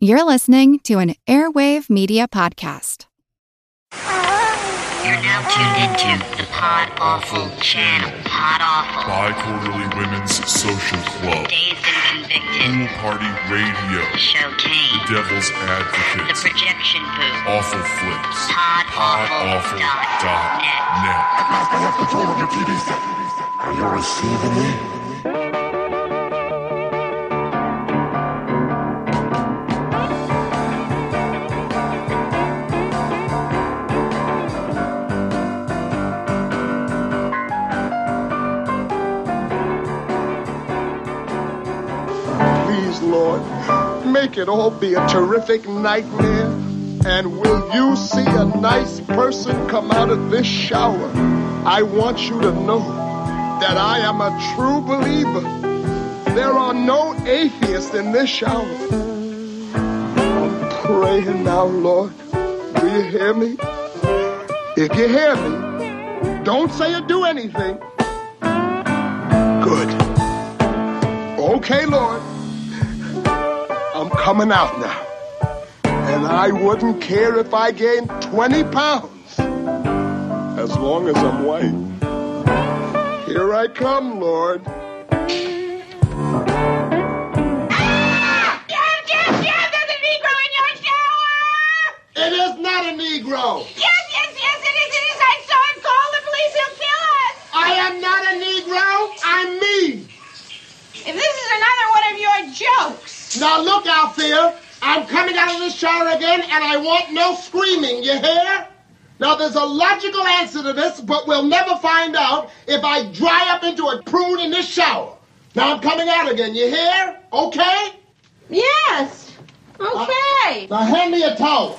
You're listening to an Airwave Media Podcast. You're now tuned into the Pod Awful channel. Pod Awful. Bi-Quarterly Women's Social Club. Dazed and Convicted. Pool Party Radio. Showcase. The Devil's The Projection Booth. Awful Flicks. PodAwful.net. PodAwful.net. I have control of your TV set. Are you receiving me? Make it all be a terrific nightmare. And will you see a nice person come out of this shower? I want you to know that I am a true believer. There are no atheists in this shower. I'm praying now, Lord. Do you hear me? If you hear me, don't say or do anything. Good. Okay, Lord. I'm coming out now. And I wouldn't care if I gained 20 pounds. As long as I'm white. Here I come, Lord. Jeff, Jeff, Jeff, there's a Negro in your shower! It is not a Negro. Yes, yes, yes, it is, it is. I saw him. Call the police. He'll kill us. I am not a Negro. I'm me. If this is another one of your jokes. Now look out there. I'm coming out of the shower again, and I want no screaming. You hear? Now there's a logical answer to this, but we'll never find out if I dry up into a prune in this shower. Now I'm coming out again. You hear? Okay? Yes. Uh, okay. Now hand me a towel.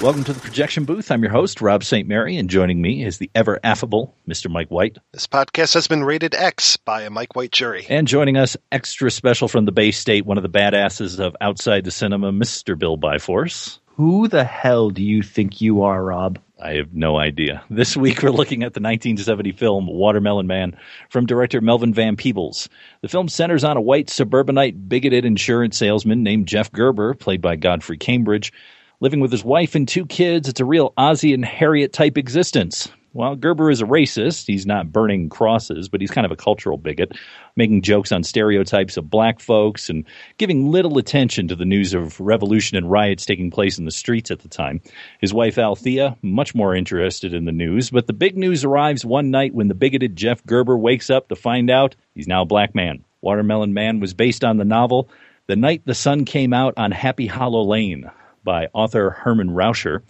Welcome to the projection booth. I'm your host, Rob St. Mary, and joining me is the ever affable Mr. Mike White. This podcast has been rated X by a Mike White jury. And joining us, extra special from the Bay State, one of the badasses of Outside the Cinema, Mr. Bill Byforce. Who the hell do you think you are, Rob? I have no idea. This week we're looking at the 1970 film Watermelon Man from director Melvin Van Peebles. The film centers on a white suburbanite bigoted insurance salesman named Jeff Gerber, played by Godfrey Cambridge, living with his wife and two kids. It's a real Ozzie and Harriet type existence. While Gerber is a racist, he's not burning crosses, but he's kind of a cultural bigot, making jokes on stereotypes of black folks and giving little attention to the news of revolution and riots taking place in the streets at the time. His wife Althea, much more interested in the news, but the big news arrives one night when the bigoted Jeff Gerber wakes up to find out he's now a black man. Watermelon Man was based on the novel The Night the Sun Came Out on Happy Hollow Lane by author Herman Raucher.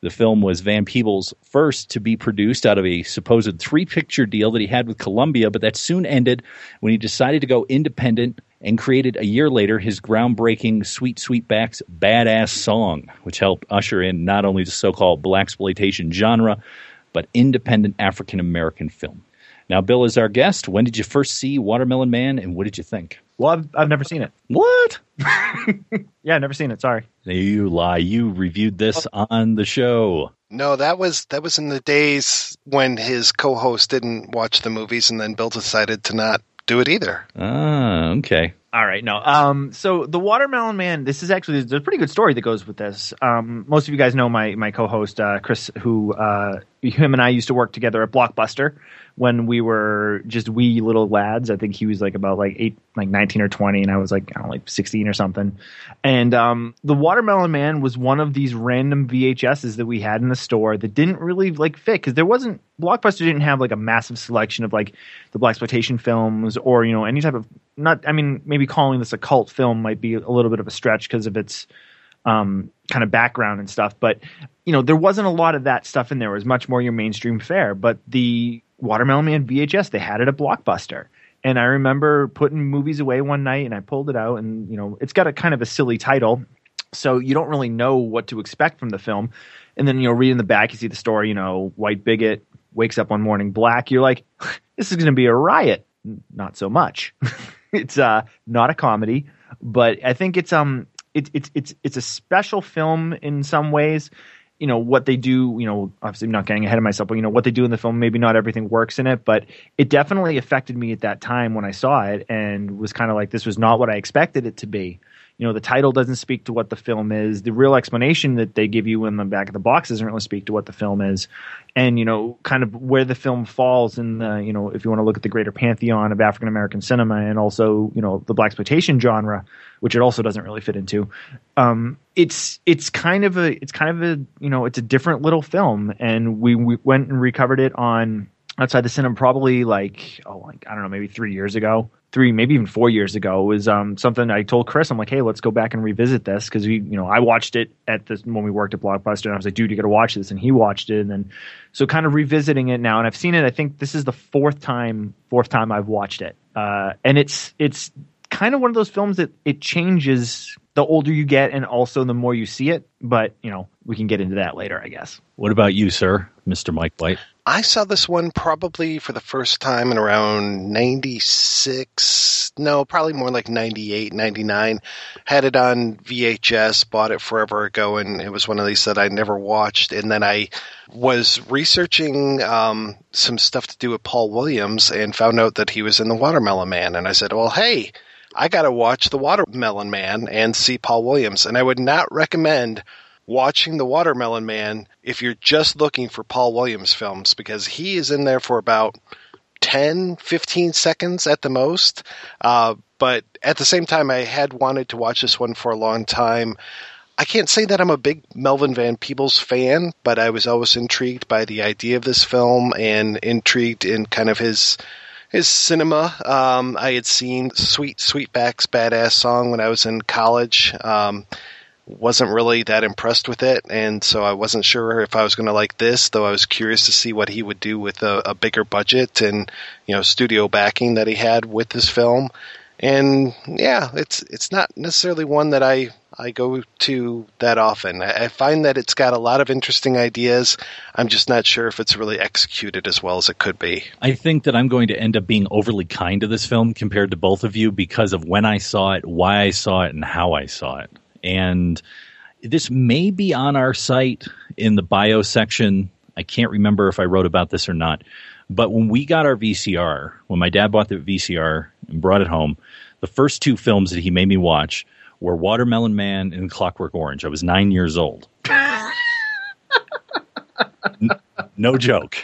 The film was Van Peebles' first to be produced out of a supposed three picture deal that he had with Columbia, but that soon ended when he decided to go independent and created a year later his groundbreaking Sweet Sweetback's Baadasssss Song, which helped usher in not only the so called blaxploitation genre, but independent African American film. Now, Bill is our guest. When did you first see Watermelon Man and what did you think? Well, I've, I've never seen it. What? Yeah, I've never seen it. Sorry. You lie. You reviewed this on the show. No, that was that was in the days when his co-host didn't watch the movies, and then Bill decided to not do it either. Ah, okay. All right, no. Um, so the Watermelon Man. This is actually a pretty good story that goes with this. Um, most of you guys know my my co-host uh, Chris, who uh, him and I used to work together at Blockbuster when we were just wee little lads. I think he was like about like eight, like nineteen or twenty, and I was like I don't know, like sixteen or something. And um, the Watermelon Man was one of these random VHSs that we had in the store that didn't really like fit because there wasn't Blockbuster didn't have like a massive selection of like the blaxploitation films or you know any type of not. I mean, maybe calling this a cult film might be a little bit of a stretch because of its um, kind of background and stuff. But you know, there wasn't a lot of that stuff in there. It was much more your mainstream fare. But the Watermelon Man VHS, they had it at Blockbuster. And I remember putting movies away one night and I pulled it out and you know, it's got a kind of a silly title. So you don't really know what to expect from the film. And then you know, read in the back, you see the story, you know, white bigot wakes up one morning black. You're like, this is going to be a riot. Not so much. it's uh, not a comedy, but I think it's um, it's it's it's it's a special film in some ways you know what they do. You know, obviously I'm not getting ahead of myself, but you know what they do in the film. Maybe not everything works in it, but it definitely affected me at that time when I saw it, and was kind of like this was not what I expected it to be. You know, the title doesn't speak to what the film is. The real explanation that they give you in the back of the box doesn't really speak to what the film is, and you know, kind of where the film falls in the you know, if you want to look at the greater pantheon of African American cinema and also you know the blaxploitation genre, which it also doesn't really fit into. Um, it's it's kind of a it's kind of a you know it's a different little film, and we, we went and recovered it on outside the cinema probably like oh like I don't know maybe three years ago three maybe even four years ago was um, something I told Chris. I'm like hey let's go back and revisit this because we you know I watched it at this when we worked at Blockbuster and I was like dude you got to watch this and he watched it and then so kind of revisiting it now and I've seen it I think this is the fourth time fourth time I've watched it. Uh, and it's it's kind of one of those films that it changes the older you get and also the more you see it but you know we can get into that later I guess What about you, sir, Mr. Mike White? I saw this one probably for the first time in around 96. No, probably more like 98, 99. Had it on VHS, bought it forever ago, and it was one of these that I never watched. And then I was researching um, some stuff to do with Paul Williams and found out that he was in The Watermelon Man. And I said, well, hey, I got to watch The Watermelon Man and see Paul Williams. And I would not recommend watching The Watermelon Man if you're just looking for Paul Williams films because he is in there for about 10, 15 seconds at the most. Uh, but at the same time, I had wanted to watch this one for a long time. I can't say that I'm a big Melvin Van Peebles fan, but I was always intrigued by the idea of this film and intrigued in kind of his his cinema. Um, I had seen Sweet Sweetback's Baadasssss Song when I was in college. Um, wasn't really that impressed with it, and so I wasn't sure if I was going to like this. Though I was curious to see what he would do with a, a bigger budget and you know studio backing that he had with this film. And yeah, it's it's not necessarily one that I I go to that often. I, find that it's got a lot of interesting ideas. I'm just not sure if it's really executed as well as it could be. I think that I'm going to end up being overly kind to this film compared to both of you because of when I saw it, why I saw it, and how I saw it. And this may be on our site in the bio section. I can't remember if I wrote about this or not. But when we got our VCR, when my dad bought the VCR and brought it home, the first two films that he made me watch were Watermelon Man and Clockwork Orange. I was nine years old. N- no joke.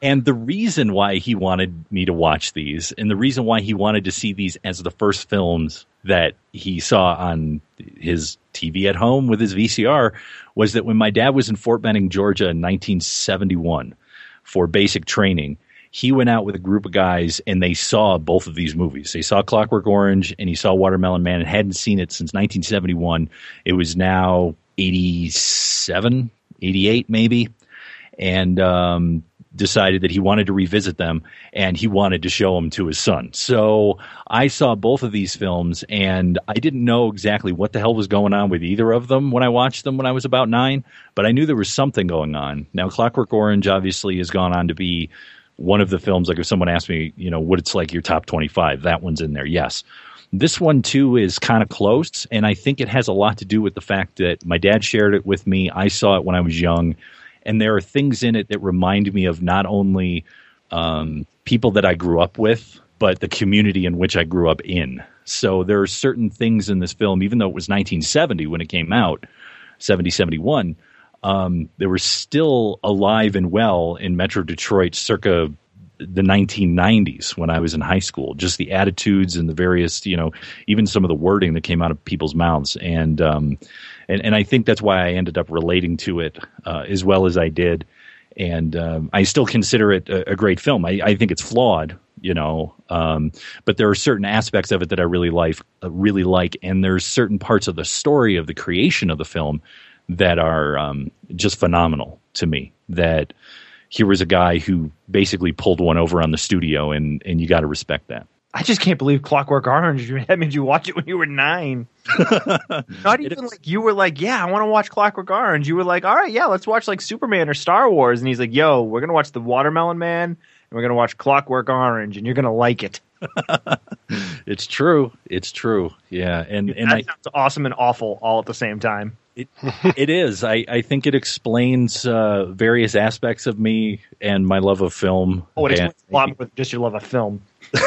And the reason why he wanted me to watch these, and the reason why he wanted to see these as the first films that he saw on his TV at home with his VCR, was that when my dad was in Fort Benning, Georgia in 1971 for basic training, he went out with a group of guys and they saw both of these movies. They saw Clockwork Orange and he saw Watermelon Man and hadn't seen it since 1971. It was now 87, 88 maybe. And um, decided that he wanted to revisit them and he wanted to show them to his son. So I saw both of these films and I didn't know exactly what the hell was going on with either of them when I watched them when I was about nine, but I knew there was something going on. Now, Clockwork Orange obviously has gone on to be one of the films. Like if someone asked me, you know, what it's like your top 25, that one's in there. Yes. This one too is kind of close, and I think it has a lot to do with the fact that my dad shared it with me. I saw it when I was young, and there are things in it that remind me of not only um, people that I grew up with, but the community in which I grew up in. So there are certain things in this film, even though it was 1970 when it came out, 70, 71, um, they were still alive and well in Metro Detroit circa the 1990s when I was in high school. Just the attitudes and the various, you know, even some of the wording that came out of people's mouths, and um, and and I think that's why I ended up relating to it uh, as well as I did. And um, I still consider it a, a great film. I, I, think it's flawed, you know, um, but there are certain aspects of it that I really like, uh, really like, and there's certain parts of the story of the creation of the film that are um, just phenomenal to me. That here was a guy who basically pulled one over on the studio, and and you got to respect that. I just can't believe Clockwork Orange. That made you watch it when you were nine. Not even like you were like, yeah, I want to watch Clockwork Orange. You were like, all right, yeah, let's watch like Superman or Star Wars. And he's like, yo, we're gonna watch The Watermelon Man, and we're gonna watch Clockwork Orange, and you're gonna like it. it's true. It's true. Yeah, and and that I, sounds awesome and awful all at the same time. It, it is. I, I think it explains uh, various aspects of me and my love of film. Oh, it and- explains a lot more than just your love of film.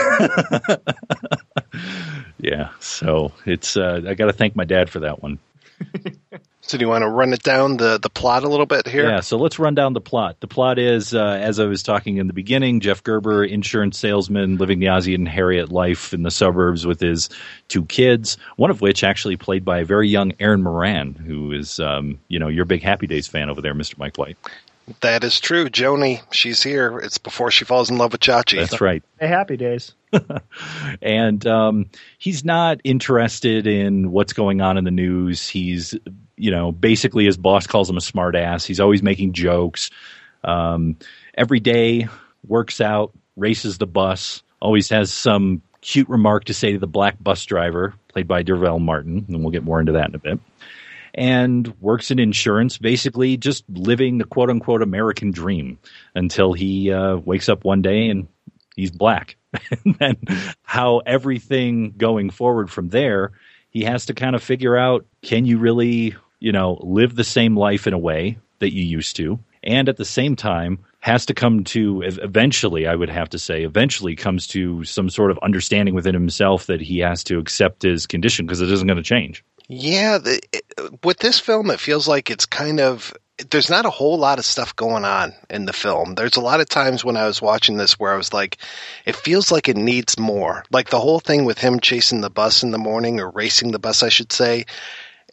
yeah, so it's. Uh, I got to thank my dad for that one. So do you want to run it down the the plot a little bit here? Yeah, so let's run down the plot. The plot is, uh, as I was talking in the beginning, Jeff Gerber, insurance salesman, living the Ozzie and Harriet life in the suburbs with his two kids. One of which actually played by a very young Erin Moran, who is, um, you know, your big Happy Days fan over there, Mr. Mike White. That is true. Joanie, she's here. It's before she falls in love with Chachi. That's right. Hey, happy days. and um, he's not interested in what's going on in the news. He's, you know, basically his boss calls him a smartass. He's always making jokes. Um, every day works out, races the bus, always has some cute remark to say to the black bus driver, played by D'Urville Martin, and we'll get more into that in a bit. And works in insurance, basically just living the quote unquote American dream until he uh, wakes up one day and he's black. and then how everything going forward from there, he has to kind of figure out can you really, you know, live the same life in a way that you used to? And at the same time, has to come to eventually, I would have to say, eventually comes to some sort of understanding within himself that he has to accept his condition because it isn't going to change. Yeah, the, it, with this film, it feels like it's kind of there's not a whole lot of stuff going on in the film. There's a lot of times when I was watching this where I was like, it feels like it needs more. Like the whole thing with him chasing the bus in the morning or racing the bus, I should say.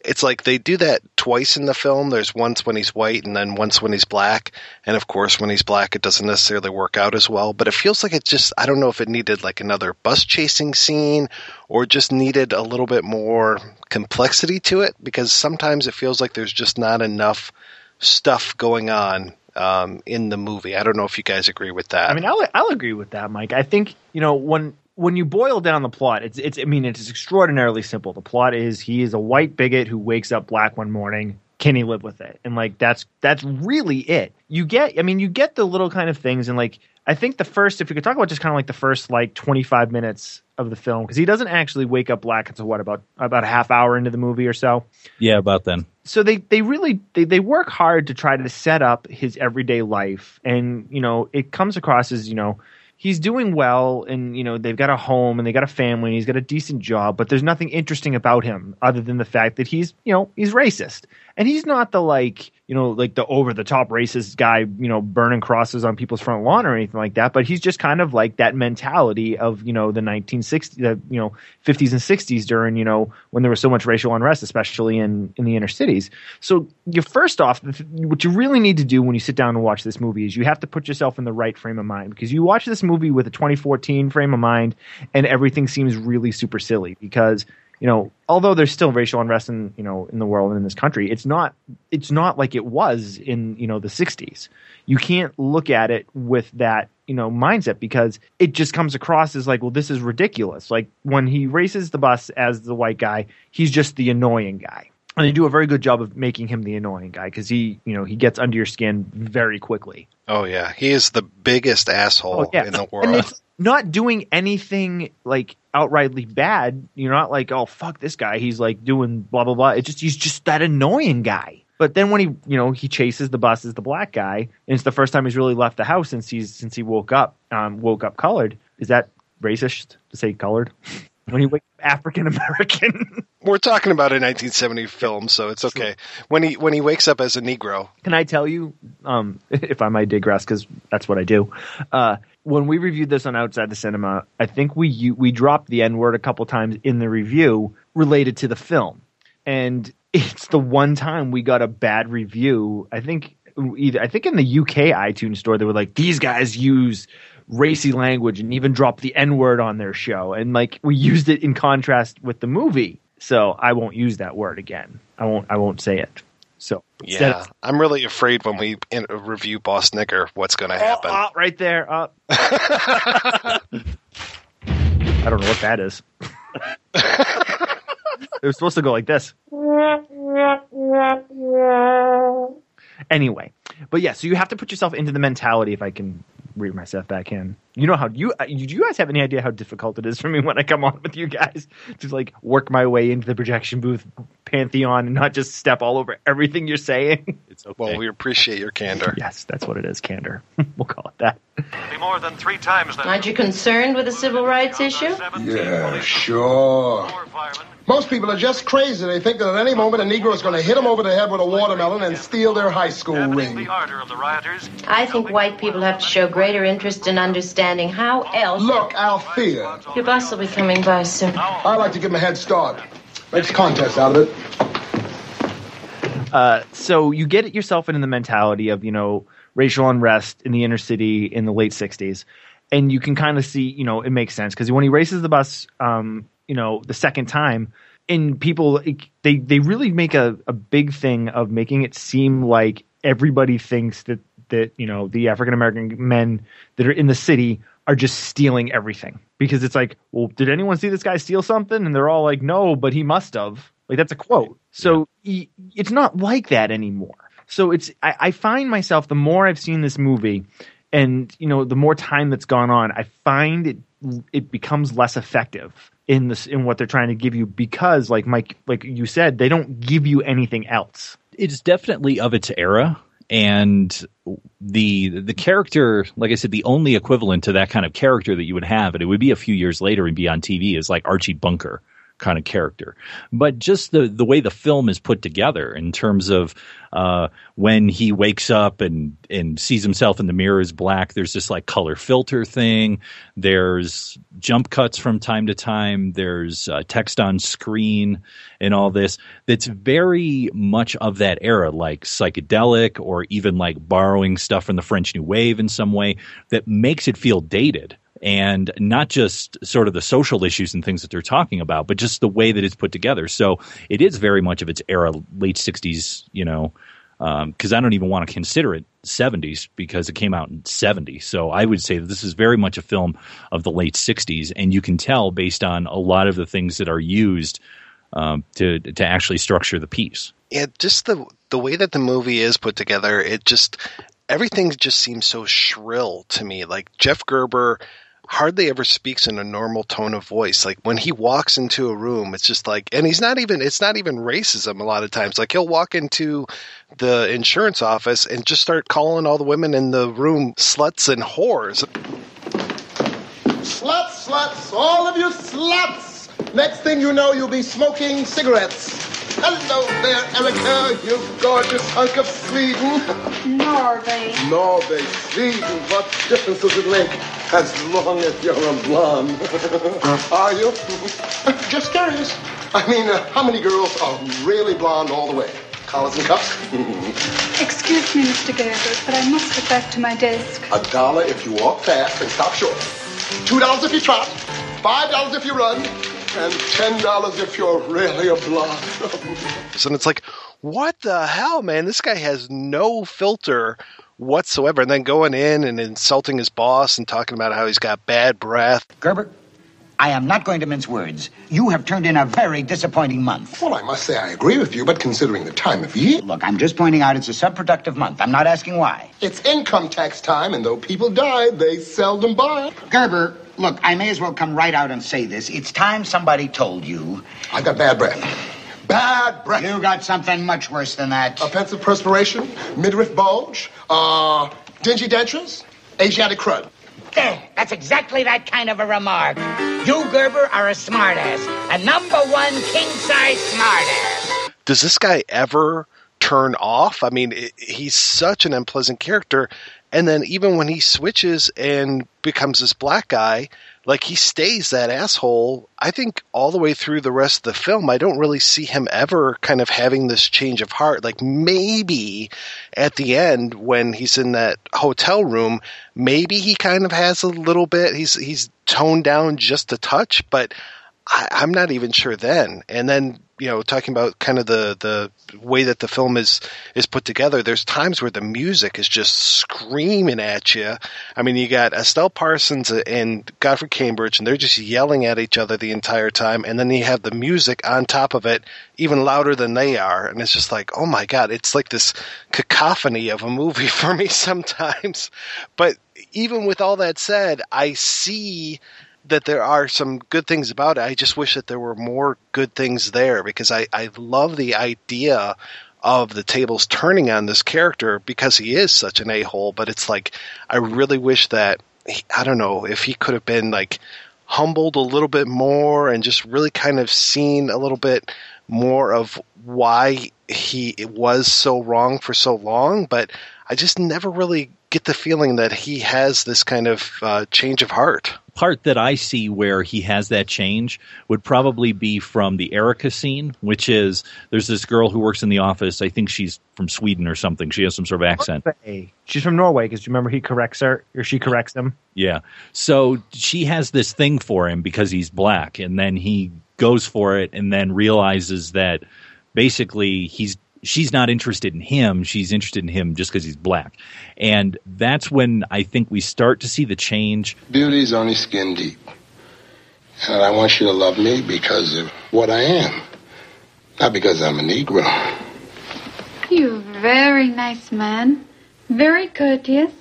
It's like they do that twice in the film. There's once when he's white and then once when he's black. And of course, when he's black, it doesn't necessarily work out as well. But it feels like it just, I don't know if it needed like another bus chasing scene or just needed a little bit more complexity to it because sometimes it feels like there's just not enough stuff going on um, in the movie. I don't know if you guys agree with that. I mean, I'll I'll agree with that, Mike. I think you know when when you boil down the plot, it's it's I mean it's extraordinarily simple. The plot is he is a white bigot who wakes up black one morning. Can he live with it? And like that's that's really it. You get I mean you get the little kind of things and like I think the first if we could talk about just kind of like the first like 25 minutes of the film because he doesn't actually wake up black until what about about a half hour into the movie or so. Yeah, about then. So they they really they, they work hard to try to set up his everyday life and you know it comes across as you know he's doing well and you know they've got a home and they got a family and he's got a decent job but there's nothing interesting about him other than the fact that he's you know he's racist. And he's not the like you know like the over the top racist guy you know burning crosses on people's front lawn or anything like that. But he's just kind of like that mentality of you know the 1960s the you know 50s and 60s during you know when there was so much racial unrest especially in in the inner cities. So you first off what you really need to do when you sit down and watch this movie is you have to put yourself in the right frame of mind. Because you watch this movie with a 2014 frame of mind and everything seems really super silly. Because you know, although there's still racial unrest in you know in the world and in this country, it's not it's not like it was in you know the '60s. You can't look at it with that you know mindset because it just comes across as like, well, this is ridiculous. Like when he races the bus as the white guy, he's just the annoying guy. And they do a very good job of making him the annoying guy because he, you know, he gets under your skin very quickly. oh yeah, he is the biggest asshole Oh, yeah. in the And world. it's not doing anything like outrightly bad. You're not like, oh fuck this guy. He's like doing blah blah blah. It's just he's just that annoying guy. But then when he you know he chases the bus as the black guy, and it's the first time he's really left the house since he's since he woke up um, woke up colored. Is that racist to say colored? when he wakes up African American. We're talking about a 1970 film, so it's okay. When he when he wakes up as a Negro, Can I tell you, um, if I might digress, because that's what I do. Uh, when we reviewed this on Outside the Cinema, I think we we dropped the N word a couple times in the review related to the film, and it's the one time we got a bad review. I think either I think in the UK iTunes store they were like these guys use racy language and even dropped the N word on their show, and like we used it in contrast with the movie. So I won't use that word again. I won't. I won't say it. So yeah, of- I'm really afraid when we in, review Boss Nigger, what's going to Oh, happen. oh, right there. Oh. I don't know what that is. it was supposed to go like this. Anyway, but yeah, so you have to put yourself into the mentality, if I can read myself back in. You know how you uh, do you guys have any idea how difficult it is for me when I come on with you guys to like work my way into the projection booth pantheon and not just step all over everything you're saying? It's okay. Well, we appreciate your candor. yes, that's what it is, candor. we'll call it that. Be more than three times that. Aren't you concerned with the civil rights issue? Yeah, sure. Most people are just crazy. They think that at any moment a Negro is going to hit them over the head with a watermelon and steal their high school Dampening ring. the ardor of the rioters. I think white people have to show greater interest in understanding how else. Look, Althea, Your bus will be coming by soon. I'd like to give him a head start. Makes contest out of it. Uh, so you get it yourself into the mentality of you know racial unrest in the inner city in the late '60s, and you can kind of see you know it makes sense because when he races the bus, um, you know the second time, and people they they really make a, a big thing of making it seem like everybody thinks that that you know the African American men that are in the city are just stealing everything because it's like, well, did anyone see this guy steal something? And they're all like, no, but he must have. Like that's a quote. So he, it's not like that anymore. So it's I, I find myself the more I've seen this movie, and you know the more time that's gone on, I find it it becomes less effective in this in what they're trying to give you because like Mike like you said they don't give you anything else. it's definitely of its era and the the character like i said the only equivalent to that kind of character that you would have and it would be a few years later and be on tv is like archie bunker kind of character. But just the the way the film is put together in terms of uh, when he wakes up and and sees himself in the mirror is black there's this like color filter thing. There's jump cuts from time to time. There's uh, text on screen and all this. That's very much of that era like psychedelic or even like borrowing stuff from the french new wave in some way that makes it feel dated and not just sort of the social issues and things that they're talking about, but just the way that it's put together. So it is very much of its era, late '60s, you know, because I don't even want to consider it '70s because it came out in '70. So I would say that this is very much a film of the late '60s, and you can tell based on a lot of the things that are used um, to to actually structure the piece. Yeah, just the the way that the movie is put together, it just everything just seems so shrill to me. Like Jeff Gerber hardly ever speaks in a normal tone of voice. Like when he walks into a room, it's just like, and he's not even, it's not even racism a lot of times. Like he'll walk into the insurance office and just start calling all the women in the room sluts and whores. Sluts, sluts, all of you sluts. Next thing you know, you'll be smoking cigarettes. Hello there, Erica, you gorgeous hunk of Sweden. Norway. Norway, Sweden, what difference does it make as long as you're a blonde? are you? Just curious. I mean, uh, how many girls are really blonde all the way? Collars and cuffs? Excuse me, Mr. Gerber, but I must get back to my desk. A dollar if you walk fast and stop short. Two dollars if you trot. Five dollars if you run. And ten dollars if you're really a blonde. And it's like, what the hell, man? This guy has no filter whatsoever. And then going in and insulting his boss and talking about how he's got bad breath. Gerber, I am not going to mince words. You have turned in a very disappointing month. well, I must say I agree with you, but considering the time of year, Look, I'm just pointing out it's a subproductive month. I'm not asking why. it's income tax time, and though people die, they seldom buy. Gerber, look, I may as well come right out and say this. It's time somebody told you. I got bad breath. Bad breath. You got something much worse than that. Offensive perspiration, midriff bulge, uh, dingy dentures, Asiatic crud. There, that's exactly that kind of a remark. You, Gerber, are a smartass. A number one king-size smartass. Does this guy ever turn off? I mean, it, he's such an unpleasant character. And then even when he switches and becomes this black guy, like he stays that asshole. I think all the way through the rest of the film, I don't really see him ever kind of having this change of heart. Like maybe at the end when he's in that hotel room, maybe he kind of has a little bit. He's he's toned down just a touch, but I, I'm not even sure then. And then you know, talking about kind of the the way that the film is is put together, there's times where the music is just screaming at you. I mean, you got Estelle Parsons and Godfrey Cambridge, and they're just yelling at each other the entire time, and then you have the music on top of it, even louder than they are, and it's just like, oh my god, it's like this cacophony of a movie for me sometimes. But even with all that said, I see that there are some good things about it. I just wish that there were more good things there because I, I love the idea of the tables turning on this character because he is such an a hole. But it's like, I really wish that, he, I don't know, if he could have been like humbled a little bit more and just really kind of seen a little bit more of why he was so wrong for so long. But I just never really get the feeling that he has this kind of uh, change of heart. Part that I see where he has that change would probably be from the Erica scene, which is there's this girl who works in the office. I think she's from Sweden or something. She has some sort of accent. She's from Norway because you remember he corrects her or she corrects him. Yeah. So she has this thing for him because he's black, and then he goes for it and then realizes that basically he's she's not interested in him. She's interested in him just because he's black. And that's when I think we start to see the change. Beauty's only skin deep. And I want you to love me because of what I am, not because I'm a Negro. You're a very nice man. Very courteous.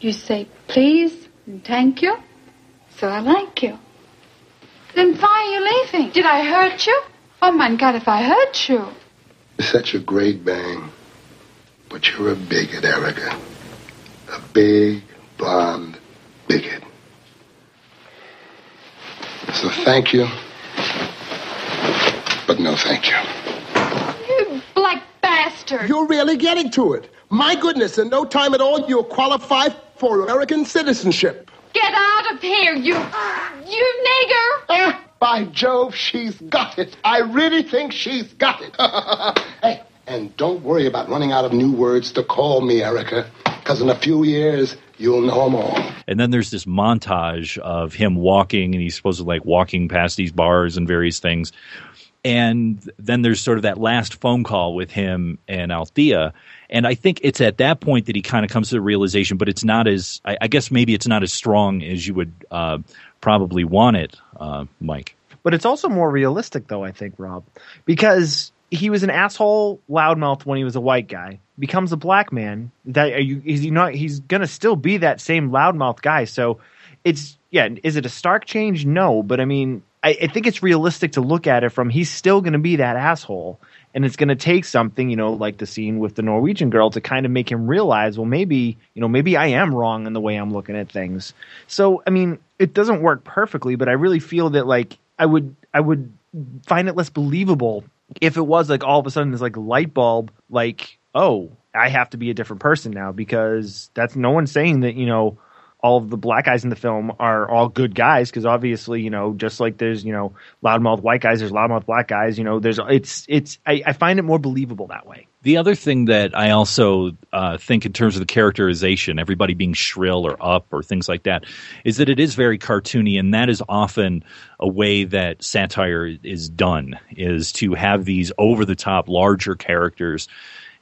You say please and thank you. So I like you. Then why are you leaving? Did I hurt you? Oh my God, if I hurt you. You're such a great bang. But you're a bigot, Erica. A big, blonde bigot. So thank you. But no thank you. You black bastard. You're really getting to it. My goodness, in no time at all, you'll qualify for American citizenship. Get out of here, you. you nigger! Ah, by Jove, she's got it. I really think she's got it. hey, and don't worry about running out of new words to call me, Erica, because in a few years, you'll know them all. And then there's this montage of him walking, and he's supposed to like walking past these bars and various things. And then there's sort of that last phone call with him and Althea. And I think it's at that point that he kind of comes to the realization, but it's not as, I, I guess maybe it's not as strong as you would uh, probably want it, uh, Mike. But it's also more realistic, though, I think, Rob, because he was an asshole loudmouth when he was a white guy. Becomes a black man. That you? Is he not? He's gonna still be that same loudmouth guy. So it's yeah. Is it a stark change? No, but I mean, I, I think it's realistic to look at it from he's still gonna be that asshole, and it's gonna take something, you know, like the scene with the Norwegian girl to kind of make him realize, well, maybe you know, maybe I am wrong in the way I'm looking at things. So I mean, it doesn't work perfectly, but I really feel that like I would I would find it less believable if it was like all of a sudden this like light bulb like oh i have to be a different person now because that's no one's saying that you know all of the black guys in the film are all good guys because obviously you know just like there's you know loudmouth white guys there's loudmouth black guys you know there's it's it's I, I find it more believable that way The other thing that I also uh, think in terms of the characterization, everybody being shrill or up or things like that, is that it is very cartoony, and that is often a way that satire is done, is to have these over the top, larger characters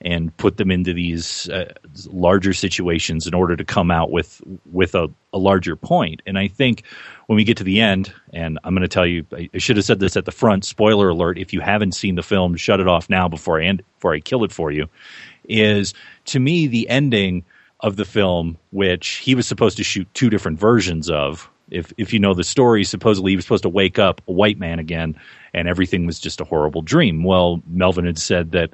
and put them into these uh, larger situations in order to come out with with a, a larger point. And I think when we get to the end, and I'm going to tell you, I, should have said this at the front. Spoiler alert: if you haven't seen the film, shut it off now before I end, before I kill it for you. Is to me the ending of the film, which he was supposed to shoot two different versions of. If if you know the story, supposedly he was supposed to wake up a white man again, and everything was just a horrible dream. Well, Melvin had said that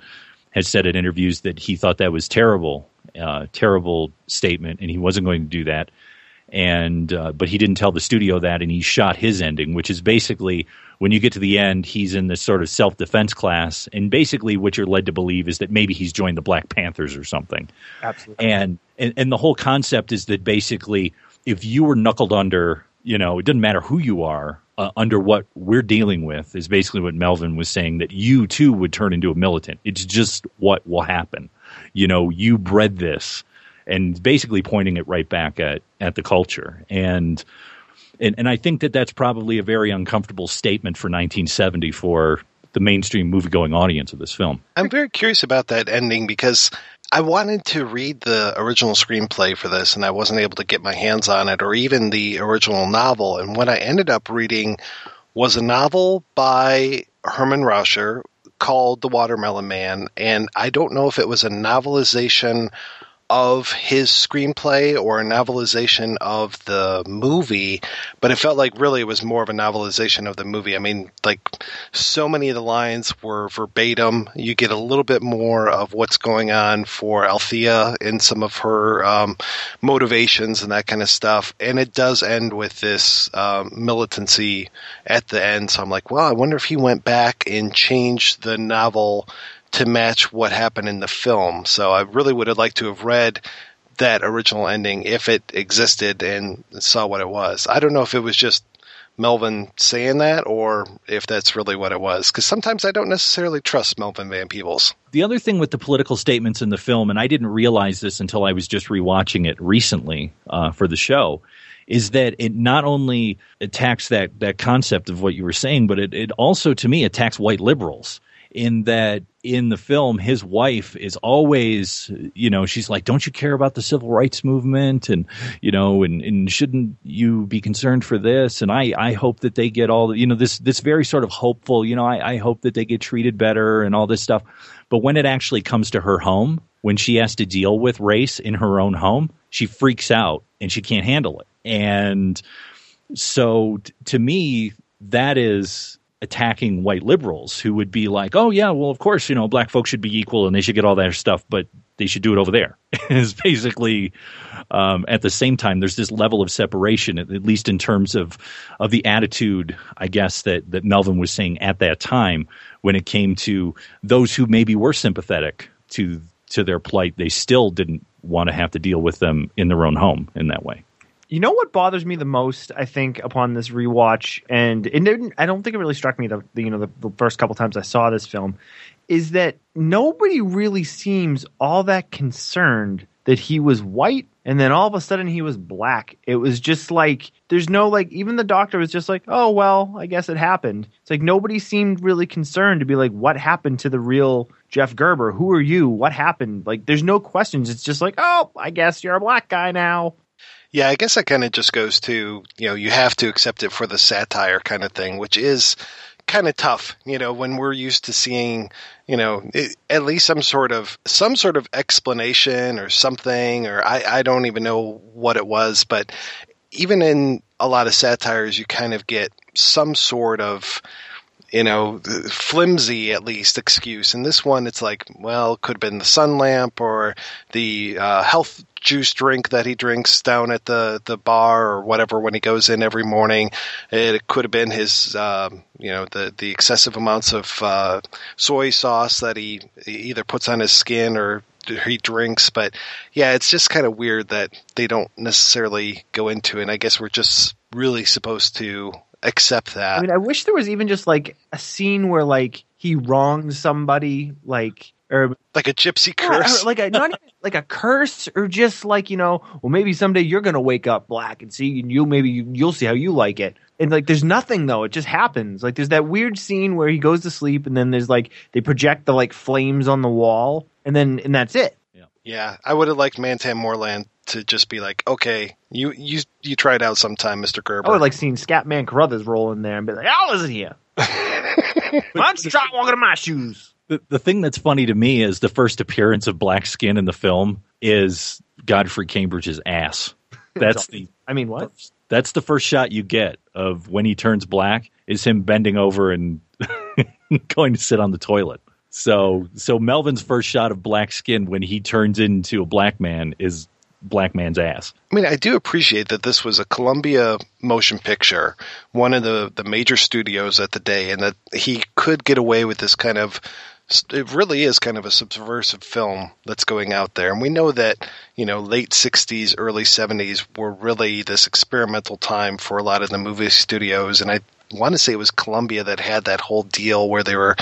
had said in interviews that he thought that was terrible, uh, terrible statement, and he wasn't going to do that. And uh, but he didn't tell the studio that, and he shot his ending, which is basically when you get to the end, he's in this sort of self defense class, and basically what you're led to believe is that maybe he's joined the Black Panthers or something. Absolutely. And and, and the whole concept is that basically, if you were knuckled under, you know, it doesn't matter who you are, uh, under what we're dealing with is basically what Melvin was saying that you too would turn into a militant. It's just what will happen. You know, you bred this, and basically pointing it right back at at the culture. And and and I think that that's probably a very uncomfortable statement for 1970 for the mainstream movie going audience of this film. I'm very curious about that ending because I wanted to read the original screenplay for this and I wasn't able to get my hands on it or even the original novel. And what I ended up reading was a novel by Herman Raucher called The Watermelon Man. And I don't know if it was a novelization of his screenplay or a novelization of the movie, but it felt like really it was more of a novelization of the movie. I mean, like so many of the lines were verbatim. You get a little bit more of what's going on for Althea in some of her um, motivations and that kind of stuff. And it does end with this um, militancy at the end. So I'm like, well, I wonder if he went back and changed the novel to match what happened in the film. So I really would have liked to have read that original ending if it existed and saw what it was. I don't know if it was just Melvin saying that or if that's really what it was because sometimes I don't necessarily trust Melvin Van Peebles. The other thing with the political statements in the film, and I didn't realize this until I was just rewatching it recently uh, for the show, is that it not only attacks that that concept of what you were saying, but it, it also to me attacks white liberals in that in the film his wife is always you know she's like don't you care about the civil rights movement? And you know and, and shouldn't you be concerned for this? And i i hope that they get all you know this this very sort of hopeful you know i i hope that they get treated better and all this stuff. But when it actually comes to her home when she has to deal with race in her own home she freaks out and she can't handle it. And so t- to me that is attacking white liberals who would be like, "Oh yeah, well of course you know black folks should be equal and they should get all that stuff, but they should do it over there." is basically um, at the same time there's this level of separation, at, at least in terms of of the attitude, I guess that that Melvin was saying at that time when it came to those who maybe were sympathetic to to their plight, they still didn't want to have to deal with them in their own home in that way. You know what bothers me the most, I think, upon this rewatch, and it didn't, I don't think it really struck me the, the you know the, the first couple times I saw this film, is that nobody really seems all that concerned that he was white and then all of a sudden he was black. It was just like there's no like even the doctor was just like, "Oh, well, I guess it happened." It's like nobody seemed really concerned to be like, "What happened to the real Jeff Gerber? Who are you? What happened?" Like there's no questions. It's just like, "Oh, I guess you're a black guy now." Yeah, I guess that kind of just goes to, you know, you have to accept it for the satire kind of thing, which is kind of tough, you know, when we're used to seeing, you know, it, at least some sort of some sort of explanation or something or I I don't even know what it was, but even in a lot of satires you kind of get some sort of you know, flimsy at least excuse. And this one, it's like, well, could have been the sun lamp or the uh, health juice drink that he drinks down at the, the bar or whatever when he goes in every morning. It could have been his, um, you know, the, the excessive amounts of uh, soy sauce that he either puts on his skin or he drinks. But yeah, it's just kind of weird that they don't necessarily go into it. And I guess we're just really supposed to accept that. I mean, I wish there was even just like a scene where like he wrongs somebody, like or like a gypsy curse. or like a not even like a curse, or just like you know, well, maybe someday you're gonna wake up black and see, and you maybe you, you'll see how you like it. And like, there's nothing though; it just happens. Like, there's that weird scene where he goes to sleep, and then there's like they project the like flames on the wall, and then and that's it. Yeah, I would have liked Mantan Moreland to just be like, okay, you you you try it out sometime, Mister Gerber. I would like seeing Scatman Carruthers roll in there and be like, "I'll listen here. I'm start walking in my shoes." The, the thing that's funny to me is the first appearance of black skin in the film is Godfrey Cambridge's ass. That's the I mean, what? that's the first shot you get of when he turns black is him bending over and going to sit on the toilet. So so Melvin's first shot of black skin when he turns into a black man is black man's ass. I mean, I do appreciate that this was a Columbia motion picture, one of the, the major studios at the day, and that he could get away with this kind of. It really is kind of a subversive film that's going out there. And we know that, you know, late 60s, early 70s were really this experimental time for a lot of the movie studios. And I want to say it was Columbia that had that whole deal where they were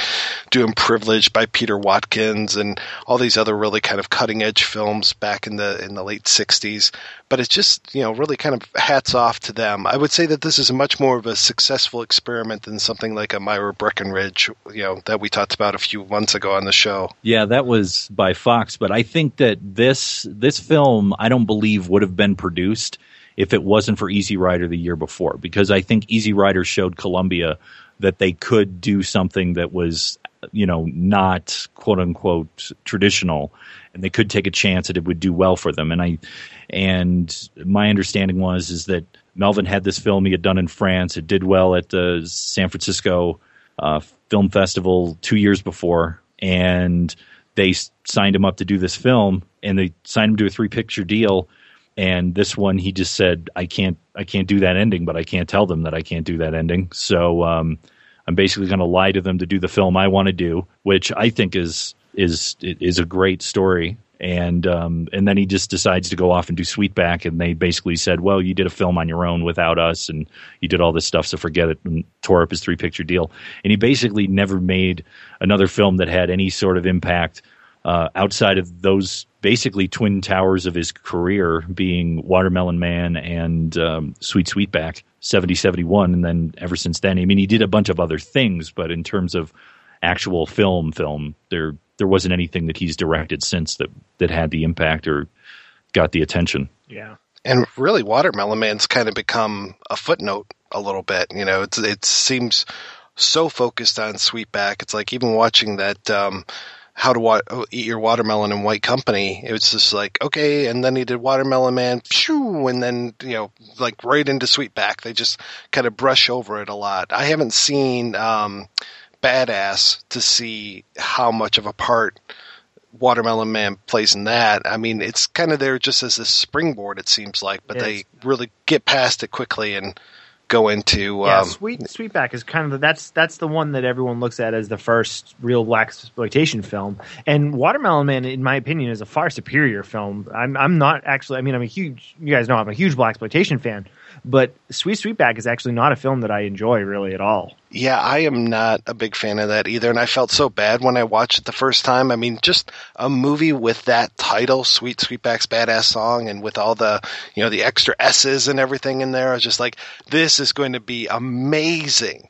doing Privilege by Peter Watkins and all these other really kind of cutting edge films back in the in the late 60s. But it's just, you know, really kind of hats off to them. I would say that this is much more of a successful experiment than something like a Myra Breckinridge, you know, that we talked about a few months ago on the show. Yeah, that was by Fox, but I think that this this film I don't believe would have been produced if it wasn't for Easy Rider the year before because I think Easy Rider showed Columbia that they could do something that was you know, not quote unquote traditional, and they could take a chance that it would do well for them. And I, and my understanding was is that Melvin had this film he had done in France. It did well at the San Francisco uh, Film Festival two years before, and they signed him up to do this film, and they signed him to a three picture deal. And this one, he just said, "I can't, I can't do that ending, but I can't tell them that I can't do that ending." So um, I'm basically going to lie to them to do the film I want to do, which I think is is is a great story. And um, and then he just decides to go off and do Sweetback, and they basically said, "Well, you did a film on your own without us, and you did all this stuff, so forget it." And tore up his three picture deal. And he basically never made another film that had any sort of impact uh, outside of those basically twin towers of his career, being Watermelon Man and um, Sweet Sweetback, 70 71. And then ever since then, I mean, he did a bunch of other things, but in terms of actual film, film, there there wasn't anything that he's directed since that, that had the impact or got the attention. Yeah. And really, Watermelon Man's kind of become a footnote a little bit. You know, it's, it seems so focused on Sweetback. It's like even watching that um, How to wa- Eat Your Watermelon in White Company. It was just like, okay, and then he did Watermelon Man, phew, and then, you know, like right into Sweetback. They just kind of brush over it a lot. I haven't seen um, Baadasssss to see how much of a part Watermelon Man plays in that. I mean, it's kind of there just as a springboard, it seems like, but they really get past it quickly and go into. Yeah, um, Sweet Sweetback is kind of the, that's that's the one that everyone looks at as the first real blaxploitation film. And Watermelon Man, in my opinion, is a far superior film. I'm I'm not actually. I mean, I'm a huge. You guys know I'm a huge blaxploitation fan, but Sweet Sweetback is actually not a film that I enjoy really at all. Yeah, I am not a big fan of that either, and I felt so bad when I watched it the first time. I mean, just a movie with that title, "Sweet Sweetback's Baadasssss Song," and with all the you know the extra S's and everything in there, I was just like, this is going to be amazing.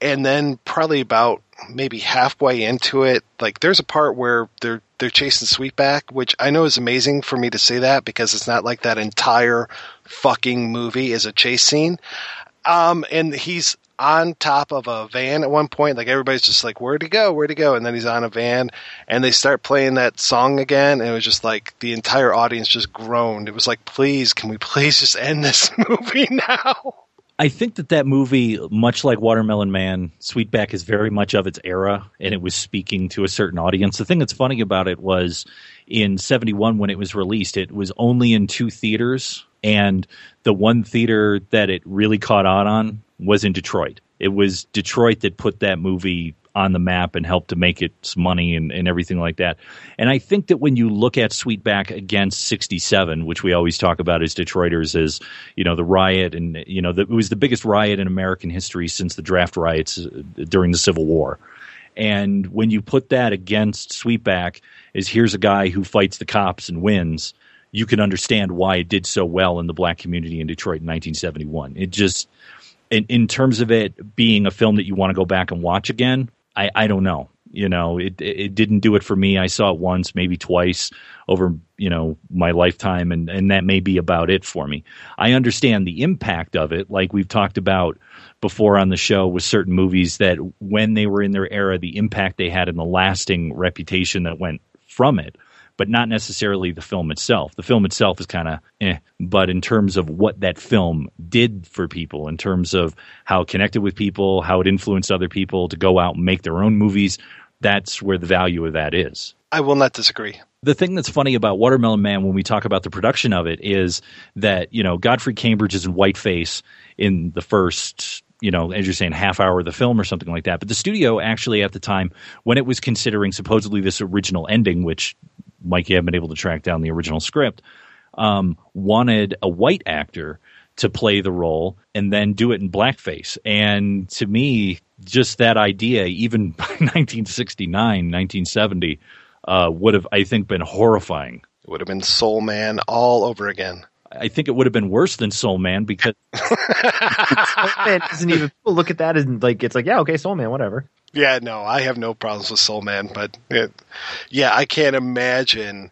And then probably about maybe halfway into it, like there's a part where they're they're chasing Sweetback, which I know is amazing for me to say that because it's not like that entire fucking movie is a chase scene. Um, and he's on top of a van at one point. Like everybody's just like, "Where'd he go? Where'd he go?" And then he's on a van, and they start playing that song again, and it was just like the entire audience just groaned. It was like, "Please, can we please just end this movie now?" I think that that movie, much like Watermelon Man, Sweetback is very much of its era, and it was speaking to a certain audience. The thing that's funny about it was in 71 when it was released, it was only in two theaters, and the one theater that it really caught on on was in Detroit. It was Detroit that put that movie on the map and helped to make its money and, and everything like that. And I think that when you look at Sweetback against 67, which we always talk about as Detroiters as, you know, the riot and, you know, the, it was the biggest riot in American history since the draft riots uh, during the Civil War. And when you put that against Sweetback, is here's a guy who fights the cops and wins, you can understand why it did so well in the black community in Detroit in 1971. It just, in, in terms of it being a film that you want to go back and watch again, I, I don't know. You know, it it didn't do it for me. I saw it once, maybe twice over you know my lifetime, and and that may be about it for me. I understand the impact of it, like we've talked about before on the show with certain movies that when they were in their era, the impact they had and the lasting reputation that went from it but not necessarily the film itself. The film itself is kind of eh, but in terms of what that film did for people, in terms of how it connected with people, how it influenced other people to go out and make their own movies, that's where the value of that is. I will not disagree. The thing that's funny about Watermelon Man when we talk about the production of it is that, you know, Godfrey Cambridge is in whiteface in the first you know, as you're saying, half hour of the film or something like that. But the studio actually at the time, when it was considering supposedly this original ending, which Mike, you haven't been able to track down the original script, um, wanted a white actor to play the role and then do it in blackface. And to me, just that idea, even by 1969, 1970, uh, would have, I think, been horrifying. It would have been Soul Man all over again. I think it would have been worse than Soul Man because Soul Man doesn't even people look at that and like it's like yeah okay Soul Man whatever. Yeah, no, I have no problems with Soul Man, but it, yeah, I can't imagine.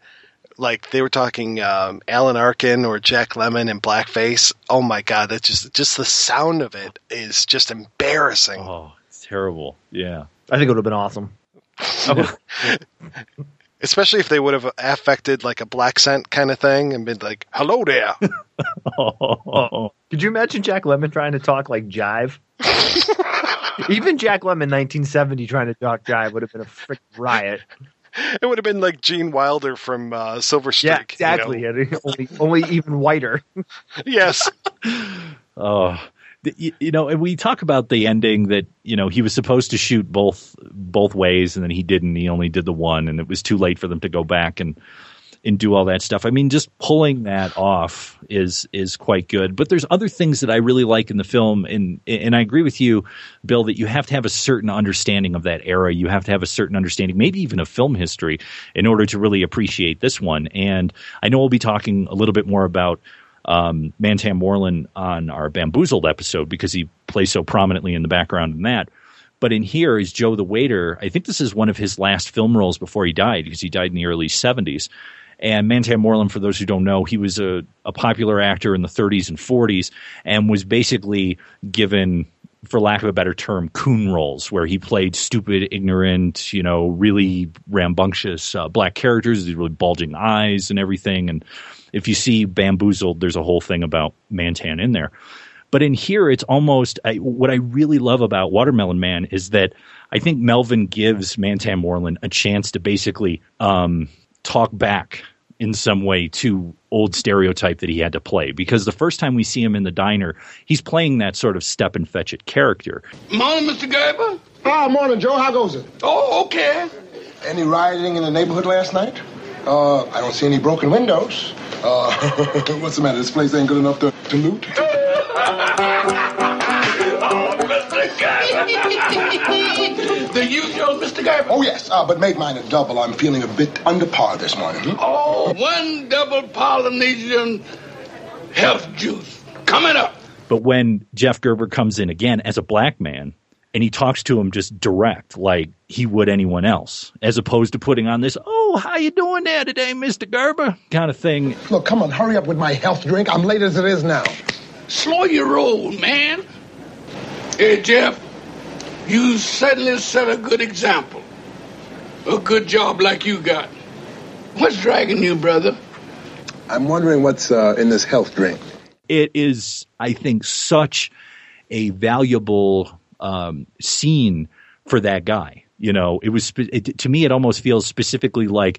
Like they were talking um, Alan Arkin or Jack Lemmon in blackface. Oh my god, that just just the sound of it is just embarrassing. Oh, it's terrible. Yeah. I think it would have been awesome. Especially if they would have affected like a black scent kind of thing and been like, "Hello there." Oh. Could you imagine Jack Lemmon trying to talk like jive? Even Jack Lemmon, 1970, trying to talk jive would have been a freaking riot. It would have been like Gene Wilder from uh, Silver Yeah, Streak. you know? exactly. Only, only even whiter. Yes. Oh, th- you, you know, and we talk about the ending that you know he was supposed to shoot both both ways, and then he didn't. He only did the one, and it was too late for them to go back and and do all that stuff. I mean, just pulling that off is is quite good. But there's other things that I really like in the film, and and I agree with you, Bill, that you have to have a certain understanding of that era. You have to have a certain understanding, maybe even of film history, in order to really appreciate this one. And I know we'll be talking a little bit more about um, Mantan Moreland on our Bamboozled episode because he plays so prominently in the background in that. But in here is Joe the waiter. I think this is one of his last film roles before he died because he died in the early 70s. And Mantan Moreland, for those who don't know, he was a, a popular actor in the 30s and 40s and was basically given, for lack of a better term, coon roles, where he played stupid, ignorant, you know, really rambunctious uh, black characters, with really bulging eyes and everything. And if you see Bamboozled, there's a whole thing about Mantan in there. But in here, it's almost I, what I really love about Watermelon Man is that I think Melvin gives Mantan Moreland a chance to basically um, talk back in some way to old stereotype that he had to play. Because the first time we see him in the diner, he's playing that sort of step and fetch it character. Morning, Mr. Gerber. Ah, morning, Joe. How goes it? Oh, okay. Any rioting in the neighborhood last night? Uh, I don't see any broken windows. Uh, what's the matter? This place ain't good enough to, to loot? the usual, Mr. Gerber? Oh, yes, uh, but make mine a double. I'm feeling a bit under par this morning. Hmm? Oh, one double Polynesian health juice. Coming up. But when Jeff Gerber comes in again as a black man and he talks to him just direct, like he would anyone else, as opposed to putting on this, oh, how you doing there today, Mr. Gerber? kind of thing. Look, come on, hurry up with my health drink. I'm late as it is now. Slow your roll, man. Hey, Jeff, you certainly set a good example. A good job like you got. What's dragging you, brother? I'm wondering what's uh, in this health drink. It is, I think, such a valuable um, scene for that guy. You know, it was it, to me, it almost feels specifically like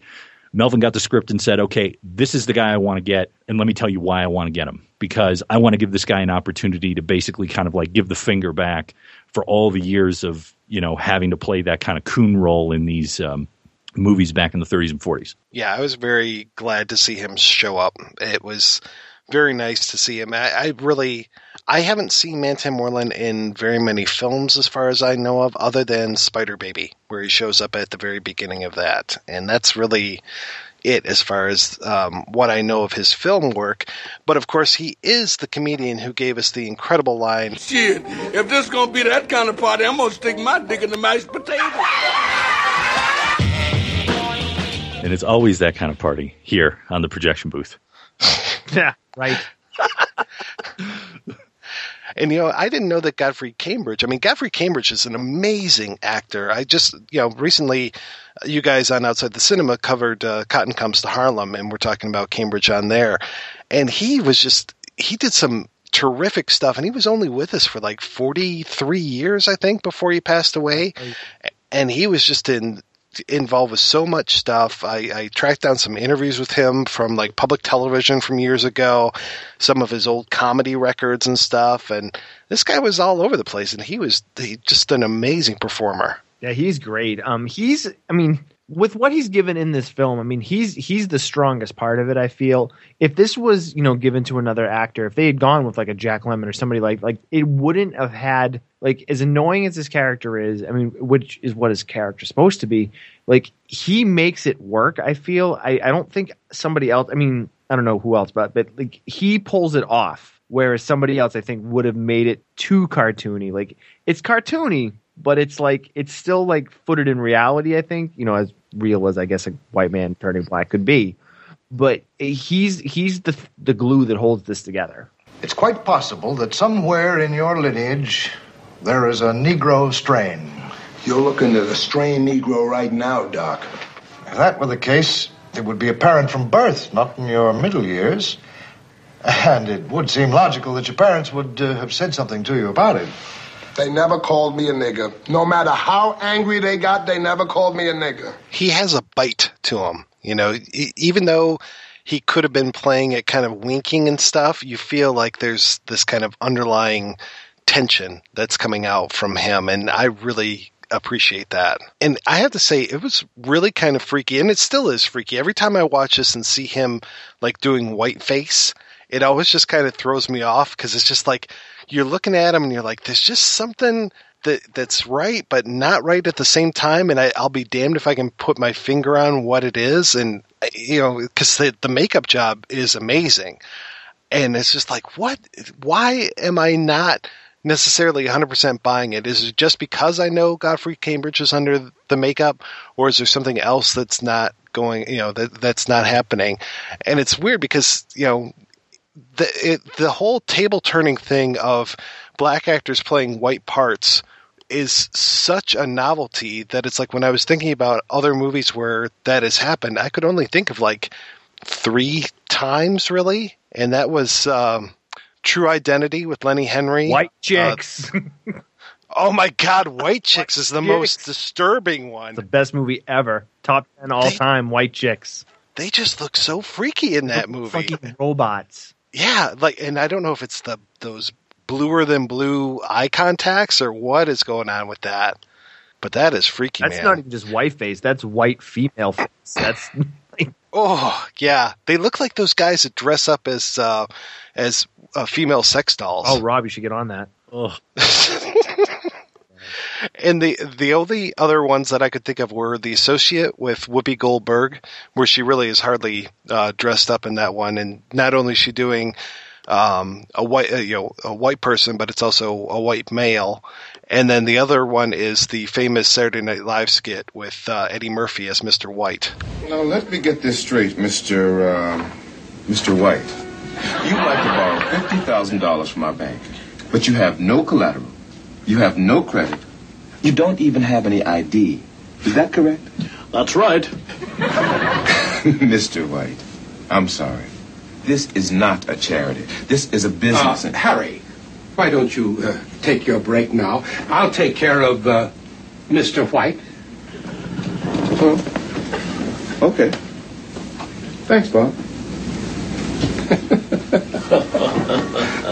Melvin got the script and said, "Okay, this is the guy I want to get, and let me tell you why I want to get him because I want to give this guy an opportunity to basically kind of like give the finger back for all the years of you know having to play that kind of coon role in these um, movies back in the 30s and 40s." Yeah, I was very glad to see him show up. It was very nice to see him. I, I really, I haven't seen Mantan Moreland in very many films as far as I know of, other than Spider Baby, where he shows up at the very beginning of that, and that's really it as far as um, what I know of his film work. But of course, he is the comedian who gave us the incredible line. Shit, if this is gonna be that kind of party, I'm gonna stick my dick in the mashed potato. And it's always that kind of party here on the projection booth. yeah, right. And you know, I didn't know that Godfrey Cambridge. I mean, Godfrey Cambridge is an amazing actor. I just, you know, recently, uh, you guys on Outside the Cinema covered uh, Cotton Comes to Harlem, and we're talking about Cambridge on there. And he was just, he did some terrific stuff, and he was only with us for like forty three years, I think, before he passed away. And he was just in involved with so much stuff. I, I tracked down some interviews with him from like public television from years ago, some of his old comedy records and stuff. And this guy was all over the place, and he was he, just an amazing performer. Yeah, he's great. Um, he's, I mean, with what he's given in this film, I mean, he's he's the strongest part of it. I feel if this was, you know, given to another actor, if they had gone with like a Jack Lemmon or somebody like like it wouldn't have had like as annoying as his character is. I mean, which is what his character's supposed to be. Like he makes it work. I feel. I I don't think somebody else. I mean, I don't know who else, but but like he pulls it off. Whereas somebody else, I think, would have made it too cartoony. Like it's cartoony, but it's like it's still like footed in reality. I think you know as real as I guess a white man turning black could be. But he's he's the the glue that holds this together. It's quite possible that somewhere in your lineage there is a Negro strain. You're looking at a strained Negro right now, Doc. If that were the case, it would be apparent from birth, not in your middle years. And it would seem logical that your parents would uh, have said something to you about it. They never called me a nigger. No matter how angry they got, they never called me a nigger. He has a bite to him. You know, even though he could have been playing it kind of winking and stuff, you feel like there's this kind of underlying tension that's coming out from him. And I really appreciate that. And I have to say, it was really kind of freaky, and it still is freaky. Every time I watch this and see him like doing white face, it always just kind of throws me off because it's just like you're looking at him and you're like, there's just something that that's right, but not right at the same time. And I, I'll be damned if I can put my finger on what it is. And you know, because the the makeup job is amazing, and it's just like, what? Why am I not? necessarily 100% buying it. Is it just because I know Godfrey Cambridge is under the makeup, or is there something else that's not going, you know, that that's not happening? And it's weird because you know the it, the whole table turning thing of black actors playing white parts is such a novelty that it's like when I was thinking about other movies where that has happened, I could only think of like three times really, and that was um, True Identity with Lenny Henry, White Chicks. Uh, oh my God, White Chicks is the most disturbing one. the best movie ever. Top 10 all time, White Chicks. They just look so freaky in that movie. Fucking robots. Yeah, like, and I don't know if it's the those bluer than blue eye contacts or what is going on with that, but that is freaky, That's man. not even just white face. That's white female face. That's oh yeah, they look like those guys that dress up as uh, as uh, female sex dolls. oh, Rob, you should get on that. And the the only other ones that I could think of were the associate with Whoopi Goldberg, where she really is hardly uh, dressed up in that one. And not only is she doing um, a white uh, you know a white person, but it's also a white male. And then the other one is the famous Saturday Night Live skit with uh, Eddie Murphy as Mr. White. Now let me get this straight, Mister uh, Mister White. You'd like to borrow fifty thousand dollars from our bank, but you have no collateral. You have no credit. You don't even have any ID. Is that correct? That's right. Mister White, I'm sorry. This is not a charity. This is a business. Uh, Harry, why don't you uh, take your break now? I'll take care of uh, Mr. White. Okay. Thanks, Bob.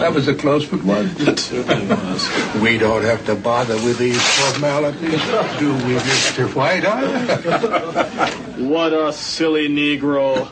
That was a close one. It certainly was. We don't have to bother with these formalities, do we, Mr. White? Huh? What a silly Negro.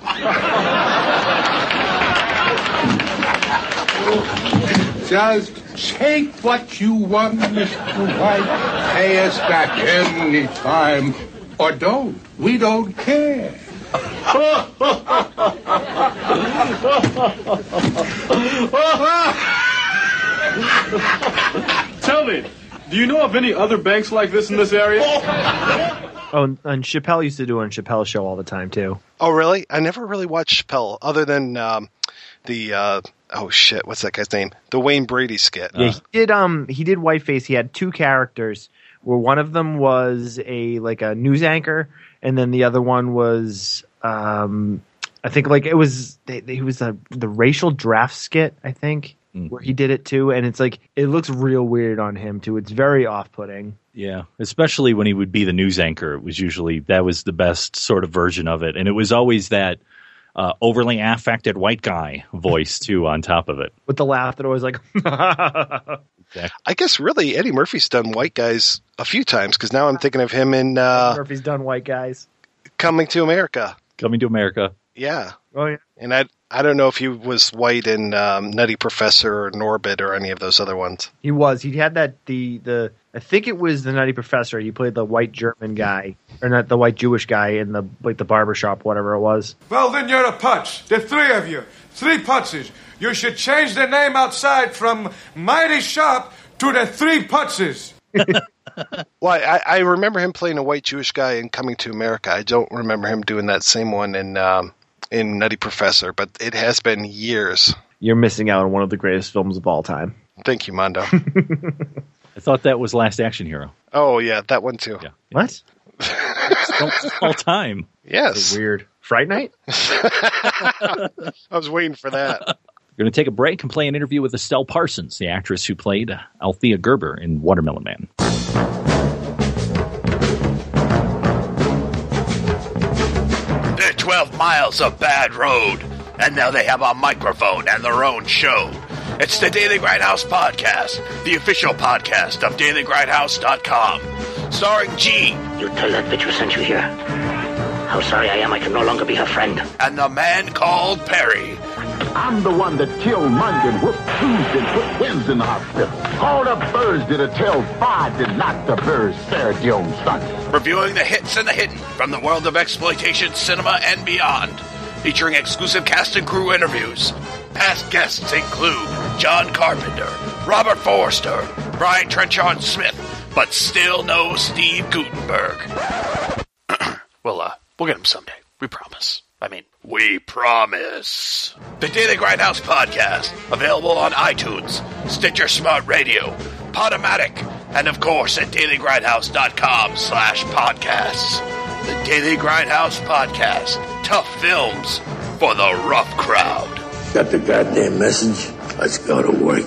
Just take what you want, Mr. White. Pay us back any time. Or don't. We don't care. Tell me, do you know of any other banks like this in this area? Oh, and- and Chappelle used to do it on Chappelle's show all the time too. Oh, really? I never really watched Chappelle other than um, the uh, oh shit, what's that guy's name? The Wayne Brady skit. Yeah, he did. Um, he did Whiteface. He had two characters, where one of them was a like a news anchor, and then the other one was, um, I think like it was they, they, he was a, the racial draft skit. I think where he did it too, and it's like it looks real weird on him too. It's very off-putting. Yeah, especially when he would be the news anchor. It was usually that was the best sort of version of it, and it was always that uh, overly affected white guy voice too on top of it. With the laugh that always like, I guess really Eddie Murphy's done white guys a few times because now I'm thinking of him in uh, Murphy's done white guys. Coming to America. Coming to America. Yeah. Oh yeah. And I I don't know if he was white in um, Nutty Professor or Norbit or any of those other ones. He was. He had that the the I think it was the Nutty Professor. He played the white German guy, or not the white Jewish guy in the like the barber shop, whatever it was. Well, then you're a putz. The three of you. Three putzes. You should change the name outside from My-T-Sharp to the Three Putzes. Well, I, I remember him playing a white Jewish guy in Coming to America. I don't remember him doing that same one in um, in Nutty Professor, but it has been years. You're missing out on one of the greatest films of all time. Thank you, Mondo. I thought that was Last Action Hero. Oh yeah, that one too. What? All time. Yes. Weird. Fright Night? I was waiting for that. We're going to take a break and play an interview with Estelle Parsons, the actress who played Althea Gerber in Watermelon Man. They're 12 miles of bad road, and now they have a microphone and their own show. It's the Daily Grindhouse Podcast, the official podcast of DailyGrindhouse.com. Starring G. You tell that bitch who sent you here. How sorry I am I can no longer be her friend. And the man called Perry. I'm the one that killed Monday and whooped Tuesday and put Wednesday in the hospital. All the birds did a tell five did not the birds fare the own Sunday. Reviewing the hits and the hidden from the world of exploitation cinema and beyond. Featuring exclusive cast and crew interviews. Past guests include John Carpenter, Robert Forster, Brian Trenchard Smith, but still no Steve Guttenberg. well, uh, we'll get him someday. We promise. I mean, we promise. The Daily Grindhouse Podcast, available on iTunes, Stitcher Smart Radio, Podomatic, and of course at dailygrindhouse.com slash podcasts. The Daily Grindhouse Podcast. Tough films for the rough crowd. Got the goddamn message? Let's go to work.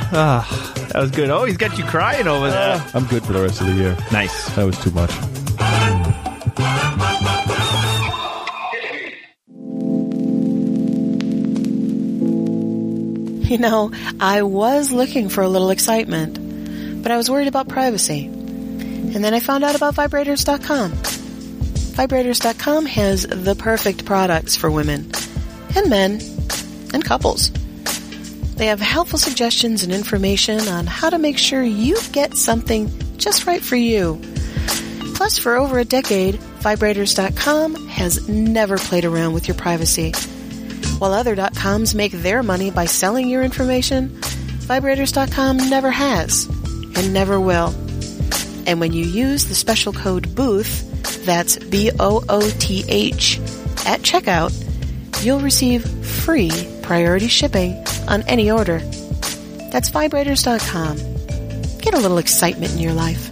Ah, that was good. Oh, he's got you crying over there. I'm good for the rest of the year. Nice. That was too much. You know, I was looking for a little excitement, but I was worried about privacy. And then I found out about vibrators.com. Vibrators.com has the perfect products for women and men and couples. They have helpful suggestions and information on how to make sure you get something just right for you. Plus, for over a decade, Vibrators.com has never played around with your privacy. While other .coms make their money by selling your information, Vibrators.com never has and never will. And when you use the special code BOOTH, that's B-O-O-T-H, at checkout, you'll receive free priority shipping on any order. That's vibrators.com. Get a little excitement in your life.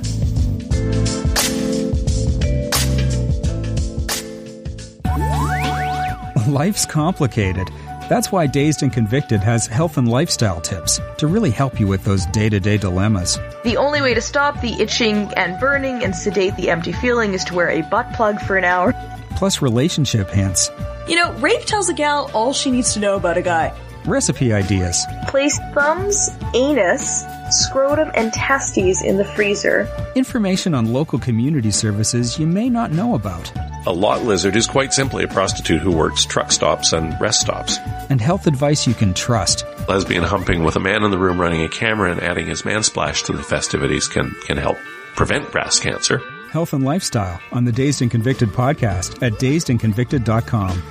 Life's complicated. That's why Dazed and Convicted has health and lifestyle tips to really help you with those day to day dilemmas. The only way to stop the itching and burning and sedate the empty feeling is to wear a butt plug for an hour. Plus, relationship hints, You know, Rafe tells a gal all she needs to know about a guy. Recipe ideas, Place thumbs, anus, scrotum, and testes in the freezer. information on local community services you may not know about, A lot lizard is quite simply a prostitute who works truck stops and rest stops. and health advice you can trust. Lesbian humping with a man in the room running a camera and adding his man splash to the festivities can, can help prevent breast cancer. Health and lifestyle on the Dazed and Convicted podcast at dazedandconvicted.com.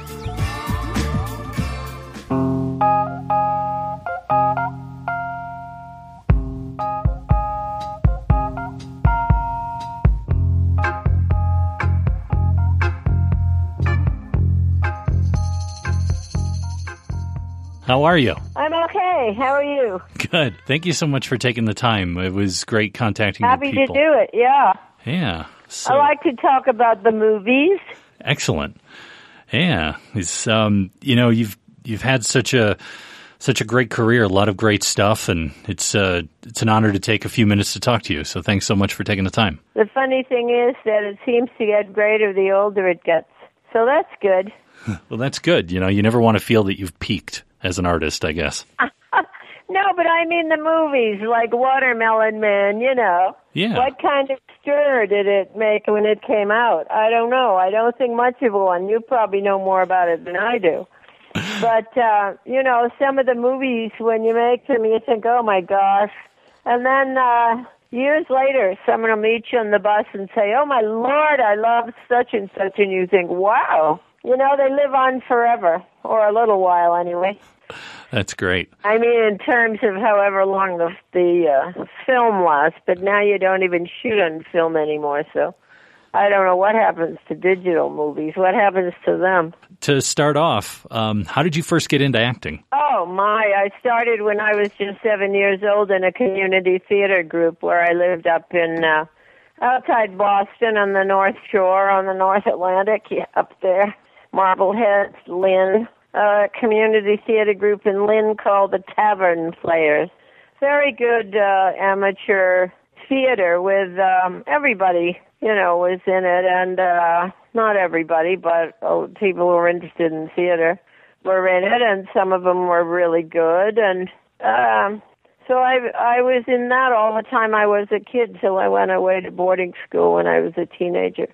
How are you? I'm okay. How are you? Good. Thank you so much for taking the time. It was great contacting you Happy to do it. Yeah. Yeah. I like to talk about the movies. Excellent. Yeah. It's um you know, you've you've had such a such a great career, a lot of great stuff and it's uh it's an honor to take a few minutes to talk to you. So thanks so much for taking the time. The funny thing is that it seems to get greater the older it gets. So that's good. Well, that's good. You know, you never want to feel that you've peaked as an artist, I guess. No, but I mean the movies like Watermelon Man, you know. Yeah. What kind of stir did it make when it came out? I don't know. I don't think much of one. You probably know more about it than I do. But uh, you know, some of the movies when you make them you think, Oh my gosh and then uh years later someone will meet you on the bus and say, Oh my lord, I love such and such and you think, Wow you know, they live on forever. Or a little while anyway. That's great. I mean, in terms of however long the the uh, film lasts, but now you don't even shoot on film anymore. So I don't know what happens to digital movies. What happens to them? To start off, um, how did you first get into acting? Oh my! I started when I was just seven years old in a community theater group where I lived up in uh, outside Boston on the North Shore on the North Atlantic, yeah, up there, Marblehead, Lynn uh, community theater group in Lynn called the Tavern Players. Very good uh, amateur theater with um, everybody, you know, was in it, and uh, not everybody, but oh, people who were interested in theater were in it, and some of them were really good, and um, so I I was in that all the time I was a kid till I went away to boarding school when I was a teenager.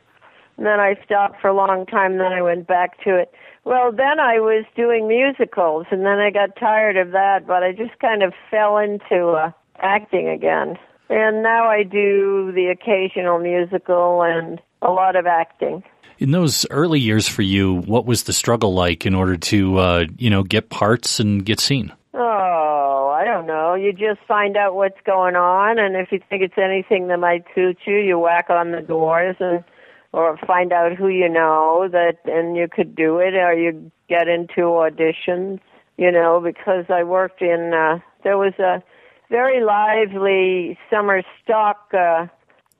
And then I stopped for a long time, then I went back to it. Well, then I was doing musicals, and then I got tired of that, but I just kind of fell into uh, acting again. And now I do the occasional musical and a lot of acting. In those early years for you, what was the struggle like in order to, uh, you know, get parts and get seen? Oh, I don't know. You just find out what's going on, and if you think it's anything that might suit you, you whack on the doors and or find out who you know that and you could do it or you get into auditions you know because i worked in uh there was a very lively summer stock uh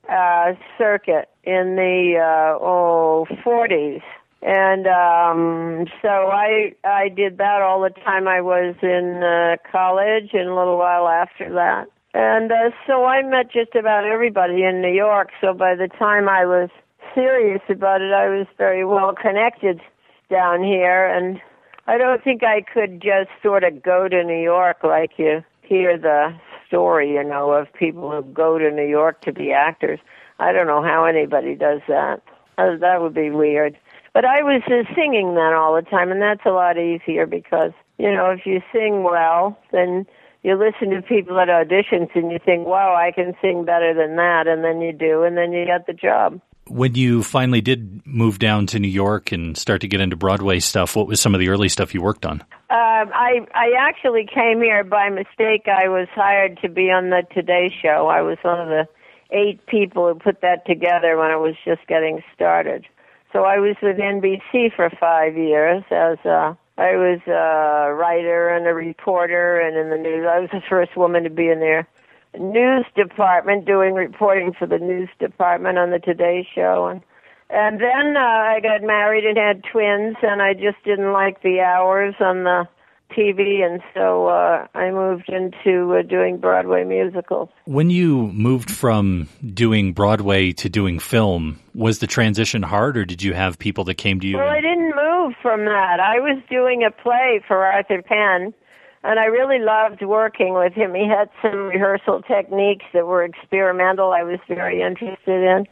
uh circuit in the uh oh forties. And um so i i did that all the time i was in uh college and a little while after that. And uh, so i met just about everybody in new york. So by the time i was serious about it. I was very well connected down here, and I don't think I could just sort of go to New York like you hear the story, you know, of people who go to New York to be actors. I don't know how anybody does that. Uh, that would be weird. But I was uh, singing then all the time, and that's a lot easier because, you know, if you sing well, then you listen to people at auditions and you think, wow, I can sing better than that, and then you do, and then you get the job when you finally did move down to New York and start to get into Broadway stuff, what was some of the early stuff you worked on? Uh, I I actually came here by mistake. I was hired to be on the Today Show. I was one of the eight people who put that together when it was just getting started. So I was with NBC for five years as a I was a writer and a reporter and in the news. I was the first woman to be in there news department doing reporting for the news department on the Today Show and and then uh, I got married and had twins and I just didn't like the hours on the TV and so uh, I moved into uh, doing Broadway musicals. When you moved from doing Broadway to doing film, was the transition hard or did you have people that came to you? Well, and- I didn't move from that. I was doing a play for Arthur Penn and I really loved working with him. He had some rehearsal techniques that were experimental. I was very interested in,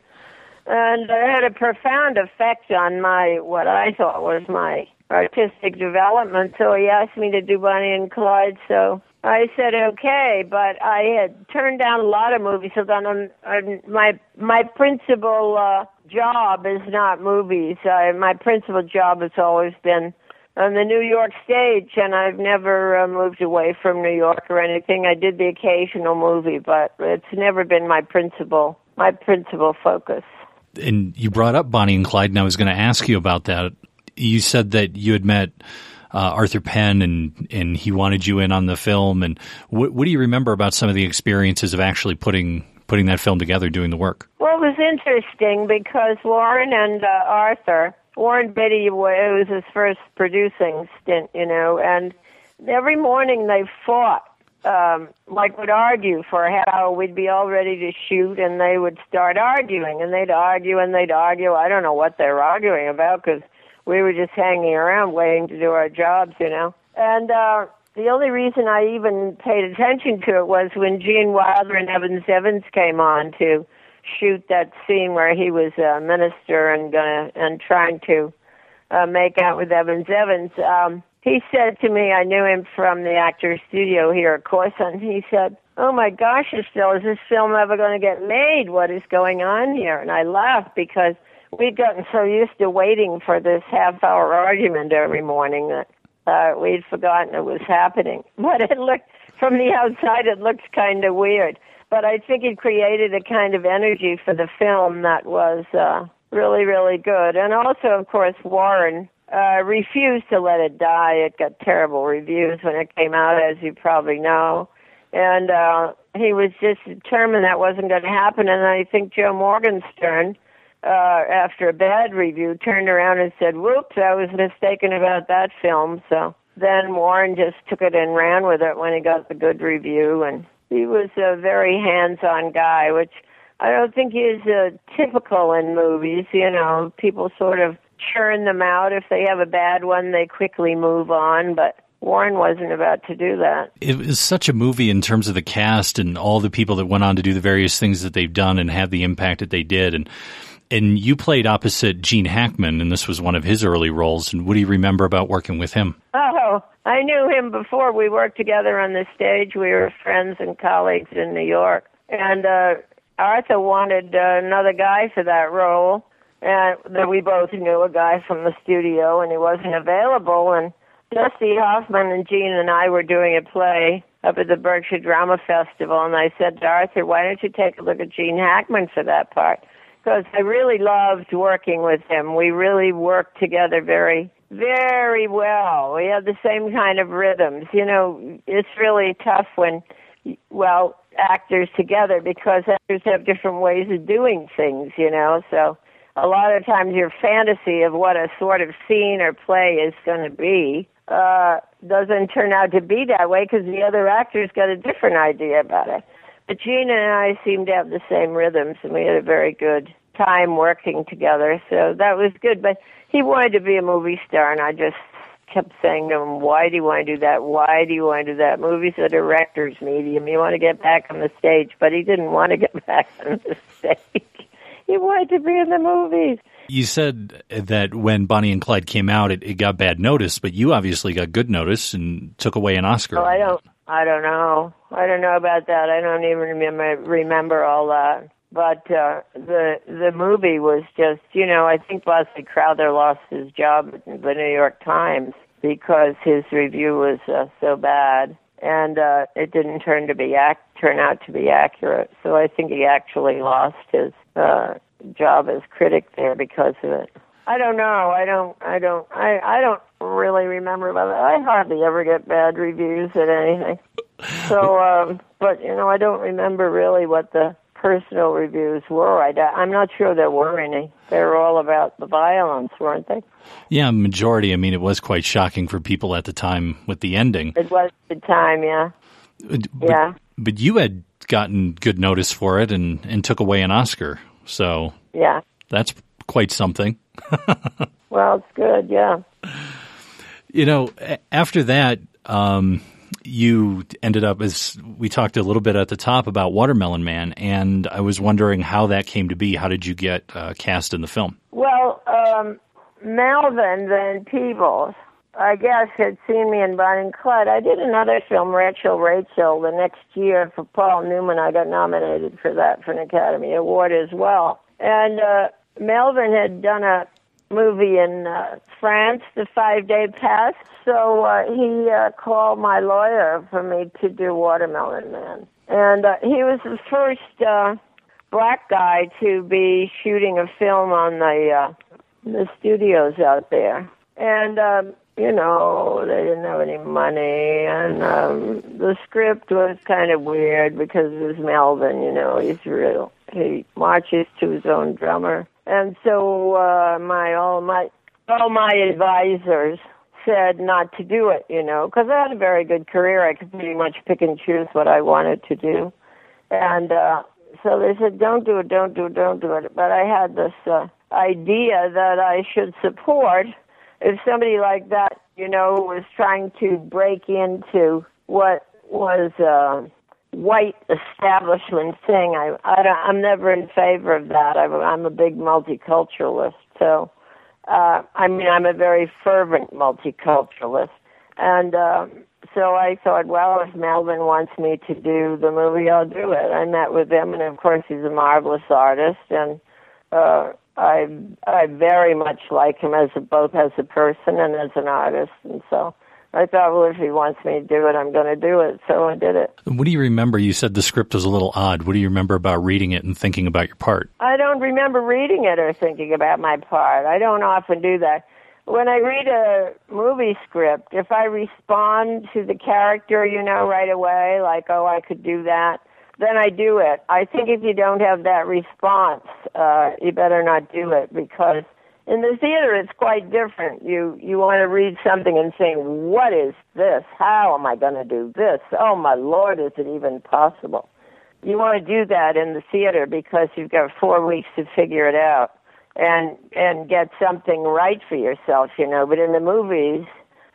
and it had a profound effect on my what I thought was my artistic development. So he asked me to do Bonnie and Clyde. So I said okay, but I had turned down a lot of movies. So then um, um, my my principal uh, job is not movies. I, my principal job has always been on the New York stage, and I've never uh, moved away from New York or anything. I did the occasional movie, but it's never been my principal my principal focus. And you brought up Bonnie and Clyde, and I was going to ask you about that. You said that you had met uh, Arthur Penn, and and he wanted you in on the film. And what, what do you remember about some of the experiences of actually putting putting that film together, doing the work? Well, it was interesting because Warren and uh, Arthur Warren Beatty it was his first producing stint, you know, and every morning they fought, um, like would argue for how we'd be all ready to shoot, and they would start arguing, and they'd argue and they'd argue. I don't know what they're arguing about because we were just hanging around waiting to do our jobs, you know. And uh, the only reason I even paid attention to it was when Gene Wilder and Evans Evans came on to shoot that scene where he was a minister and gonna and trying to uh, make out with Evans Evans. Um, he said to me, I knew him from the Actors Studio here at Corson. He said, "Oh my gosh, Estelle, is this film ever going to get made? What is going on here?" And I laughed because we'd gotten so used to waiting for this half-hour argument every morning that uh, we'd forgotten it was happening. But it looked from the outside, it looked kind of weird. But I think it created a kind of energy for the film that was uh, really, really good. And also, of course, Warren uh, refused to let it die. It got terrible reviews when it came out, as you probably know. And uh, he was just determined that wasn't going to happen. And I think Joe Morgenstern, uh, after a bad review, turned around and said, "Whoops, I was mistaken about that film." So then Warren just took it and ran with it when he got the good review. And he was a very hands-on guy, which I don't think is uh, typical in movies. You know, people sort of churn them out. If they have a bad one, they quickly move on. But Warren wasn't about to do that. It was such a movie in terms of the cast and all the people that went on to do the various things that they've done and have the impact that they did. And and you played opposite Gene Hackman, and this was one of his early roles. And what do you remember about working with him? Oh, I knew him before we worked together on the stage. We were friends and colleagues in New York. And uh, Arthur wanted uh, another guy for that role, and that we both knew a guy from the studio, and he wasn't available. And Dusty Hoffman and Gene and I were doing a play up at the Berkshire Drama Festival, and I said to Arthur, "Why don't you take a look at Gene Hackman for that part?" Because I really loved working with him. We really worked together very, very well. We had the same kind of rhythms. You know, it's really tough when, well, actors together because actors have different ways of doing things. You know, so a lot of times your fantasy of what a sort of scene or play is going to be uh, doesn't turn out to be that way because the other actor's got a different idea about it. But Gene and I seemed to have the same rhythms, and we had a very good time working together. So that was good. But he wanted to be a movie star, and I just kept saying to him, "Why do you want to do that? Why do you want to do that? Movies are director's medium. You want to get back on the stage." But he didn't want to get back on the stage. he wanted to be in the movies. You said that when Bonnie and Clyde came out, it, it got bad notice, but you obviously got good notice and took away an Oscar. Oh, I don't. I don't know. I don't know about that. I don't even remember remember all that. But uh, the the movie was just, you know, I think Bosley Crowther lost his job at the New York Times because his review was uh, so bad, and uh, it didn't turn to be ac- turn out to be accurate. So I think he actually lost his uh, job as critic there because of it. I don't know. I don't. I don't. I. I don't really remember about it. I hardly ever get bad reviews at anything. So, um, but you know, I don't remember really what the personal reviews were. I, I'm not sure there were any. They were all about the violence, weren't they? Yeah, majority. I mean, it was quite shocking for people at the time with the ending. It was the time, yeah. But, yeah. But you had gotten good notice for it and, and took away an Oscar. So Yeah. that's quite something. Well, it's good, yeah. You know, after that, um, you ended up as we talked a little bit at the top about Watermelon Man, and I was wondering how that came to be. How did you get uh, cast in the film? Well, um, Melvin Van Peebles, I guess, had seen me in Bonnie and Clyde. I did another film, Rachel Rachel, the next year for Paul Newman. I got nominated for that for an Academy Award as well. And uh, Melvin had done a movie in uh, France, The Five Day Pass. So uh, he uh, called my lawyer for me to do Watermelon Man. And uh, he was the first uh, black guy to be shooting a film on the uh, the studios out there. And um, you know, they didn't have any money, and um, the script was kind of weird because it was Melvin. You know, he's real. He marches to his own drummer, and so uh, my all my all my advisors said not to do it. You know, because I had a very good career. I could pretty much pick and choose what I wanted to do, and uh, so they said, "Don't do it, don't do it, don't do it." But I had this uh, idea that I should support if somebody like that, you know, was trying to break into what was a white establishment thing, I, I don't, I'm never in favor of that. I, I'm a big multiculturalist, so uh, I mean, I'm a very fervent multiculturalist, and uh, so I thought, well, if Melvin wants me to do the movie, I'll do it. I met with him, and of course, he's a marvelous artist, and uh, I I very much like him as a, both as a person and as an artist, and so I thought, well, if he wants me to do it, I'm going to do it. So I did it. What do you remember? You said the script was a little odd. What do you remember about reading it and thinking about your part? I don't remember reading it or thinking about my part. I don't often do that. When I read a movie script, if I respond to the character, you know, right away, like, oh, I could do that, then I do it. I think if you don't have that response, uh, you better not do it because in the theater it's quite different. You you want to read something and say, "What is this? How am I going to do this? Oh my lord, is it even possible?" You want to do that in the theater because you've got 4 weeks to figure it out and and get something right for yourself, you know. But in the movies,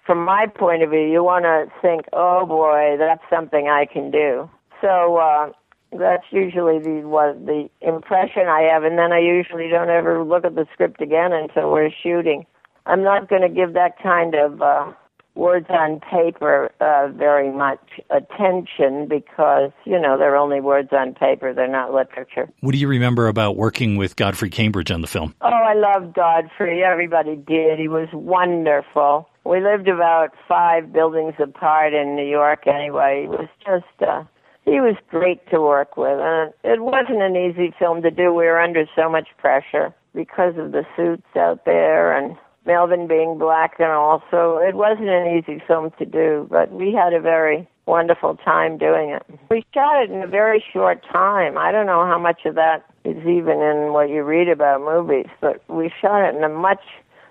from my point of view, you want to think, "Oh boy, that's something I can do." So uh that's usually the what the impression I have, and then I usually don't ever look at the script again until we're shooting. I'm not going to give that kind of uh, words on paper uh, very much attention because you know they're only words on paper; they're not literature. What do you remember about working with Godfrey Cambridge on the film? Oh, I loved Godfrey. Everybody did. He was wonderful. We lived about five buildings apart in New York. Anyway, he was just. Uh, he was great to work with, and it wasn't an easy film to do. We were under so much pressure because of the suits out there and Melvin being black, and also it wasn't an easy film to do. But we had a very wonderful time doing it. We shot it in a very short time. I don't know how much of that is even in what you read about movies, but we shot it in a much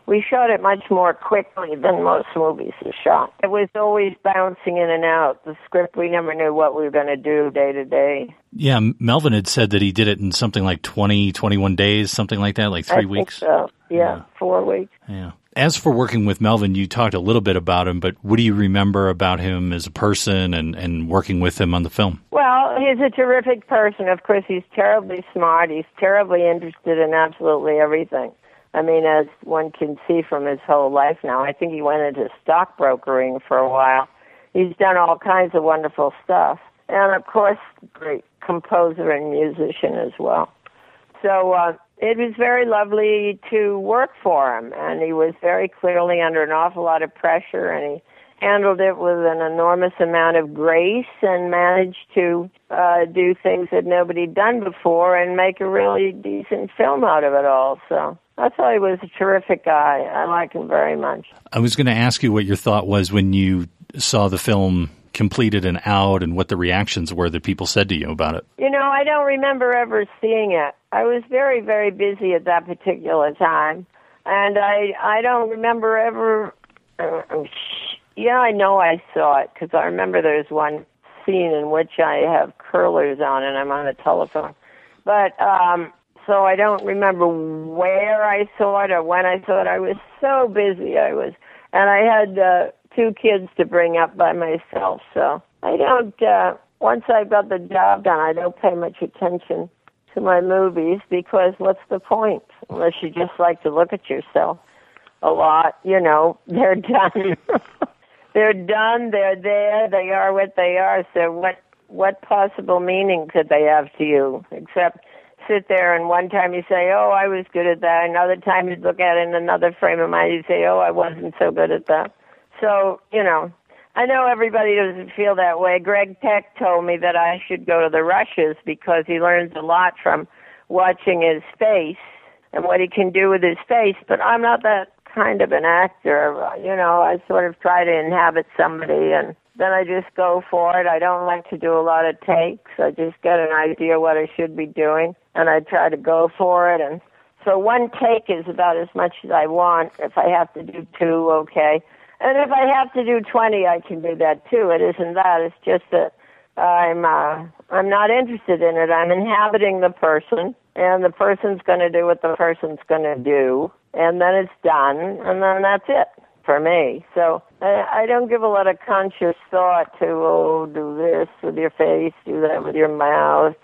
we shot it much more quickly than most movies are shot. It was always bouncing in and out. The script, we never knew what we were going to do day to day. Yeah, Melvin had said that he did it in something like 20, 21 days, something like that, like three I weeks. Think so. Yeah, yeah, four weeks. Yeah. As for working with Melvin, you talked a little bit about him, but what do you remember about him as a person and, and working with him on the film? Well, he's a terrific person. Of course, he's terribly smart. He's terribly interested in absolutely everything. I mean, as one can see from his whole life now, I think he went into stockbrokering for a while. He's done all kinds of wonderful stuff. And of course, great composer and musician as well. So uh, it was very lovely to work for him, and he was very clearly under an awful lot of pressure, and he handled it with an enormous amount of grace and managed to uh, do things that nobody had done before and make a really decent film out of it all. So I thought he was a terrific guy. I like him very much. I was going to ask you what your thought was when you saw the film completed and out and what the reactions were that people said to you about it. You know, I don't remember ever seeing it. I was very, very busy at that particular time. And I I don't remember ever. Uh, yeah, I know I saw it because I remember there's one scene in which I have curlers on and I'm on a telephone. But um so I don't remember where I saw it or when I saw it. I was so busy. I was, and I had uh, two kids to bring up by myself. So I don't. Uh, once I've got the job done, I don't pay much attention to my movies because what's the point? Unless you just like to look at yourself a lot, you know, they're done. they're done. They're there. They are what they are. So what? What possible meaning could they have to you except sit there and one time you say, "Oh, I was good at that," another time you look at it in another frame of mind, you say, "Oh, I wasn't so good at that." So you know, I know everybody doesn't feel that way. Greg Peck told me that I should go to the Rushes because he learns a lot from watching his face and what he can do with his face. But I'm not that kind of an actor. You know, I sort of try to inhabit somebody and then I just go for it. I don't like to do a lot of takes. I just get an idea what I should be doing and I try to go for it and so one take is about as much as I want. If I have to do two, okay. And if I have to do 20, I can do that too. It isn't that. It's just that I'm uh, I'm not interested in it. I'm inhabiting the person, and the person's going to do what the person's going to do. and then it's done, and then that's it for me. So I, I don't give a lot of conscious thought to, oh, do this with your face, do that with your mouth,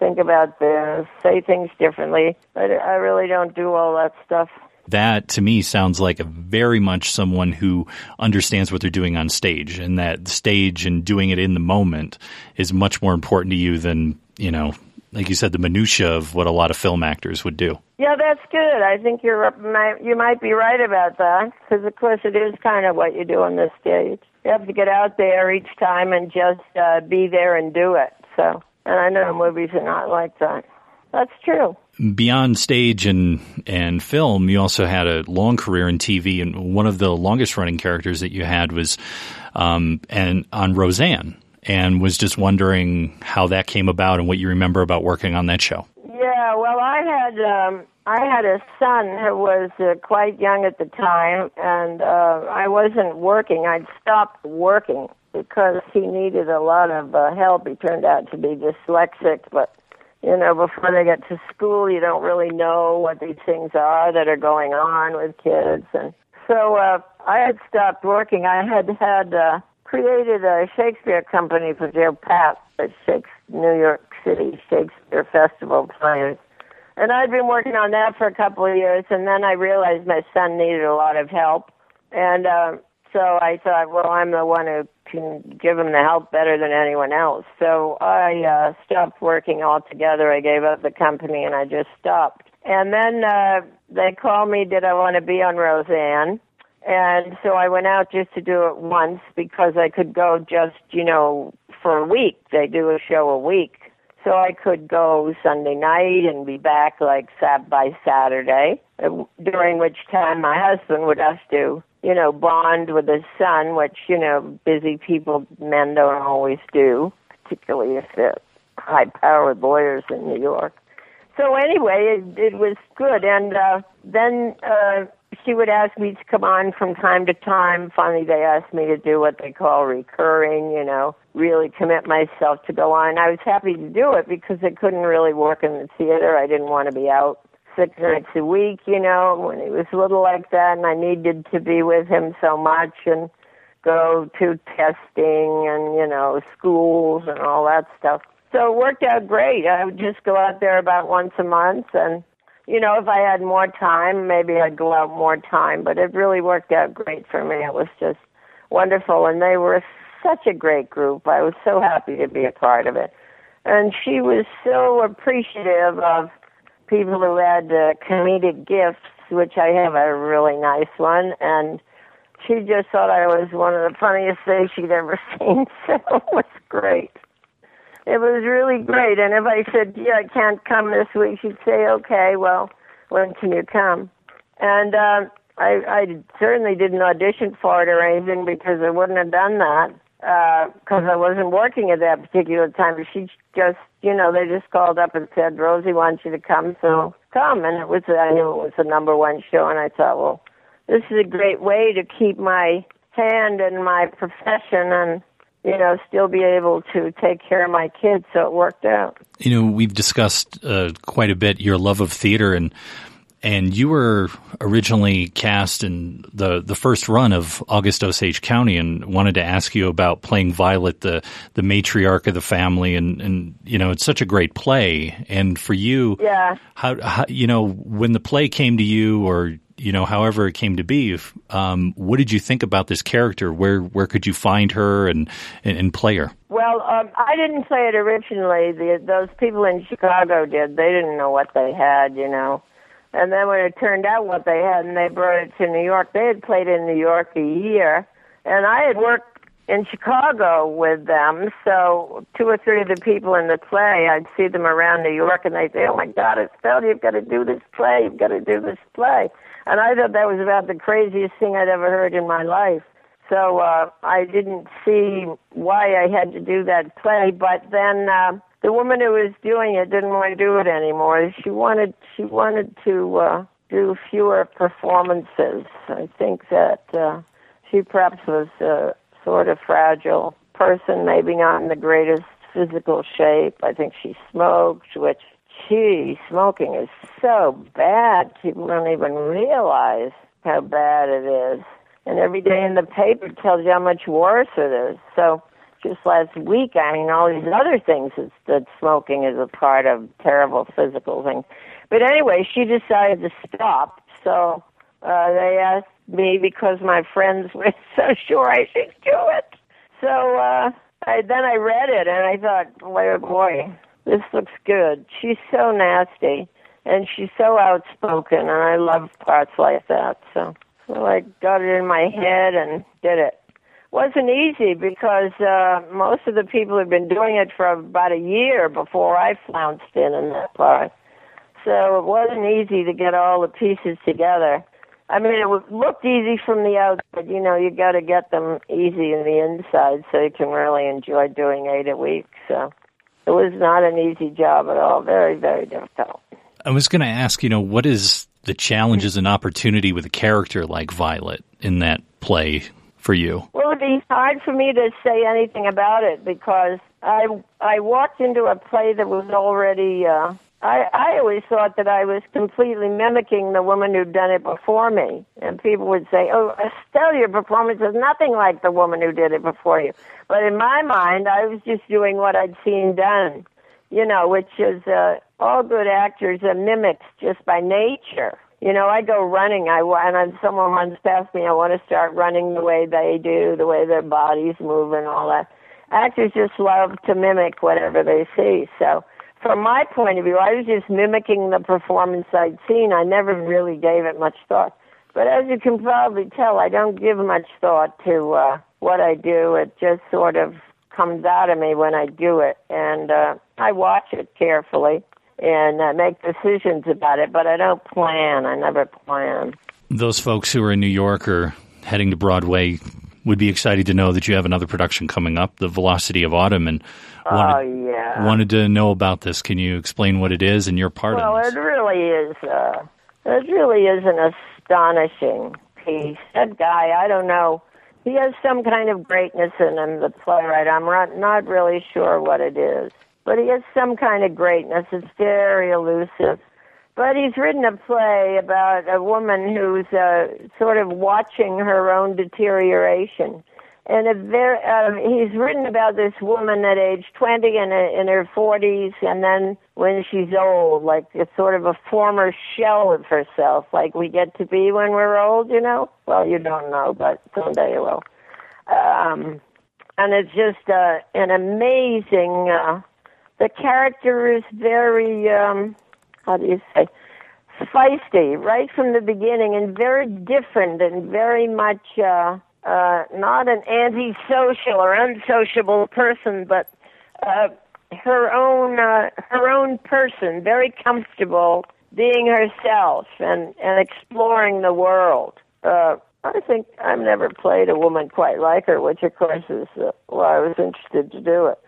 think about this, say things differently. I, I really don't do all that stuff. That to me sounds like a very much someone who understands what they're doing on stage, and that stage and doing it in the moment is much more important to you than you know, like you said, the minutia of what a lot of film actors would do. Yeah, that's good. I think you're you might be right about that because, of course, it is kind of what you do on this stage. You have to get out there each time and just uh, be there and do it. So, and I know movies are not like that. That's true. Beyond stage and and film, you also had a long career in TV, and one of the longest running characters that you had was um, and on Roseanne, and was just wondering how that came about and what you remember about working on that show. Yeah, well, I had um, I had a son who was uh, quite young at the time, and uh, I wasn't working. I'd stopped working because he needed a lot of uh, help. He turned out to be dyslexic, but you know, before they get to school, you don't really know what these things are that are going on with kids. And so uh, I had stopped working. I had had uh, created a Shakespeare company for Joe Papp at Shakespeare, New York City Shakespeare Festival players. And I'd been working on that for a couple of years, and then I realized my son needed a lot of help. And uh, so I thought, well, I'm the one who can give them the help better than anyone else. So I uh, stopped working altogether. I gave up the company and I just stopped. And then uh, they called me, did I want to be on Roseanne? And so I went out just to do it once because I could go just, you know, for a week. They do a show a week. So I could go Sunday night and be back like sat by Saturday, during which time my husband would have to you know, bond with his son, which, you know, busy people, men don't always do, particularly if they're high powered lawyers in New York. So anyway, it, it was good. And uh, then uh, she would ask me to come on from time to time. Finally, they asked me to do what they call recurring, you know, really commit myself to go on. I was happy to do it because I couldn't really work in the theater. I didn't want to be out six nights a week, you know, when he was little like that, and I needed to be with him so much and go to testing and, you know, schools and all that stuff. So it worked out great. I would just go out there about once a month and you know, if I had more time, maybe I'd go out more time, but it really worked out great for me. It was just wonderful and they were such a great group. I was so happy to be a part of it. And she was so appreciative of people who had uh, comedic gifts, which I have a really nice one, and she just thought I was one of the funniest things she'd ever seen. So it was great. It was really great. And if I said, "Yeah, I can't come this week," she'd say, "Okay, well, when can you come?" And uh, I, I certainly didn't audition for it or anything because I wouldn't have done that because uh, I wasn't working at that particular time. She just, you know, they just called up and said, Rosie wants you to come, so come. And it was, I knew it was the number one show, and I thought, well, this is a great way to keep my hand in my profession and you know, still be able to take care of my kids. So it worked out. You know, we've discussed uh, quite a bit your love of theater, and and you were originally cast in the the first run of August Osage County, and wanted to ask you about playing Violet, the the matriarch of the family, and and you know it's such a great play, and for you, yeah, how, how you know when the play came to you, or you know however it came to be, um, what did you think about this character? Where where could you find her and and, and play her? Well, um, I didn't play it originally. The, those people in Chicago did. They didn't know what they had, you know. And then when it turned out what they had and they brought it to New York, they had played in New York a year. And I had worked in Chicago with them, so two or three of the people in the play, I'd see them around New York and they'd say, Oh my God, it's Estelle, you've got to do this play, you've got to do this play. And I thought that was about the craziest thing I'd ever heard in my life. So uh, I didn't see why I had to do that play, but then uh, the woman who was doing it didn't want to do it anymore. She wanted she wanted to uh, do fewer performances. I think that uh, she perhaps was a sort of fragile person, maybe not in the greatest physical shape. I think she smoked, which gee, smoking is so bad. People don't even realize how bad it is. And every day in the paper tells you how much worse it is. So just last week, I mean, all these other things that, that smoking is a part of terrible physical thing. But anyway, she decided to stop. So uh, they asked me because my friends were so sure I should do it. So uh, I, then I read it and I thought, boy, oh boy, this looks good. She's so nasty and she's so outspoken, and I love parts like that. So, so I got it in my head and did it. Wasn't easy because uh, most of the people had been doing it for about a year before I flounced in in that part. So it wasn't easy to get all the pieces together. I mean, it looked easy from the outside. You know, you got to get them easy in the inside so you can really enjoy doing eight a week. So it was not an easy job at all. Very, very difficult. I was going to ask, you know, what is the challenges and opportunity with a character like Violet in that play for you? Well, it'd be hard for me to say anything about it because I I walked into a play that was already. Uh, I I always thought that I was completely mimicking the woman who'd done it before me, and people would say, "Oh, Estelle, your performance is nothing like the woman who did it before you." But in my mind, I was just doing what I'd seen done, you know, which is uh, all good actors are mimics just by nature. You know, I go running. I and someone runs past me. I want to start running the way they do, the way their bodies move, and all that. Actors just love to mimic whatever they see. So, from my point of view, I was just mimicking the performance I'd seen. I never really gave it much thought. But as you can probably tell, I don't give much thought to uh, what I do. It just sort of comes out of me when I do it, and uh, I watch it carefully and uh, make decisions about it, but I don't plan. I never plan. Those folks who are in New York or heading to Broadway would be excited to know that you have another production coming up, The Velocity of Autumn, and wanted, oh yeah, wanted to know about this. Can you explain what it is and your part well, in this? it really is. Uh, it really is an astonishing piece. That guy, I don't know. He has some kind of greatness in him, the playwright. I'm not really sure what it is but he has some kind of greatness. It's very elusive. But he's written a play about a woman who's uh, sort of watching her own deterioration. And a very, uh, he's written about this woman at age 20 and in her 40s, and then when she's old, like it's sort of a former shell of herself, like we get to be when we're old, you know? Well, you don't know, but someday you will. Um, and it's just uh, an amazing uh, the character is very um how do you say feisty right from the beginning and very different and very much uh uh not an antisocial or unsociable person but uh her own uh, her own person very comfortable being herself and and exploring the world. Uh I think I've never played a woman quite like her, which of course is uh, why I was interested to do it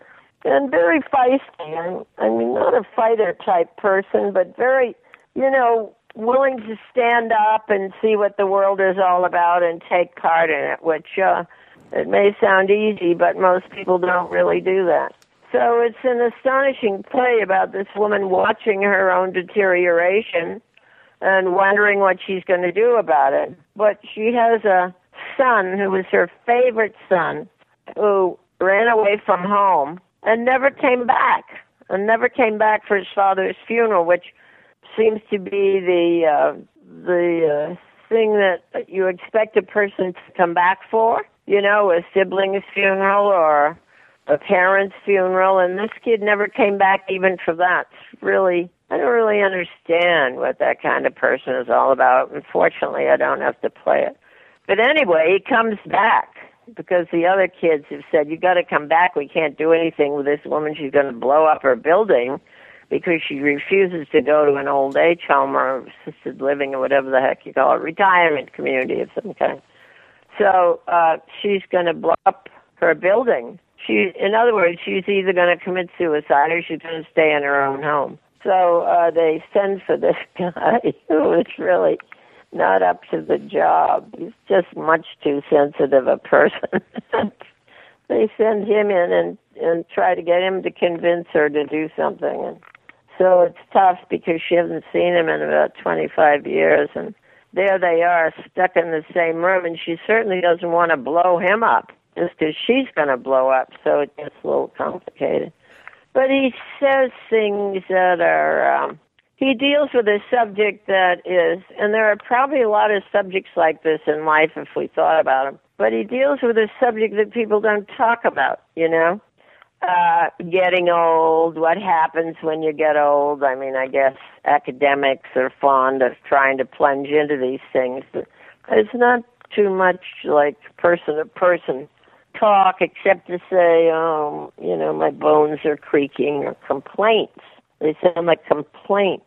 and very feisty. I'm, I mean, not a fighter type person, but very, you know, willing to stand up and see what the world is all about and take part in it, which uh, it may sound easy, but most people don't really do that. So it's an astonishing play about this woman watching her own deterioration and wondering what she's going to do about it. But she has a son who was her favorite son who ran away from home and never came back and never came back for his father's funeral, which seems to be the uh, the uh, thing that you expect a person to come back for. You know, a sibling's funeral or a parent's funeral, and this kid never came back even for that. It's really, I don't really understand what that kind of person is all about. Unfortunately, I don't have to play it. But anyway, he comes back because the other kids have said you got to come back. We can't do anything with this woman. She's going to blow up her building because she refuses to go to an old age home or assisted living or whatever the heck you call it, retirement community of some kind. So uh, she's going to blow up her building. She, in other words, she's either going to commit suicide or she's going to stay in her own home. So uh, they send for this guy who is really not up to the job. He's just much too sensitive a person. they send him in and and try to get him to convince her to do something. And So it's tough because she hasn't seen him in about 25 years, and there they are stuck in the same room, and she certainly doesn't want to blow him up just because she's going to blow up. So it gets a little complicated. But he says things that are. Um, he deals with a subject that is, and there are probably a lot of subjects like this in life if we thought about them. But he deals with a subject that people don't talk about. You know, uh, getting old, what happens when you get old. I mean, I guess academics are fond of trying to plunge into these things, but it's not too much like person to person talk except to say, oh, you know, my bones are creaking or complaints. They sound like complaints.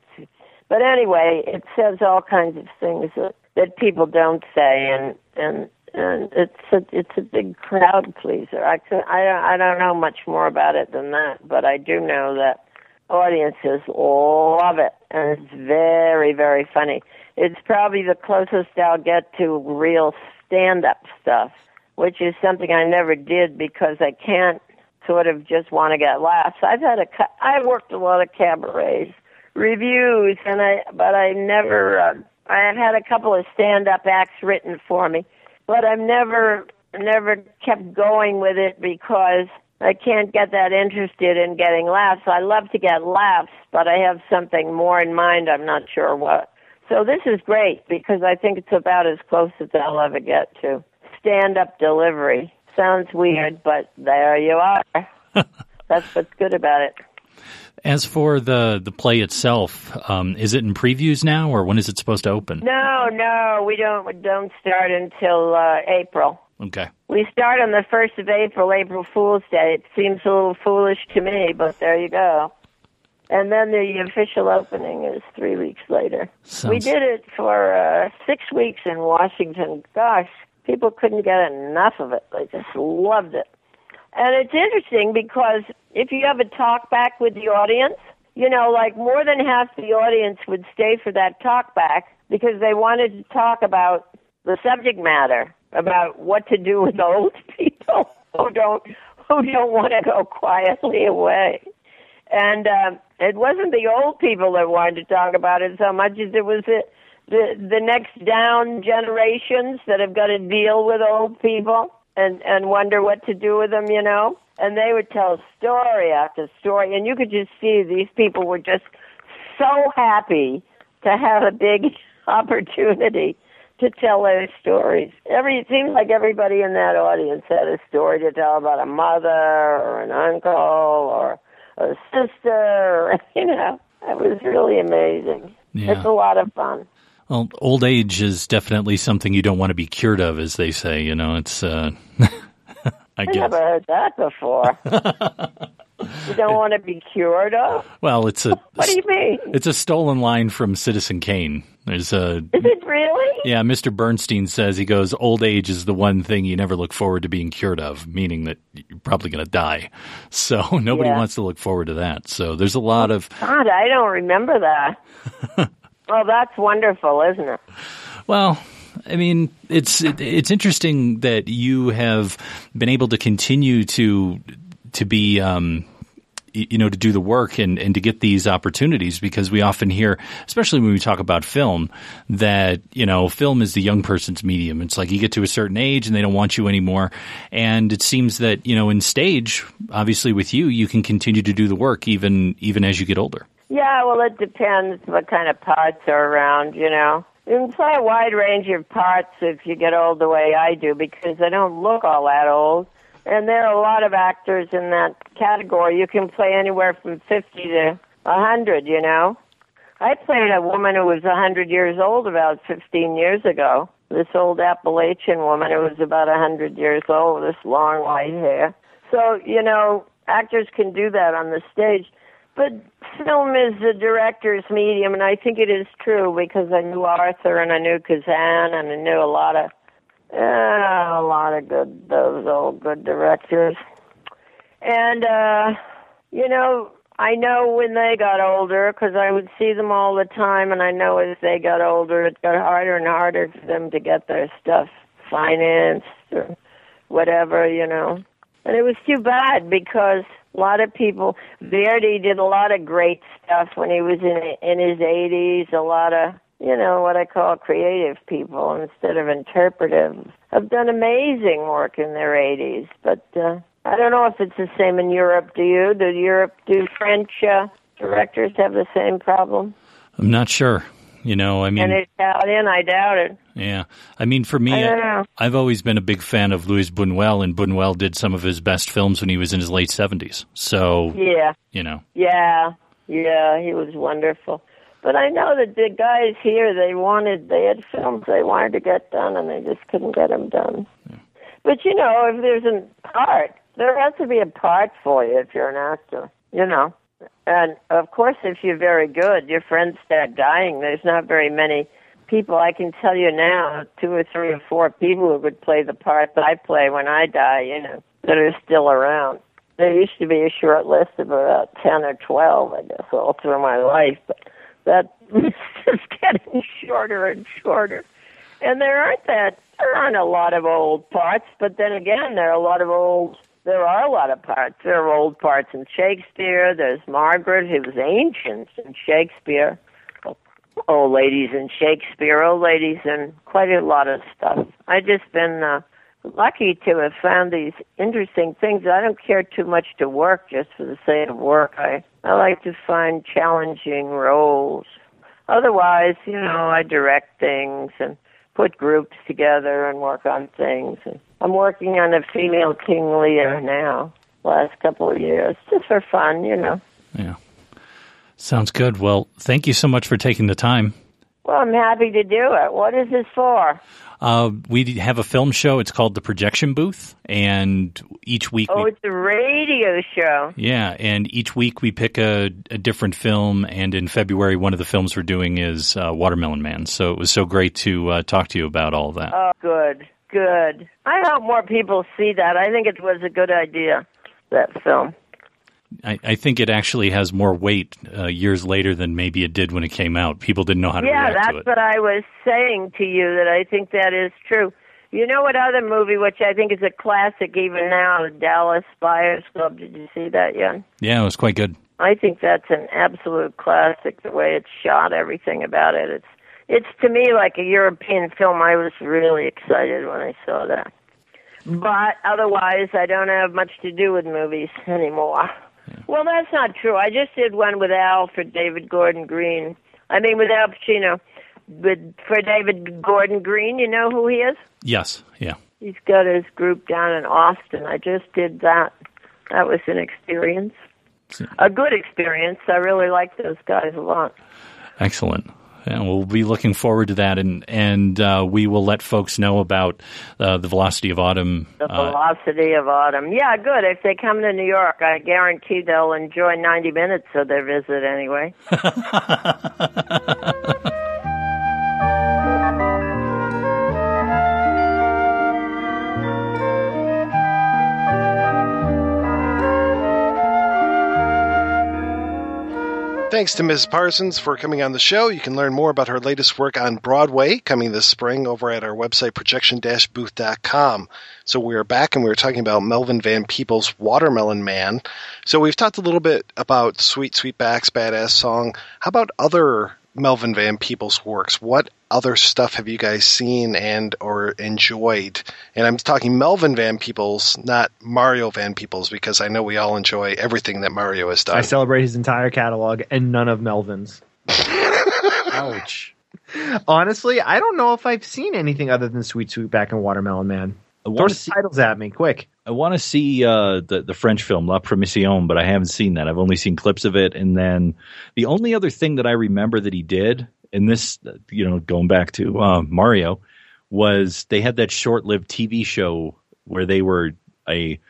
But anyway, it says all kinds of things that, that people don't say, and and and it's a it's a big crowd pleaser. I could, I I don't know much more about it than that, but I do know that audiences love it, and it's very very funny. It's probably the closest I'll get to real stand-up stuff, which is something I never did because I can't sort of just want to get laughs. I've had a I worked a lot of cabarets, reviews, and I but I never. Uh, I have had a couple of stand-up acts written for me but I've never never kept going with it because I can't get that interested in getting laughs. I love to get laughs, but I have something more in mind. I'm not sure what. So this is great because I think it's about as close as I'll ever get to stand up delivery. Sounds weird, but there you are. That's what's good about it. As for the the play itself, um, is it in previews now, or when is it supposed to open? No, no, we don't we don't start until uh, April. Okay. We start on the first of April, April Fool's Day. It seems a little foolish to me, but there you go. And then the official opening is three weeks later. Sounds- We did it for uh, six weeks in Washington. Gosh, people couldn't get enough of it. They just loved it. And it's interesting because if you have a talk back with the audience, you know, like more than half the audience would stay for that talk back because they wanted to talk about the subject matter, about what to do with old people who don't who don't want to go quietly away. And um, it wasn't the old people that wanted to talk about it so much as it was the the, the next down generations that have got to deal with old people and and wonder what to do with them, you know. And they would tell story after story, and you could just see these people were just so happy to have a big opportunity to tell their stories. Every it seems like everybody in that audience had a story to tell about a mother or an uncle or a sister, or, you know. It was really amazing. Yeah. It's a lot of fun. Well, old age is definitely something you don't want to be cured of, as they say. You know, it's. Uh, I guess. never heard that before. you don't want to be cured of? Well, it's a. What do you mean? It's a stolen line from Citizen Kane. There's a. Is it really? Yeah, Mr. Bernstein says he goes, old age is the one thing you never look forward to being cured of, meaning that you're probably going to die. So nobody Yeah. wants to look forward to that. So there's a lot of. God, I don't remember that. Well, that's wonderful, isn't it? Well, I mean, it's it, it's interesting that you have been able to continue to to be. Um, you know, to do the work and, and to get these opportunities because we often hear, especially when we talk about film, that, you know, film is the young person's medium. It's like you get to a certain age and they don't want you anymore. And it seems that, you know, in stage, obviously with you, you can continue to do the work even, even as you get older. Yeah, well, it depends what kind of parts are around, you know. You can play a wide range of parts if you get old the way I do because I don't look all that old. And there are a lot of actors in that category. You can play anywhere from 50 to a 100, you know. I played a woman who was a 100 years old about 15 years ago. This old Appalachian woman who was about a 100 years old this long white hair. So, you know, actors can do that on the stage. But film is the director's medium, and I think it is true because I knew Arthur and I knew Kazan and I knew a lot of uh, a lot of good those old good directors. And uh, you know, I know when they got older because I would see them all the time, and I know as they got older, it got harder and harder for them to get their stuff financed or whatever, you know. And it was too bad because A lot of people. Verdi did a lot of great stuff when he was in in his 80s. A lot of you know what I call creative people instead of interpretive have done amazing work in their 80s. But uh, I don't know if it's the same in Europe. Do you? Do Europe? Do French uh, directors have the same problem? I'm not sure. You know, I mean, and Italian, I doubt it. yeah. I mean, for me, I. I've always been a big fan of Louis Buñuel, and Buñuel did some of his best films when he was in his late 70s. So, Yeah, you know, yeah, yeah. He was wonderful. But I know that the guys here, they wanted, they had films they wanted to get done, and they just couldn't get them done. But you know, if there's a part, there has to be a part for you if you're an actor. You know, and of course, if you're very good, your friends start dying. There's not very many people. I can tell you now, two or three or four people who would play the part that I play when I die. You know, that are still around. There used to be a short list of about ten or twelve, I guess, all through my life, but that is just getting shorter and shorter. And there aren't that there aren't a lot of old parts, but then again, there are a lot of old. There are a lot of parts. There are old parts in Shakespeare. There's Margaret, who was ancient in Shakespeare. Old ladies in Shakespeare. Old ladies in quite a lot of stuff. I've just been uh, lucky to have found these interesting things. I don't care too much to work just for the sake of work. I I like to find challenging roles. Otherwise, you know, I direct things and put groups together and work on things. And I'm working on a female King Lear now. Last couple of years, just for fun, you know. Yeah. Sounds good. Well, thank you so much for taking the time. Well, I'm happy to do it. What is this for? Uh, we have a film show. It's called The Projection Booth, and each week Oh, we it's a radio show. Yeah, and each week we pick a, a different film, and in February, one of the films we're doing is uh, Watermelon Man. So it was so great to uh, talk to you about all that. Oh, good, good. I hope more people see that. I think it was a good idea, that film. I, I think it actually has more weight uh, years later than maybe it did when it came out. People didn't know how to yeah, react to it. Yeah, that's what I was saying to you, that I think that is true. You know what other movie, which I think is a classic even now, the Dallas Buyers Club. Did you see that yet? Yeah, it was quite good. I think that's an absolute classic. The way it's shot, everything about it. It's it's to me like a European film. I was really excited when I saw that. But otherwise, I don't have much to do with movies anymore. Well, that's not true. I just did one with Al for David Gordon Green. I mean, with Al Pacino. With for David Gordon Green, you know who he is? Yes, yeah. He's got his group down in Austin. I just did that. That was an experience. A good experience. I really like those guys a lot. Excellent. And we'll be looking forward to that, and and uh, we will let folks know about uh, the Velocity of Autumn. The Uh, velocity of autumn. Yeah, good. If they come to New York, I guarantee they'll enjoy 90 minutes of their visit anyway. Thanks to Ms. Parsons for coming on the show. You can learn more about her latest work on Broadway coming this spring over at our website, projection-booth.com. So we are back and we were talking about Melvin Van Peebles' Watermelon Man. So we've talked a little bit about Sweet Sweetback's Baadasssss Song. How about other Melvin Van Peebles works? What other stuff have you guys seen and or enjoyed? And I'm talking Melvin Van Peebles, not Mario Van Peebles, because I know we all enjoy everything that Mario has done. I celebrate his entire catalog and none of Melvin's. Ouch. Honestly, I don't know if I've seen anything other than Sweet Sweetback and Watermelon Man. Throw wanna the titles at me, quick. I want to see uh, the the French film La Permission, but I haven't seen that. I've only seen clips of it, and then the only other thing that I remember that he did, and this, you know, going back to uh, Mario, was they had that short-lived TV show where they were a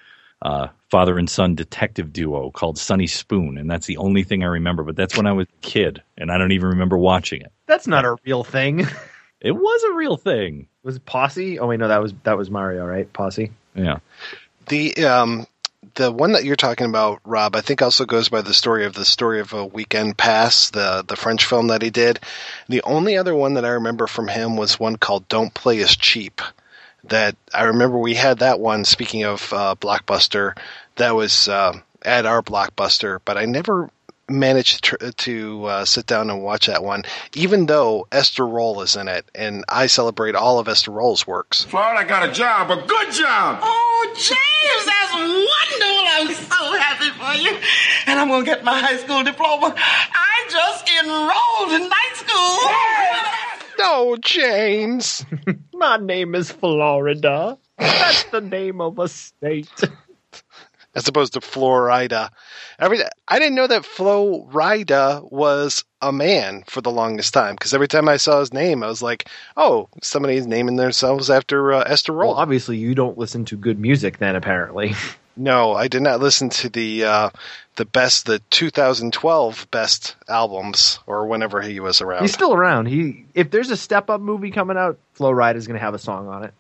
uh, father and son detective duo called Sonny Spoon, and that's the only thing I remember. But that's when I was a kid, and I don't even remember watching it. That's not a real thing. It was a real thing. Was it Posse? Oh wait, no, that was that was Mario, right? Posse. Yeah. The um the one that you're talking about, Rob, I think also goes by the story of the story of a weekend pass, the the French film that he did. The only other one that I remember from him was one called "Don't Play Us Cheap." That I remember we had that one. Speaking of uh, blockbuster, that was uh, at our blockbuster, but I never managed to, to uh, sit down and watch that one, even though Esther Rolle is in it, and I celebrate all of Esther Rolle's works. Florida got a job, a good job. Oh, James, that's wonderful. I'm so happy for you. And I'm going to get my high school diploma. I just enrolled in night school. No, James. My name is Florida. That's the name of a state. As opposed to Florida. Every I didn't know that Flo Rida was a man for the longest time because every time I saw his name, I was like, "Oh, somebody's naming themselves after uh, Esther Rolle." Well, obviously, you don't listen to good music then, apparently. No, I did not listen to the uh, the best, the 2012 best albums, or whenever he was around. He's still around. He if there's a step up movie coming out, Flo Rida is going to have a song on it.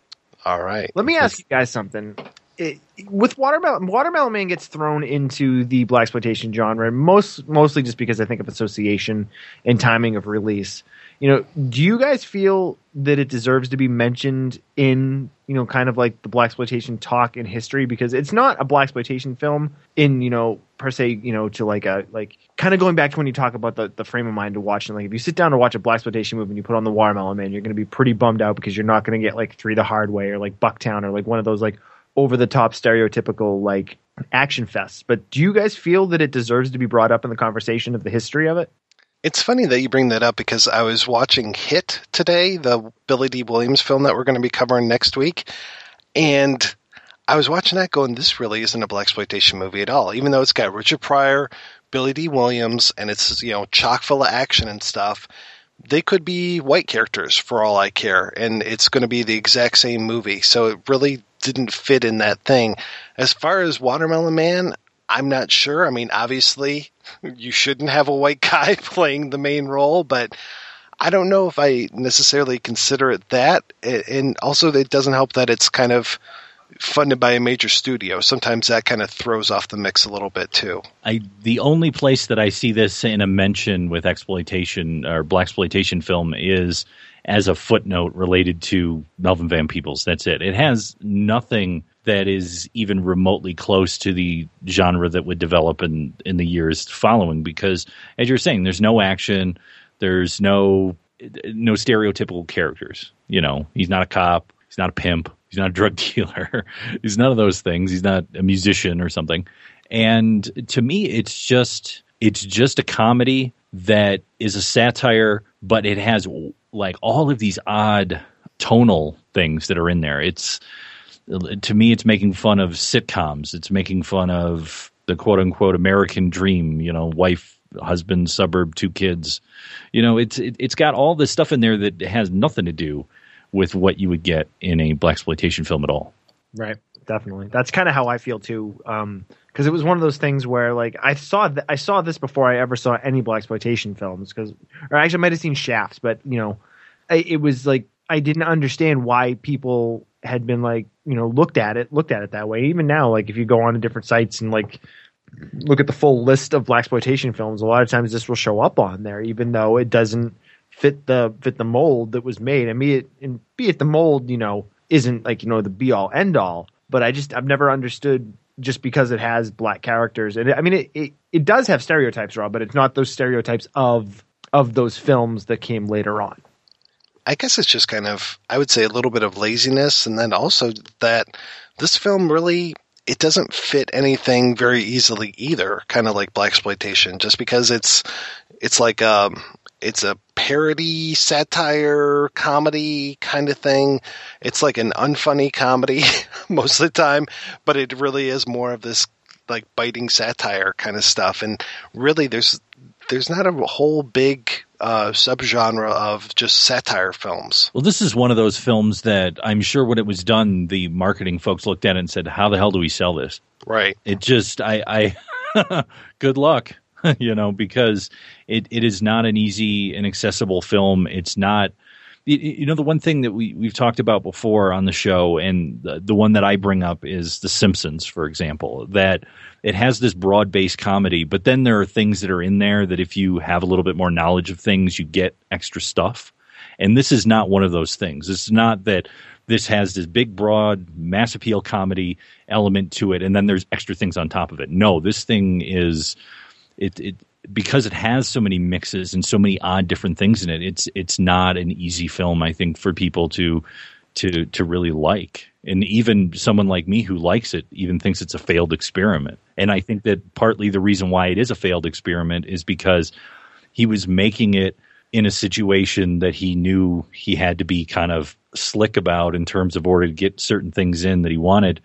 All right. Let me ask you guys something. It, with Watermelon, Watermelon Man gets thrown into the blaxploitation genre most mostly just because I think of association and timing of release. You know, do you guys feel that it deserves to be mentioned in you know kind of like the blaxploitation talk in history because it's not a blaxploitation film in you know per se you know to like a like kind of going back to when you talk about the, the frame of mind to watch and like if you sit down to watch a blaxploitation movie and you put on the Watermelon Man you're going to be pretty bummed out because you're not going to get like Three the Hard Way or like Bucktown or like one of those like over the top stereotypical like action fests. But do you guys feel that it deserves to be brought up in the conversation of the history of it? It's funny that you bring that up because I was watching Hit today, the Billy Dee Williams film that we're going to be covering next week, and I was watching that going, this really isn't a blaxploitation movie at all, even though it's got Richard Pryor, Billy Dee Williams, and it's you know chock full of action and stuff. They could be white characters for all I care, and it's going to be the exact same movie. So it really didn't fit in that thing. As far as Watermelon Man, I'm not sure. I mean, obviously, you shouldn't have a white guy playing the main role, but I don't know if I necessarily consider it that. And also, it doesn't help that it's kind of funded by a major studio. Sometimes that kind of throws off the mix a little bit too. I the only place that I see this in a mention with exploitation or blaxploitation film is as a footnote related to Melvin Van Peebles. That's it. It has nothing that is even remotely close to the genre that would develop in in the years following because as you're saying there's no action. There's no no stereotypical characters. You know he's not a cop. He's not a pimp. He's not a drug dealer. He's none of those things. He's not a musician or something. And to me it's just it's just a comedy that is a satire but it has like all of these odd tonal things that are in there it's to me, it's making fun of sitcoms. It's making fun of the quote unquote American dream. You know, wife, husband, suburb, two kids. You know, it's it, it's got all this stuff in there that has nothing to do with what you would get in a blaxploitation film at all. Right. Definitely. That's kind of how I feel too. Um, because it was one of those things where like I saw th- I saw this before I ever saw any blaxploitation films because or actually I might have seen Shaft, but you know, it was like I didn't understand why people had been like you know looked at it looked at it that way. Even now like if you go on to different sites and like look at the full list of blaxploitation films a lot of times this will show up on there even though it doesn't fit the fit the mold that was made. I mean, it and be it the mold you know isn't like you know the be all end all but i just i've never understood just because it has black characters. And it, i mean it, it it does have stereotypes rob but it's not those stereotypes of of those films that came later on I guess it's just kind of, I would say, a little bit of laziness, and then also that this film really it doesn't fit anything very easily either. Kind of like blaxploitation, just because it's it's like um it's a parody satire comedy kind of thing. It's like an unfunny comedy most of the time, but it really is more of this like biting satire kind of stuff. And really, there's there's not a whole big uh, subgenre of just satire films. Well, this is one of those films that I'm sure when it was done, the marketing folks looked at it and said, "How the hell do we sell this?" Right. It just, I, I good luck, you know, because it, it is not an easy and accessible film. It's not. You know, the one thing that we, we've talked about before on the show, and the, the one that I bring up is The Simpsons, for example, that it has this broad based comedy, but then there are things that are in there that if you have a little bit more knowledge of things, you get extra stuff. And this is not one of those things. It's not that this has this big, broad, mass appeal comedy element to it, and then there's extra things on top of it. No, this thing is it it because it has so many mixes and so many odd different things in it. It's it's not an easy film, I think, for people to to to really like. And even someone like me who likes it even thinks it's a failed experiment. And I think that partly the reason why it is a failed experiment is because he was making it in a situation that he knew he had to be kind of slick about in terms of order to get certain things in that he wanted.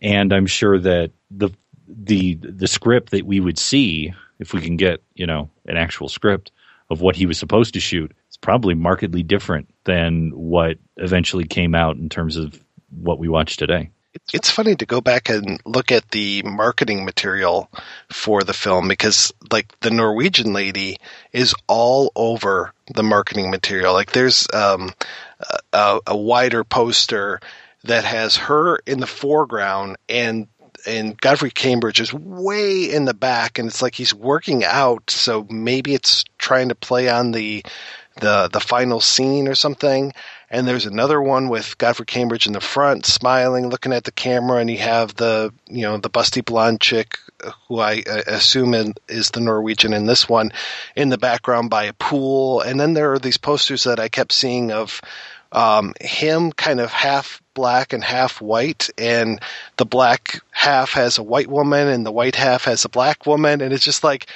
And I'm sure that the the the script that we would see if we can get you know an actual script of what he was supposed to shoot it's probably markedly different than what eventually came out in terms of what we watch today it's funny to go back and look at the marketing material for the film because like the Norwegian lady is all over the marketing material. Like there's um, a, a wider poster that has her in the foreground and and Godfrey Cambridge is way in the back, and it's like he's working out. So maybe it's trying to play on the the the final scene or something. And there's another one with Godfrey Cambridge in the front, smiling, looking at the camera, and you have the you know the busty blonde chick who I assume is the Norwegian in this one in the background by a pool. And then there are these posters that I kept seeing of um, him kind of half black and half white, and the black half has a white woman, and the white half has a black woman, and it's just like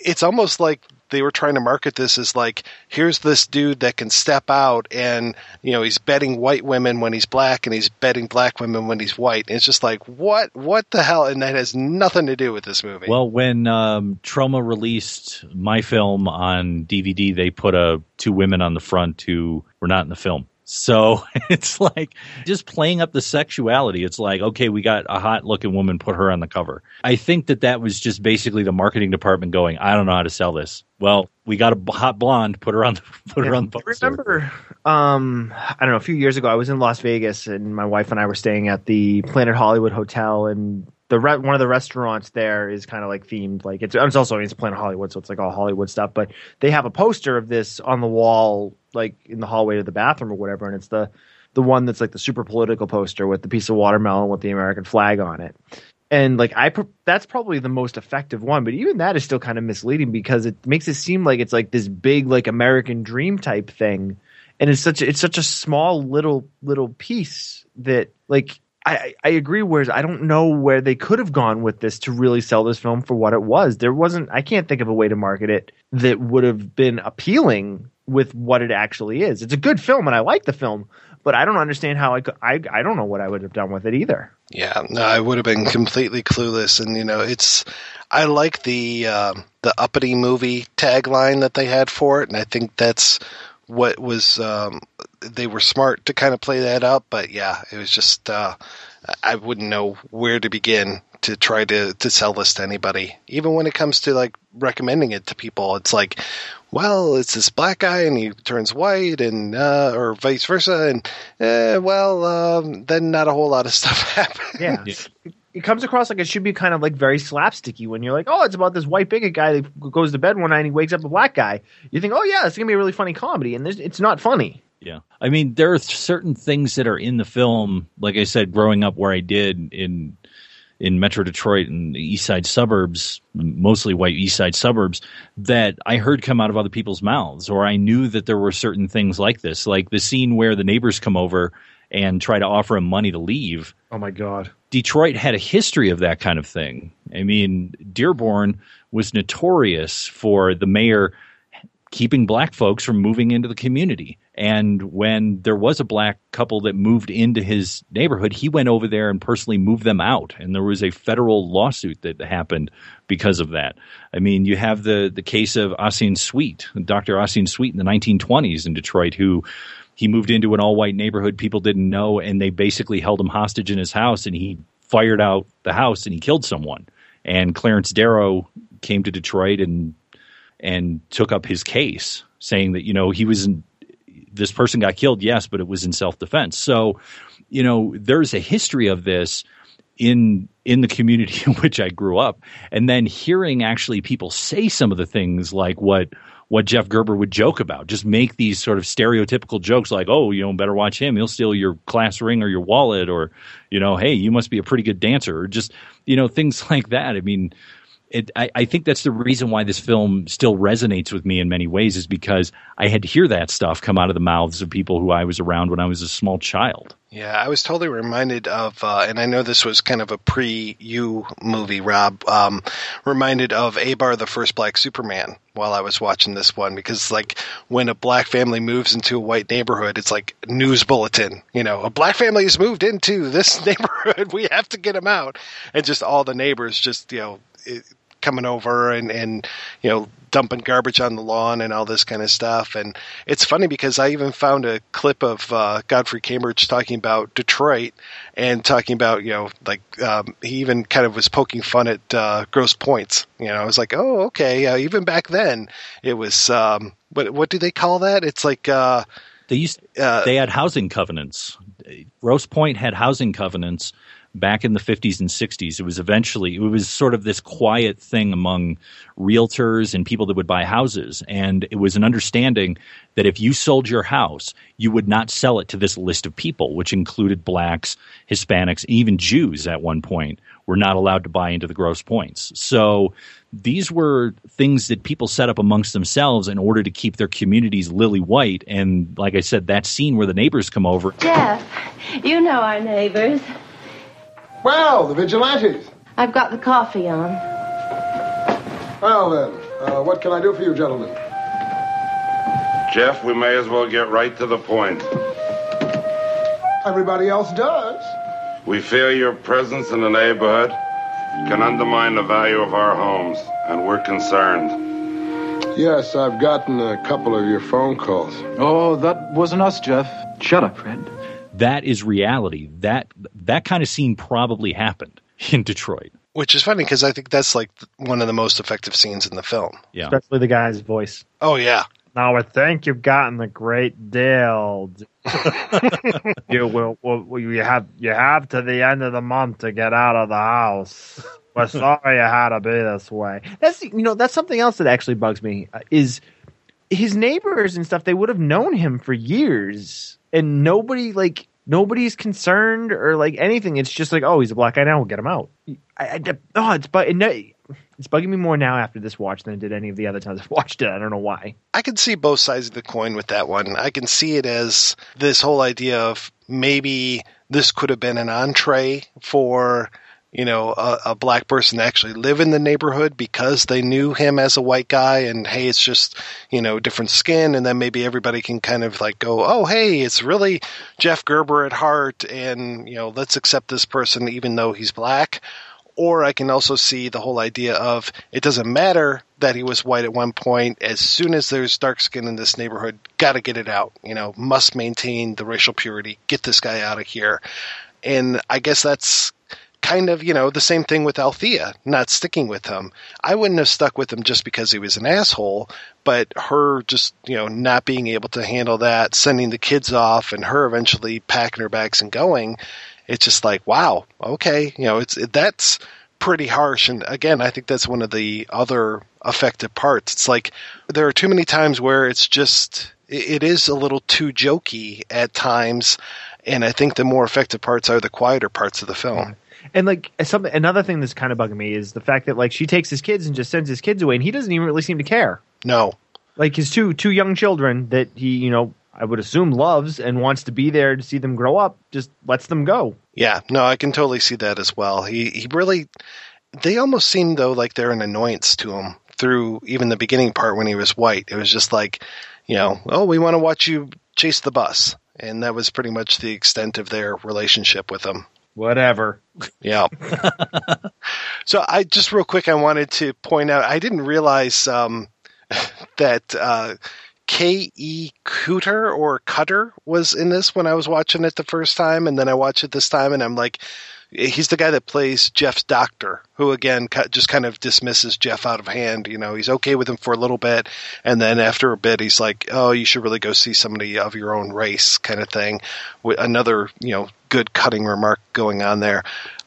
it's almost like they were trying to market this as like here's this dude that can step out and you know he's betting white women when he's black and he's betting black women when he's white. And it's just like what what the hell? And that has nothing to do with this movie. Well when um, Troma released my film on dvd they put a two women on the front who were not in the film so it's like just playing up the sexuality. It's like, okay, we got a hot looking woman, put her on the cover. I think that that was just basically the marketing department going, I don't know how to sell this. Well, we got a hot blonde, put her on, the, put yeah, her on the poster. remember, um, I don't know, a few years ago, I was in Las Vegas and my wife and I were staying at the Planet Hollywood Hotel and the re- one of the restaurants there is kind of like themed like it's, it's also it's Planet Hollywood, so it's like all Hollywood stuff. But they have a poster of this on the wall, like in the hallway to the bathroom or whatever, and it's the the one that's like the super political poster with the piece of watermelon with the American flag on it. And like I, that's probably the most effective one, but even that is still kind of misleading because it makes it seem like it's like this big like American dream type thing, and it's such a, it's such a small little little piece that like I, I agree. Whereas I don't know where they could have gone with this to really sell this film for what it was. There wasn't. I can't think of a way to market it that would have been appealing with what it actually is. It's a good film, and I like the film, but I don't understand how I could. I I don't know what I would have done with it either. Yeah, no, I would have been completely clueless, and you know, it's. I like the uh, the uppity movie tagline that they had for it, and I think that's what was um, they were smart to kind of play that up, but yeah, it was just uh, I wouldn't know where to begin to try to to sell this to anybody. Even when it comes to like recommending it to people, it's like, well, it's this black guy and he turns white, and uh, or vice versa, and uh, well, um, then not a whole lot of stuff happens. Yeah. yeah it comes across like it should be kind of like very slapsticky when you're like, oh, it's about this white bigot guy that goes to bed one night and he wakes up a black guy. You think, oh yeah, it's gonna be a really funny comedy, and it's not funny. Yeah, I mean, there are certain things that are in the film. Like I said, growing up where I did in in Metro Detroit and the East Side suburbs, mostly white East Side suburbs, that I heard come out of other people's mouths, or I knew that there were certain things like this, like the scene where the neighbors come over and try to offer him money to leave. Oh my God. Detroit had a history of that kind of thing. I mean, Dearborn was notorious for the mayor keeping black folks from moving into the community. And when there was a black couple that moved into his neighborhood, he went over there and personally moved them out. And there was a federal lawsuit that happened because of that. I mean, you have the, the case of Ossian Sweet, Dr. Ossian Sweet in the 1920s in Detroit, who he moved into an all white neighborhood people didn't know and they basically held him hostage in his house and he fired out the house and he killed someone and clarence darrow came to detroit and and took up his case saying that you know he was in, this person got killed yes but it was in self-defense so you know there's a history of this in in the community in which I grew up, and then hearing actually people say some of the things like what what Jeff Gerber would joke about. Just make these sort of stereotypical jokes like, oh, you know, better watch him. He'll steal your class ring or your wallet or, you know, hey, you must be a pretty good dancer or just, you know, things like that. I mean, it, I, I think that's the reason why this film still resonates with me in many ways is because I had to hear that stuff come out of the mouths of people who I was around when I was a small child. Yeah, I was totally reminded of, uh, and I know this was kind of a pre-you movie, Rob. Um, reminded of Abar, the first Black Superman, while I was watching this one, because like when a black family moves into a white neighborhood, it's like news bulletin. You know, a black family has moved into this neighborhood. We have to get them out, and just all the neighbors just you know. It, coming over and, and you know dumping garbage on the lawn and all this kind of stuff. And it's funny because I even found a clip of uh, Godfrey Cambridge talking about Detroit and talking about you know like um, he even kind of was poking fun at uh, Grosse Pointes. You know, I was like, oh okay, uh, even back then it was um, what what do they call that? It's like uh, they used uh, they had housing covenants. Grosse Pointe had housing covenants back in the 50s and 60s. It was eventually, it was sort of this quiet thing among realtors and people that would buy houses. And it was an understanding that if you sold your house, you would not sell it to this list of people, which included blacks, Hispanics, even Jews at one point were not allowed to buy into the Grosse Pointes. So these were things that people set up amongst themselves in order to keep their communities lily white. And like I said, that scene where the neighbors come over. Jeff, you know our neighbors. Well, the vigilantes. I've got the coffee on. Well, then, uh, what can I do for you, gentlemen? Jeff, we may as well get right to the point. Everybody else does. We fear your presence in the neighborhood can undermine the value of our homes, and we're concerned. Yes, I've gotten a couple of your phone calls. Oh, that wasn't us, Jeff. Shut up, Fred. That is reality. That that kind of scene probably happened in Detroit. Which is funny because I think that's like one of the most effective scenes in the film. Yeah. Especially the guy's voice. Oh yeah. Now I think you've gotten the great deal. you will, will, you have you have to the end of the month to get out of the house. We're sorry you had to be this way. That's you know that's something else that actually bugs me uh, is his neighbors and stuff. They would have known him for years, and nobody like nobody's concerned or like anything. It's just like oh he's a black guy now, we'll get him out. I, I, oh it's but it, it's bugging me more now after this watch than it did any of the other times I've watched it. I don't know why. I can see both sides of the coin with that one. I can see it as this whole idea of maybe this could have been an entree for you know a, a, black person actually live in the neighborhood because they knew him as a white guy and hey it's just you know different skin and then maybe everybody can kind of like go oh hey it's really jeff gerber at heart and you know let's accept this person even though he's black or I can also see the whole idea of it doesn't matter that he was white at one point. As soon as there's dark skin in this neighborhood, got to get it out. You know, must maintain the racial purity. Get this guy out of here. And I guess that's kind of, you know, the same thing with Althea not sticking with him. I wouldn't have stuck with him just because he was an asshole, but her just, you know, not being able to handle that, sending the kids off, and her eventually packing her bags and going it's just like wow okay you know it's it, that's pretty harsh. And again i think that's one of the other effective parts. It's like there are too many times where it's just it, it is a little too jokey at times. And i think the more effective parts are the quieter parts of the film and like something another thing that's kind of bugging me is the fact that like she takes his kids and just sends his kids away and he doesn't even really seem to care no like his two two young children that he you know I would assume loves and wants to be there to see them grow up, just lets them go. Yeah, no, I can totally see that as well. He he really they almost seem though like they're an annoyance to him through even the beginning part when he was white. It was just like, you know, oh, we want to watch you chase the bus. And that was pretty much the extent of their relationship with him. Whatever. Yeah. so I just real quick I wanted to point out I didn't realize um, that uh, K.E. Cooter or Cutter was in this when I was watching it the first time, and then I watched it this time, and I'm like, he's the guy that plays Jeff's doctor, who again just kind of dismisses Jeff out of hand. You know, he's okay with him for a little bit, and then after a bit, he's like, "Oh, you should really go see somebody of your own race," kind of thing. With another, you know, good cutting remark going on there.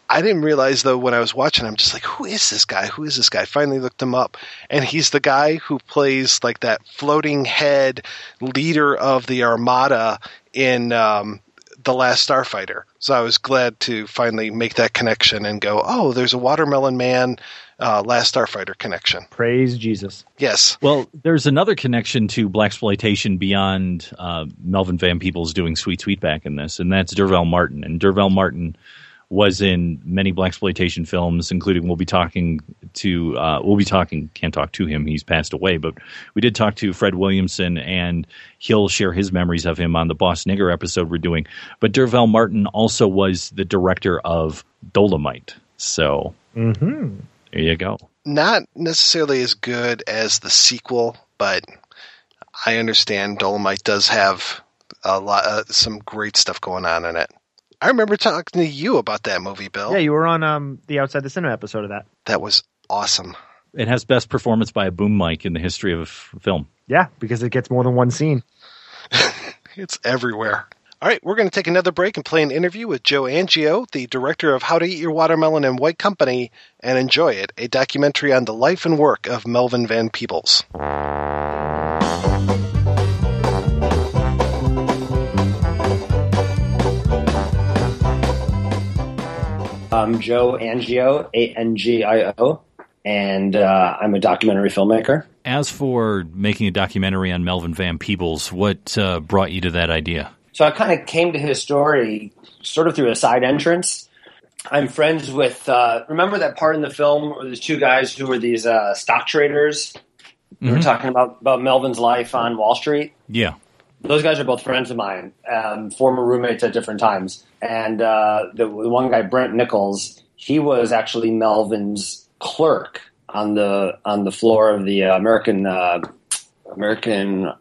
I didn't realize though when I was watching, I'm just like, who is this guy? Who is this guy? Finally looked him up, and he's the guy who plays like that floating head leader of the Armada in um, the Last Starfighter. So I was glad to finally make that connection and go, oh, there's a Watermelon Man uh, Last Starfighter connection. Praise Jesus. Yes. Well, there's another connection to blaxploitation beyond uh, Melvin Van Peebles doing Sweet Sweetback in this, and that's D'Urville Martin. And D'Urville Martin was in many blaxploitation films, including we'll be talking to uh, we'll be talking can't talk to him he's passed away, but we did talk to Fred Williamson and he'll share his memories of him on the Boss Nigger episode we're doing. But D'Urville Martin also was the director of Dolomite, so Mm-hmm. there you go. Not necessarily as good as the sequel, but I understand Dolomite does have a lot, uh, some great stuff going on in it. I remember talking to you about that movie, Bill. Yeah, you were on um, the Outside the Cinema episode of that. That was awesome. It has best performance by a boom mic in the history of film. Yeah, because it gets more than one scene. It's everywhere. All right, we're going to take another break and play an interview with Joe Angio, the director of How to Eat Your Watermelon and White Company, and enjoy it, a documentary on the life and work of Melvin Van Peebles. I'm Joe Angio, A N G I O, and uh, I'm a documentary filmmaker. As for making a documentary on Melvin Van Peebles, what uh, brought you to that idea? So I kind of came to his story sort of through a side entrance. I'm friends with, uh, remember that part in the film where there's two guys who were these uh, stock traders? We were talking about, about Melvin's life on Wall Street. Yeah. Those guys are both friends of mine, um, former roommates at different times. And uh, the, one guy, Brent Nichols, he was actually Melvin's clerk on the on the floor of the uh, American uh, American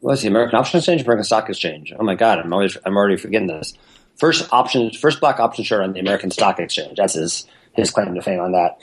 what was the American Option Exchange, American Stock Exchange. Oh my God, I'm always I'm already forgetting this. First option, first black option share on the American Stock Exchange. That's his his claim to fame on that.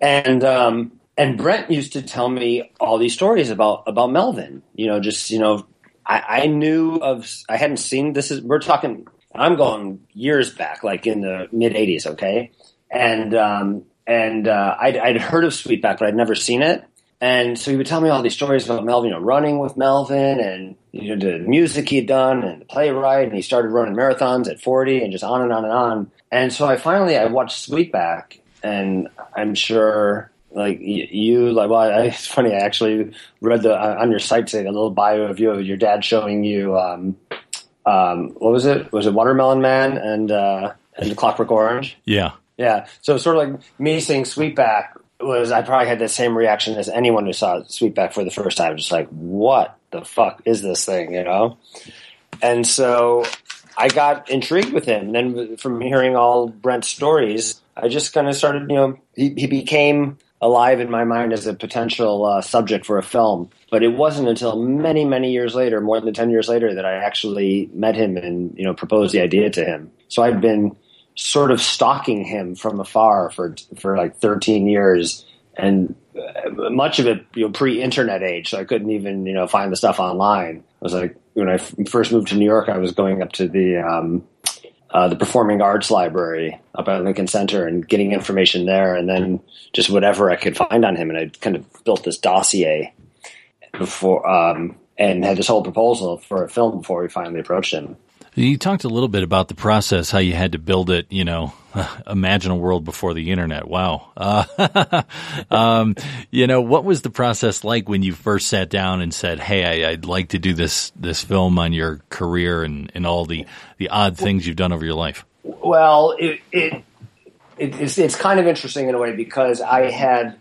And um, and Brent used to tell me all these stories about about Melvin. You know, just you know, I, I knew of. I hadn't seen this. Is we're talking. I'm going years back, like in the mid '80s. Okay, and um, and uh, I'd, I'd heard of Sweetback, but I'd never seen it. And so he would tell me all these stories about Melvin, you know, running with Melvin and you know, the music he'd done and the playwright. And he started running marathons at 40 and just on and on and on. And so I finally, I watched Sweetback and I'm sure like you, like, well, I, it's funny. I actually read the, on your site, say a little bio of you, of your dad showing you, um, um, what was it? Was it Watermelon Man and, uh, and Clockwork Orange? Yeah. Yeah. So sort of like me seeing Sweetback was I probably had the same reaction as anyone who saw Sweetback for the first time. Just like, what the fuck is this thing, you know? And so I got intrigued with him. And then from hearing all Brent's stories, I just kind of started, you know, he, he became alive in my mind as a potential uh, subject for a film. But it wasn't until many, many years later, more than 10 years later, that I actually met him and, you know, proposed the idea to him. So I've been sort of stalking him from afar for for like 13 years. And uh, much of it you know pre-internet age so i couldn't even you know find the stuff online. I was like when i f- first moved to new york i was going up to the um uh, the performing arts library up at lincoln center and getting information there. And then just whatever i could find on him and i kind of built this dossier before um and had this whole proposal for a film before we finally approached him You talked a little bit about the process, how you had to build it, you know, imagine a world before the internet. Wow. Uh, um, you know, what was the process like when you first sat down and said, Hey, I, I'd like to do this, this film on your career and, and all the, the odd things you've done over your life? Well, it, it, it it's, it's kind of interesting in a way because I had,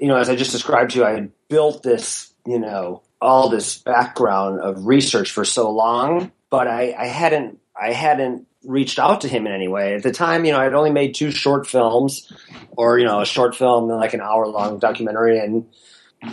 you know, as I just described to you, I had built this, you know, all this background of research for so long, but I, I hadn't, I hadn't reached out to him in any way at the time. You know, I'd only made two short films, or you know, a short film and like an hour long documentary, and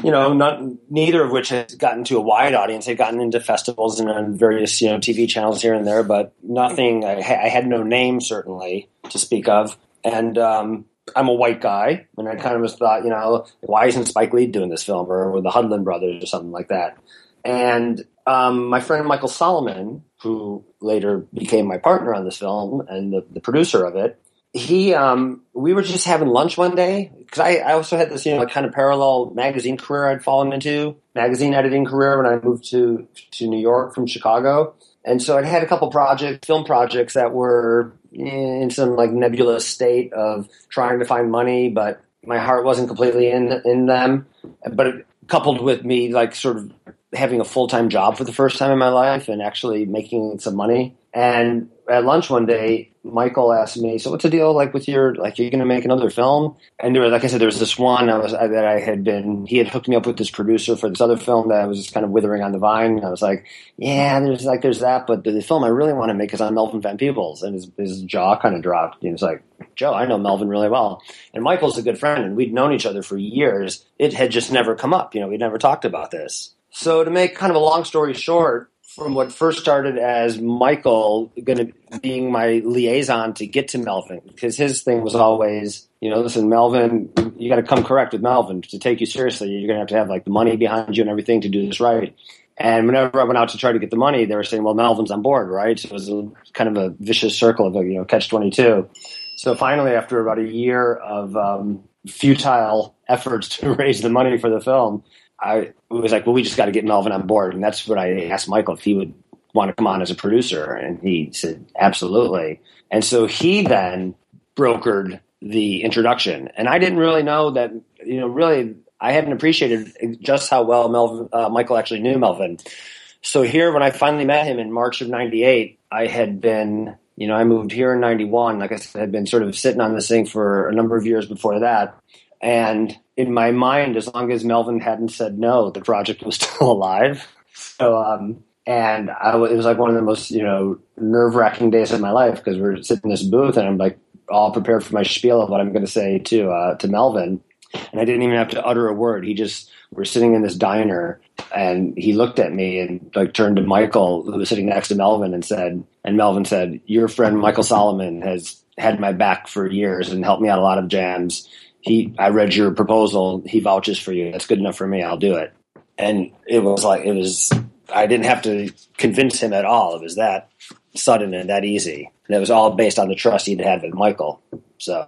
you know, not neither of which had gotten to a wide audience. They'd gotten into festivals and on various you know TV channels here and there, but nothing. I, I had no name certainly to speak of, and um, I'm a white guy, and I kind of was thought, you know, why isn't Spike Lee doing this film or, or the Hudlin brothers or something like that? And um, my friend Michael Solomon, who later became my partner on this film and the, the producer of it, he, um, we were just having lunch one day because I, I also had this, you know, kind of parallel magazine career I'd fallen into, magazine editing career when I moved to to New York from Chicago, and so I had a couple projects, film projects that were in some like nebulous state of trying to find money, but my heart wasn't completely in in them. But it, coupled with me like sort of having a full time job for the first time in my life and actually making some money. And at lunch one day, Michael asked me, "So what's the deal like with your like? You're going to make another film?" And there, was, like I said, there was this one I was I, that I had been. He had hooked me up with this producer for this other film that I was just kind of withering on the vine. I was like, "Yeah, there's like there's that, but the, the film I really want to make is on Melvin Van Peebles." And his, his jaw kind of dropped. He was like, "Joe, I know Melvin really well, and Michael's a good friend, and we'd known each other for years. It had just never come up. You know, we'd never talked about this." So to make kind of a long story short, from what first started as Michael going to being my liaison to get to Melvin because his thing was always, you know, listen, Melvin, you got to come correct with Melvin to take you seriously. You're going to have to have like the money behind you and everything to do this right. And whenever I went out to try to get the money, they were saying, "Well, Melvin's on board, right?" So it was a, kind of a vicious circle of a, you know catch twenty two. So finally, after about a year of um, futile efforts to raise the money for the film, I was like, well, we just got to get Melvin on board. And that's what I asked Michael if he would want to come on as a producer. And he said, absolutely. And so he then brokered the introduction. And I didn't really know that, you know, really, I hadn't appreciated just how well Melvin, uh, Michael actually knew Melvin. So here, when I finally met him in March of 98, I had been, you know, I moved here in 91. Like I said, had been sort of sitting on this thing for a number of years before that. And in my mind, as long as Melvin hadn't said no, the project was still alive. So, um, and I, it was like one of the most, you know, nerve wracking days of my life because we're sitting in this booth and I'm like all prepared for my spiel of what I'm going to say to, uh, to Melvin. And I didn't even have to utter a word. He just, we're sitting in this diner and he looked at me and like turned to Michael, who was sitting next to Melvin and said, and Melvin said, your friend Michael Solomon has had my back for years and helped me out a lot of jams he I read your proposal. He vouches for you. That's good enough for me. I'll do it. And it was like it was. I didn't have to convince him at all. It was that sudden and that easy. And it was all based on the trust he'd had with Michael. So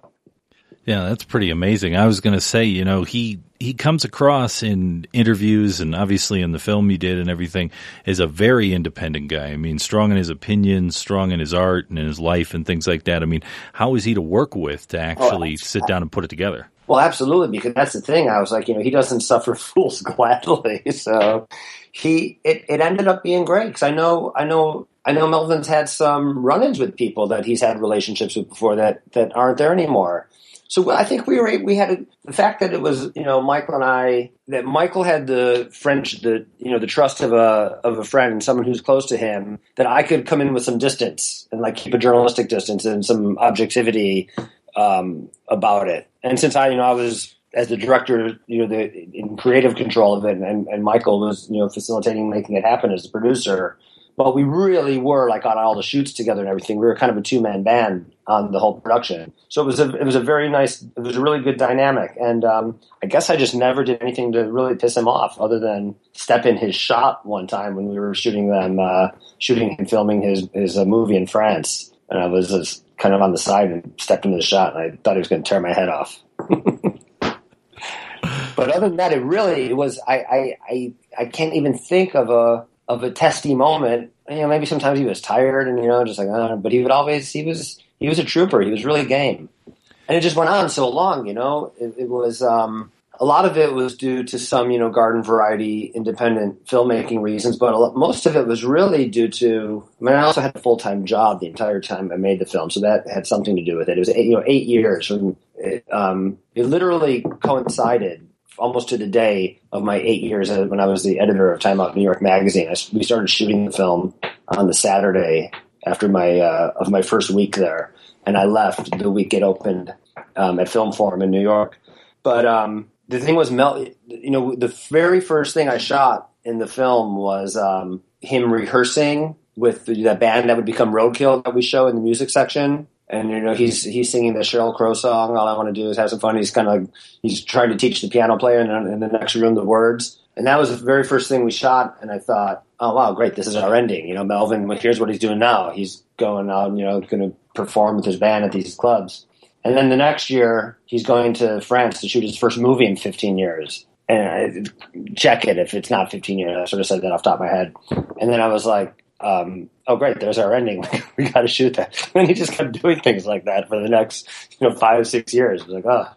yeah, that's pretty amazing. I was going to say, you know, he he comes across in interviews and obviously in the film he did and everything is a very independent guy. I mean, strong in his opinions, strong in his art and in his life and things like that. I mean, how is he to work with to oh, actually oh, sit down and put it together? Well, absolutely, because that's the thing. I was like, you know, he doesn't suffer fools gladly. So he it, it ended up being great because I know I know I know Melvin's had some run-ins with people that he's had relationships with before that that aren't there anymore. So I think we were we had a, the fact that it was you know Michael and I that Michael had the French the you know the trust of a of a friend someone who's close to him that I could come in with some distance and like keep a journalistic distance and some objectivity um, about it. And since I you know I was as the director, you know, the in creative control of it, and, and Michael was, you know, facilitating making it happen as the producer but we really were like on all the shoots together and everything. We were kind of a two man band on the whole production. So it was a it was a very nice, it was a really good dynamic. And um, I guess I just never did anything to really piss him off, other than step in his shot one time when we were shooting them, uh, shooting and filming his his uh, movie in France. And I was just kind of on the side and stepped into the shot, and I thought he was going to tear my head off. but other than that, it really it was. I I I, I can't even think of a of a testy moment. You know, maybe sometimes he was tired and you know, just like, uh, but he would always he was he was a trooper. He was really game, and it just went on so long. You know, it, it was um, a lot of it was due to some you know garden variety independent filmmaking reasons, but lot, most of it was really due to. I mean, I also had a full time job the entire time I made the film, so that had something to do with it. It was eight, you know eight years. It, um, it literally coincided almost to the day of my eight years when I was the editor of Time Out New York Magazine. I, we started shooting the film on the Saturday after my uh, of my first week there, and I left the week it opened um, at Film Forum in New York. But um, the thing was, Mel, you know, the very first thing I shot in the film was um, him rehearsing with the band that would become Roadkill that we show in the music section and you know he's he's singing the Sheryl Crow song. All I want to do is have some fun. He's kind of like he's trying to teach the piano player in, in, the next room the words. And that was the very first thing we shot. And I thought, oh wow, great, this is our ending. You know, Melvin, here's what he's doing now. He's going out, you know, going to perform with his band at these clubs. And then the next year, he's going to France to shoot his first movie in 15 years. And I, check it if it's not 15 years. I sort of said that off top of my head. And then I was like, um, oh, great, there's our ending. we got to shoot that. And he just kept doing things like that for the next, you know, five, six years. I was like, oh,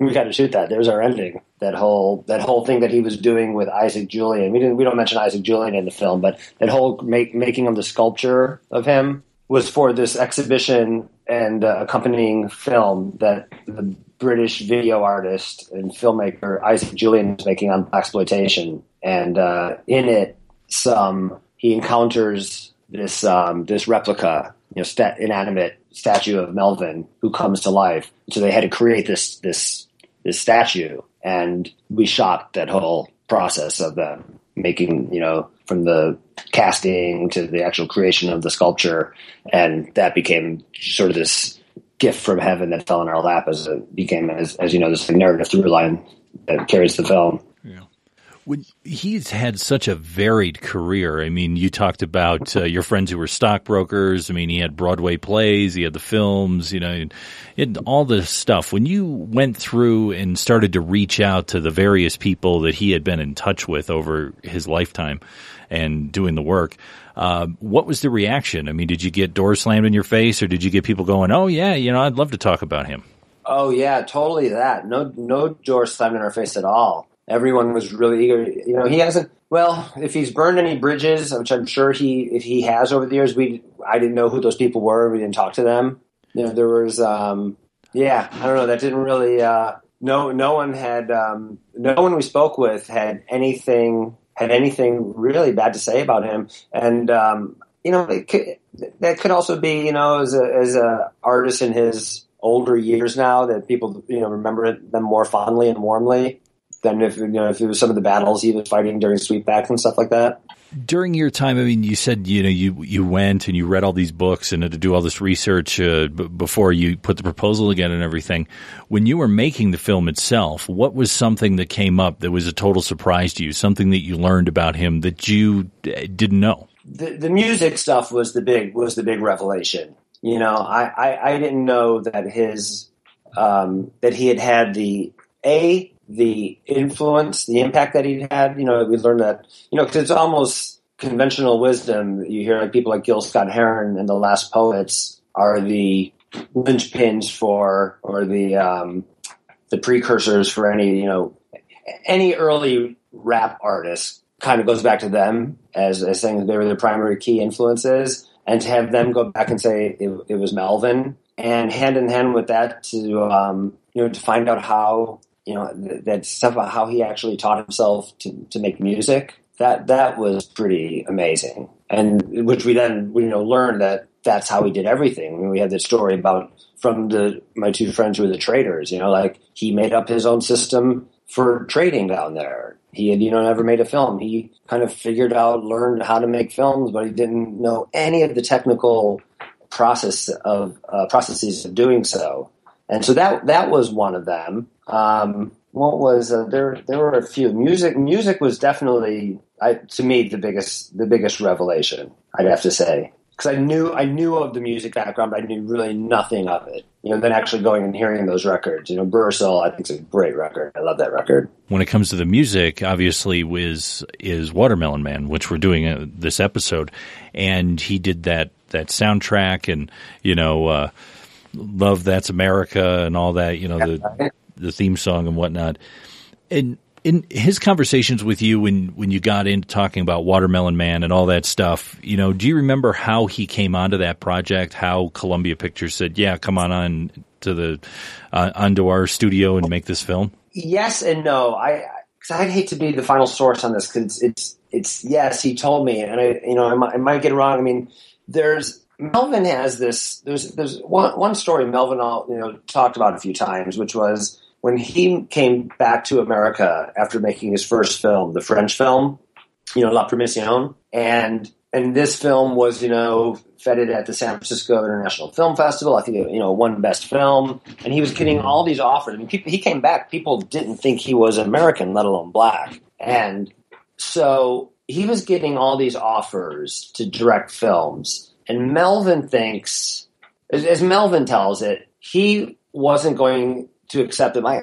we got to shoot that. There's our ending. That whole that whole thing that he was doing with Isaac Julien. We didn't we don't mention Isaac Julien in the film, but that whole make, making of the sculpture of him was for this exhibition and uh, accompanying film that the British video artist and filmmaker Isaac Julien was making on exploitation. And uh, in it, some he encounters this um, this replica, you know, stat- inanimate statue of Melvin who comes to life. So they had to create this this this statue, and we shot that whole process of them making, you know, from the casting to the actual creation of the sculpture, and that became sort of this gift from heaven that fell in our lap as it became, as, as you know, this narrative through line that carries the film. When he's had such a varied career. I mean, you talked about uh, your friends who were stockbrokers. I mean, he had Broadway plays, he had the films, you know, all this stuff. When you went through and started to reach out to the various people that he had been in touch with over his lifetime and doing the work, uh, what was the reaction? I mean, did you get doors slammed in your face, or did you get people going, "Oh yeah, you know, I'd love to talk about him"? Oh yeah, totally that. No, no door slammed in our face at all everyone was really eager. You know, he hasn't. Well, if he's burned any bridges, which I'm sure he if he has over the years, we I didn't know who those people were. We didn't talk to them. You know, there was um, yeah, I don't know. That didn't really. Uh, no, no one had. Um, no one we spoke with had anything had anything really bad to say about him, and um, you know, could, that could also be you know as a as a artist in his older years now that people you know remember them more fondly and warmly than if you know if it was some of the battles he was fighting during Sweetback and stuff like that. During your time, I mean, you said you know you you went and you read all these books and had to do all this research uh, b- before you put the proposal together and everything. When you were making the film itself, what was something that came up that was a total surprise to you? Something that you learned about him that you uh, didn't know? The, the music stuff was the big was the big revelation. You know, I, I, I didn't know that his um, that he had had the a the influence, the impact that he had. You know, we learned that, you know, because it's almost conventional wisdom. You hear like people like Gil Scott Heron and the Last Poets are the linchpins for, or the um, the precursors for any, you know, any early rap artist. Kind of goes back to them as, as saying they were the primary key influences, and to have them go back and say it, it was Melvin, and hand in hand with that to um, you know to find out how you know, that stuff about how he actually taught himself to, to make music. That that was pretty amazing, and which we then you know learned that that's how he did everything. I mean, we had this story about from the my two friends who were the traders. You know, like he made up his own system for trading down there. He had you know never made a film. He kind of figured out, learned how to make films, but he didn't know any of the technical process of uh, processes of doing so. And so that that was one of them. Um, what was uh, there? There were a few. Music music was definitely I, to me the biggest the biggest revelation. I'd have to say because I knew I knew of the music background, but I knew really nothing of it. You know, then actually going and hearing those records. You know, Brer I think is a great record. I love that record. When it comes to the music, obviously, is is Watermelon Man, which we're doing uh, this episode, and he did that that soundtrack, and you know. Uh, love that's America and all that, you know, the the theme song and whatnot. And in his conversations with you when when you got into talking about Watermelon Man and all that stuff, you know, do you remember how he came onto that project? How Columbia Pictures said, "Yeah, come on on to the uh, onto our studio and make this film." Yes and no. I because I'd hate to be the final source on this because it's it's yes. He told me, and I you know I might, I might get wrong. I mean, there's Melvin has this. There's there's one one story Melvin all you know talked about a few times, which was when he came back to America after making his first film, the French film, you know, La Permission, and and this film was you know feted at the San Francisco International Film Festival. I think you know won Best Film, and he was getting all these offers. I mean, people, he came back. People didn't think he was American, let alone black, and so he was getting all these offers to direct films and Melvin thinks, as, as Melvin tells it, he wasn't going to accept it. I,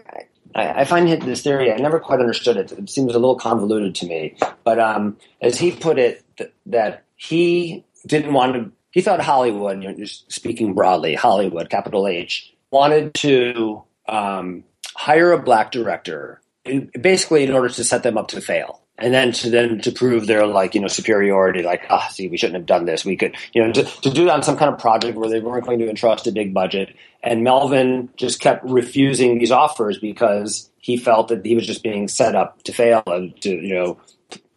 I, I find this theory, I never quite understood it. It seems a little convoluted to me. But um, as he put it, th- that he didn't want to, he thought Hollywood, you know, just speaking broadly, Hollywood, capital H, wanted to um, hire a black director in, basically in order to set them up to fail and then to then to prove their like you know superiority like ah see we shouldn't have done this. We could you know to, to do it on some kind of project where they weren't going to entrust a big budget. And melvin just kept refusing these offers because he felt that he was just being set up to fail and to you know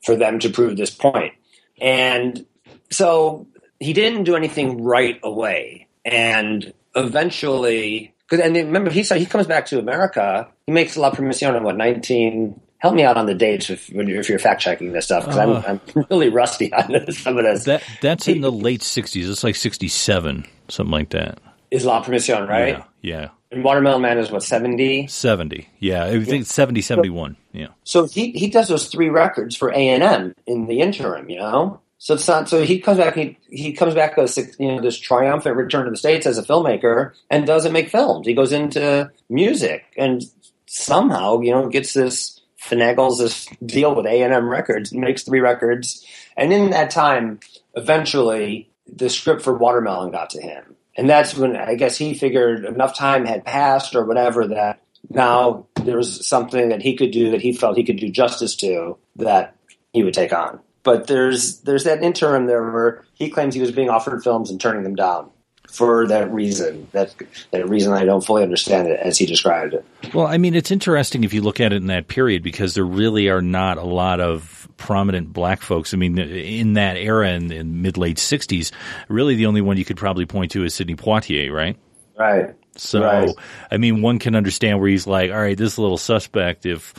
for them to prove this point. And so he didn't do anything right away. And eventually because and remember he said he comes back to america. He makes la promotion in what 19 help me out on the dates if, when you're, if you're fact checking this stuff because Uh. I'm, I'm really rusty on this. some of this That that's in the late '60s. It's like '67, something like that. is la Permission right Yeah, yeah. and watermelon man is what 70 70. Yeah, I think it's 70, 71. Yeah. so he, he does those three records for a&m in the interim you know so it's not so he comes back he, he comes back as you know this triumphant return to the states as a filmmaker and doesn't make films he goes into music and somehow you know gets this finagles this deal with a&m records. Makes three records. And in that time eventually the script for watermelon got to him. And that's when i guess he figured enough time had passed or whatever that now there was something that he could do that he felt he could do justice to that he would take on. But there's there's that interim there where he claims he was being offered films and turning them down for that reason that that reason i don't fully understand it as he described it Well, I mean, it's interesting if you look at it in that period because there really are not a lot of prominent black folks. I mean, in that era in, in mid late '60s, really the only one you could probably point to is Sidney Poitier, right? right So, Right. I mean, one can understand where he's like, all right, this is a little suspect. If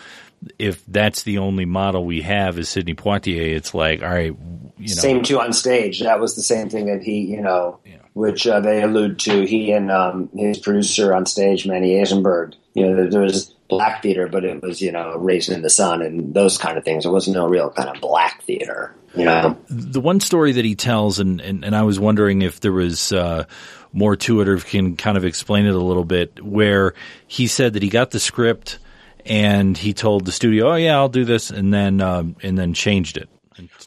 if that's the only model we have is Sidney Poitier, it's like, all right, you know, same too on stage that was the same thing that he you know which uh, they allude to he and um, his producer on stage manny Azenberg you know there, was black theater but it was you know raisin in the sun and those kind of things. There was no real kind of black theater you know? The one story that he tells, and, and, and I was wondering if there was uh, more to it or if you can kind of explain it a little bit, where he said that he got the script and he told the studio, "Oh yeah, I'll do this," and then um, and then changed it.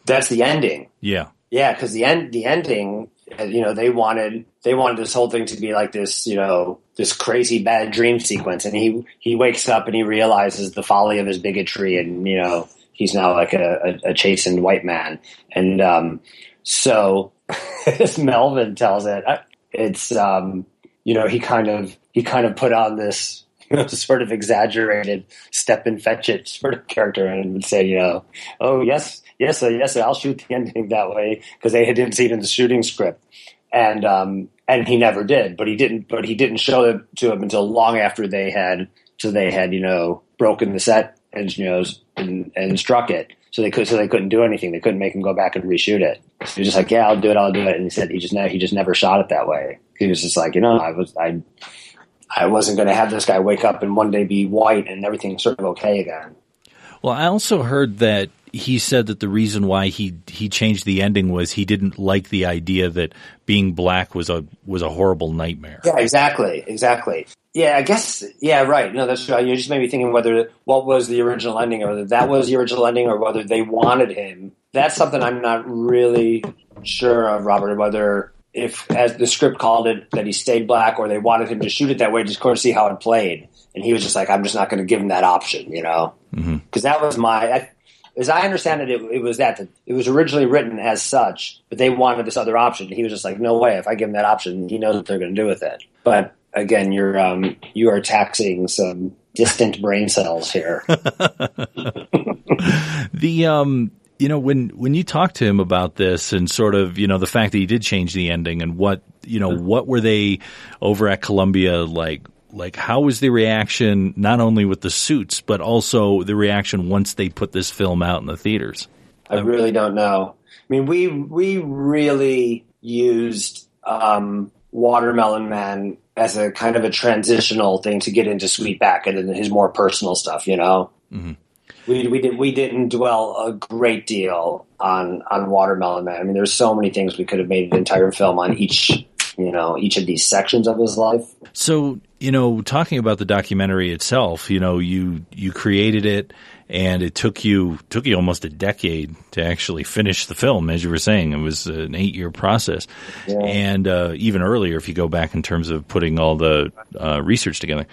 that's the ending. Yeah, Yeah, because the end, the ending, you know, they wanted they wanted this whole thing to be like this, you know, this crazy bad dream sequence, and he he wakes up and he realizes the folly of his bigotry, and you know, he's now like a, a, a chastened white man, and um, so as Melvin tells it, it's um, you know, he kind of he kind of put on this. You know, sort of exaggerated step and fetch it sort of character and would say, you know, oh yes, yes, sir, yes, sir, I'll shoot the ending that way because they didn't see it in the shooting script, and um, and he never did, but he didn't, but he didn't show it to him until long after they had, so they had, you know, broken the set and and, and struck it, so they could, so they couldn't do anything, they couldn't make him go back and reshoot it. So he was just like, yeah, I'll do it, I'll do it, and he said he just never, he just never shot it that way. He was just like, you know, I was, I. I wasn't going to have this guy wake up and one day be white and everything sort of okay again. Well, I also heard that he said that the reason why he he changed the ending was he didn't like the idea that being black was a was a horrible nightmare. Yeah, exactly, exactly. Yeah, I guess. Yeah, right. No, that's right. You just made me thinking whether what was the original ending, or whether that was the original ending, or whether they wanted him. That's something I'm not really sure of, Robert. Whether if, as the script called it, that he stayed black, or they wanted him to shoot it that way just to see how it played, and he was just like, I'm just not going to give him that option, you know, Mm-hmm. because that was my. I, as I understand it, it, it was that, that it was originally written as such, but they wanted this other option. He was just like, "No way! If I give him that option, he knows what they're going to do with it." But again, you're um, you are taxing some distant brain cells here. the um you know when when you talk to him about this and sort of you know the fact that he did change the ending and what you know what were they over at Columbia like like how was the reaction not only with the suits but also the reaction once they put this film out in the theaters I really don't know. I mean, we we really used um, Watermelon Man as a kind of a transitional thing to get into Sweetback and then his more personal stuff. You know, Mhm. we we did we didn't dwell a great deal on on Watermelon Man. I mean, there's so many things we could have made an entire film on each you know each of these sections of his life. So, you know, talking about the documentary itself, you know, you you created it and it took you took you almost a decade to actually finish the film as you were saying. It was an 8-year process. Yeah. And uh, even earlier if you go back in terms of putting all the uh, research together.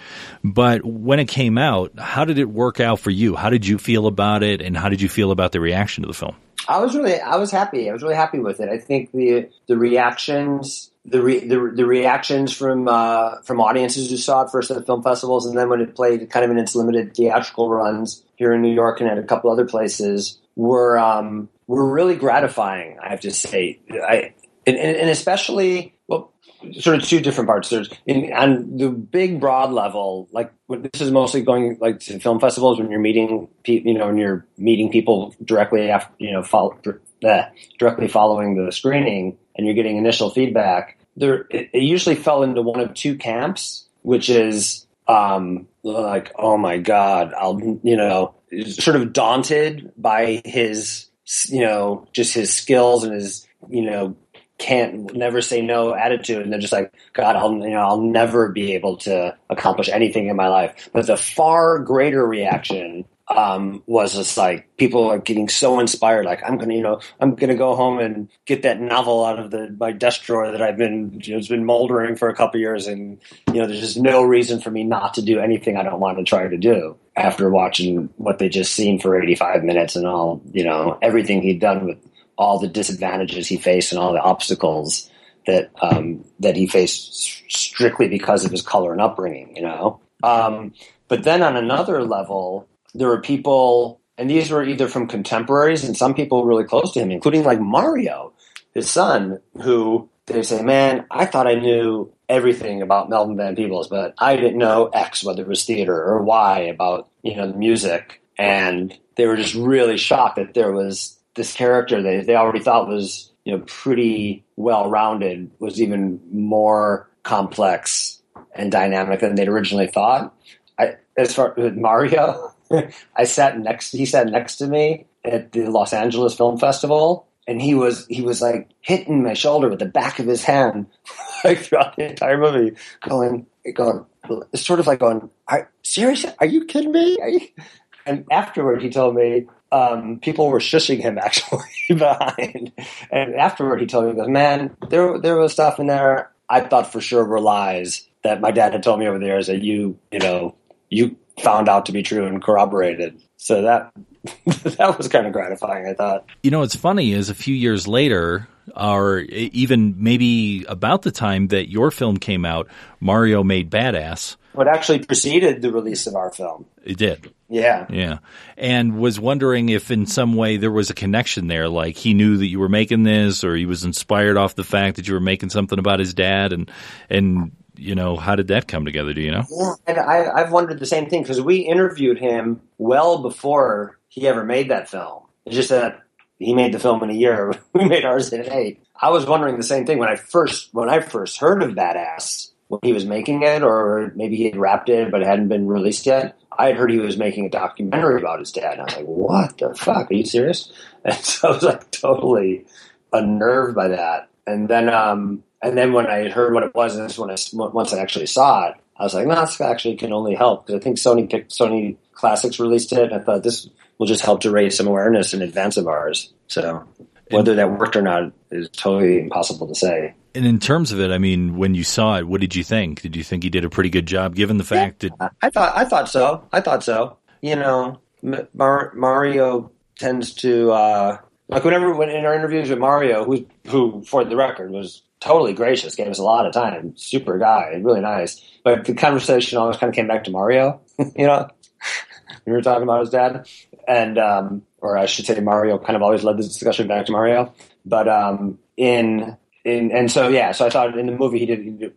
But when it came out, how did it work out for you? How did you feel about it and how did you feel about the reaction to the film? I was really, I was happy. I was really happy with it. I think the the reactions, the re, the, the reactions from uh, from audiences who saw it first at the film festivals, and then when it played kind of in its limited theatrical runs here in New York and at a couple other places, were um, were really gratifying. I have to say, I and, and especially well, sort of two different parts. There's in, on the big broad level, like this is mostly going like to film festivals when you're meeting people, you know, when you're meeting people directly after, you know, follow, uh, directly following the screening, and you're getting initial feedback. There, it, usually fell into one of two camps, which is um, like, oh my god, I'll, you know, sort of daunted by his, you know, just his skills and his, you know, can't never say no attitude and they're just like god i'll you know i'll never be able to accomplish anything in my life but the far greater reaction um, was just like people are getting so inspired like i'm gonna you know i'm gonna go home and get that novel out of the my desk drawer that i've been you know, it's been moldering for a couple years and you know there's just no reason for me not to do anything i don't want to try to do after watching what they just seen for 85 minutes and all you know everything he'd done with all the disadvantages he faced and all the obstacles that um, that he faced strictly because of his color and upbringing, you know. Um, but then on another level, there were people, and these were either from contemporaries and some people really close to him, including like Mario, his son, who they say, "Man, I thought I knew everything about Melvin Van Peebles, but I didn't know X, whether it was theater, or Y about you know the music." And they were just really shocked that there was this character they they already thought was you know pretty well rounded was even more complex and dynamic than they'd originally thought. I as far with Mario, I sat next he sat next to me at the Los Angeles Film Festival and he was he was like hitting my shoulder with the back of his hand like throughout the entire movie going going it's sort of like going are, seriously are you kidding me you? and afterward he told me um, people were shushing him actually behind. And afterward, he told me, he goes, "Man, there there was stuff in there I thought for sure were lies that my dad had told me over the years that you you know you found out to be true and corroborated." So that that was kind of gratifying. I thought. You know, what's funny is a few years later, or even maybe about the time that your film came out, Mario made Baadasssss. What actually preceded the release of our film? It did. Yeah. Yeah. And was wondering if in some way there was a connection there, like he knew that you were making this or he was inspired off the fact that you were making something about his dad and, and, you know, how did that come together? Do you know? Yeah. And I, I've wondered the same thing because we interviewed him well before he ever made that film. It's just that he made the film in a year. We made ours in eight. I was wondering the same thing when I first, when I first heard of Baadasssss when he was making it, or maybe he had wrapped it but it hadn't been released yet. I had heard he was making a documentary about his dad. And I was like, what the fuck? Are you serious? And so I was like totally unnerved by that. And then, um, and then when I heard what it was, and this when I once I actually saw it, I was like, no, this actually can only help because I think Sony picked Sony Classics released it. And I thought this will just help to raise some awareness in advance of ours. So whether that worked or not is totally impossible to say. And in terms of it, I mean, when you saw it, what did you think? Did you think he did a pretty good job, given the fact yeah, that I thought I thought so. I thought so. You know, Mar- Mario tends to uh, like whenever when in our interviews with Mario, who who for the record was totally gracious, gave us a lot of time, super guy, really nice. But the conversation always kind of came back to Mario. you know, we were talking about his dad, and um, or I should say, Mario kind of always led the discussion back to Mario. But um, in and, and so yeah, so I thought in the movie he did, he did.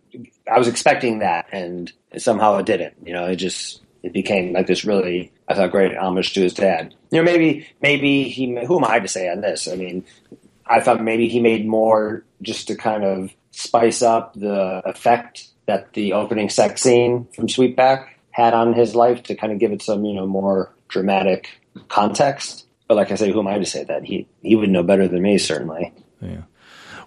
I was expecting that, and somehow it didn't. You know, it just it became like this really I thought great homage to his dad. You know, maybe maybe he. Who am I to say on this? I mean, I thought maybe he made more just to kind of spice up the effect that the opening sex scene from Sweetback had on his life to kind of give it some you know more dramatic context. But like I say, who am I to say that? He he would know better than me, certainly. Yeah.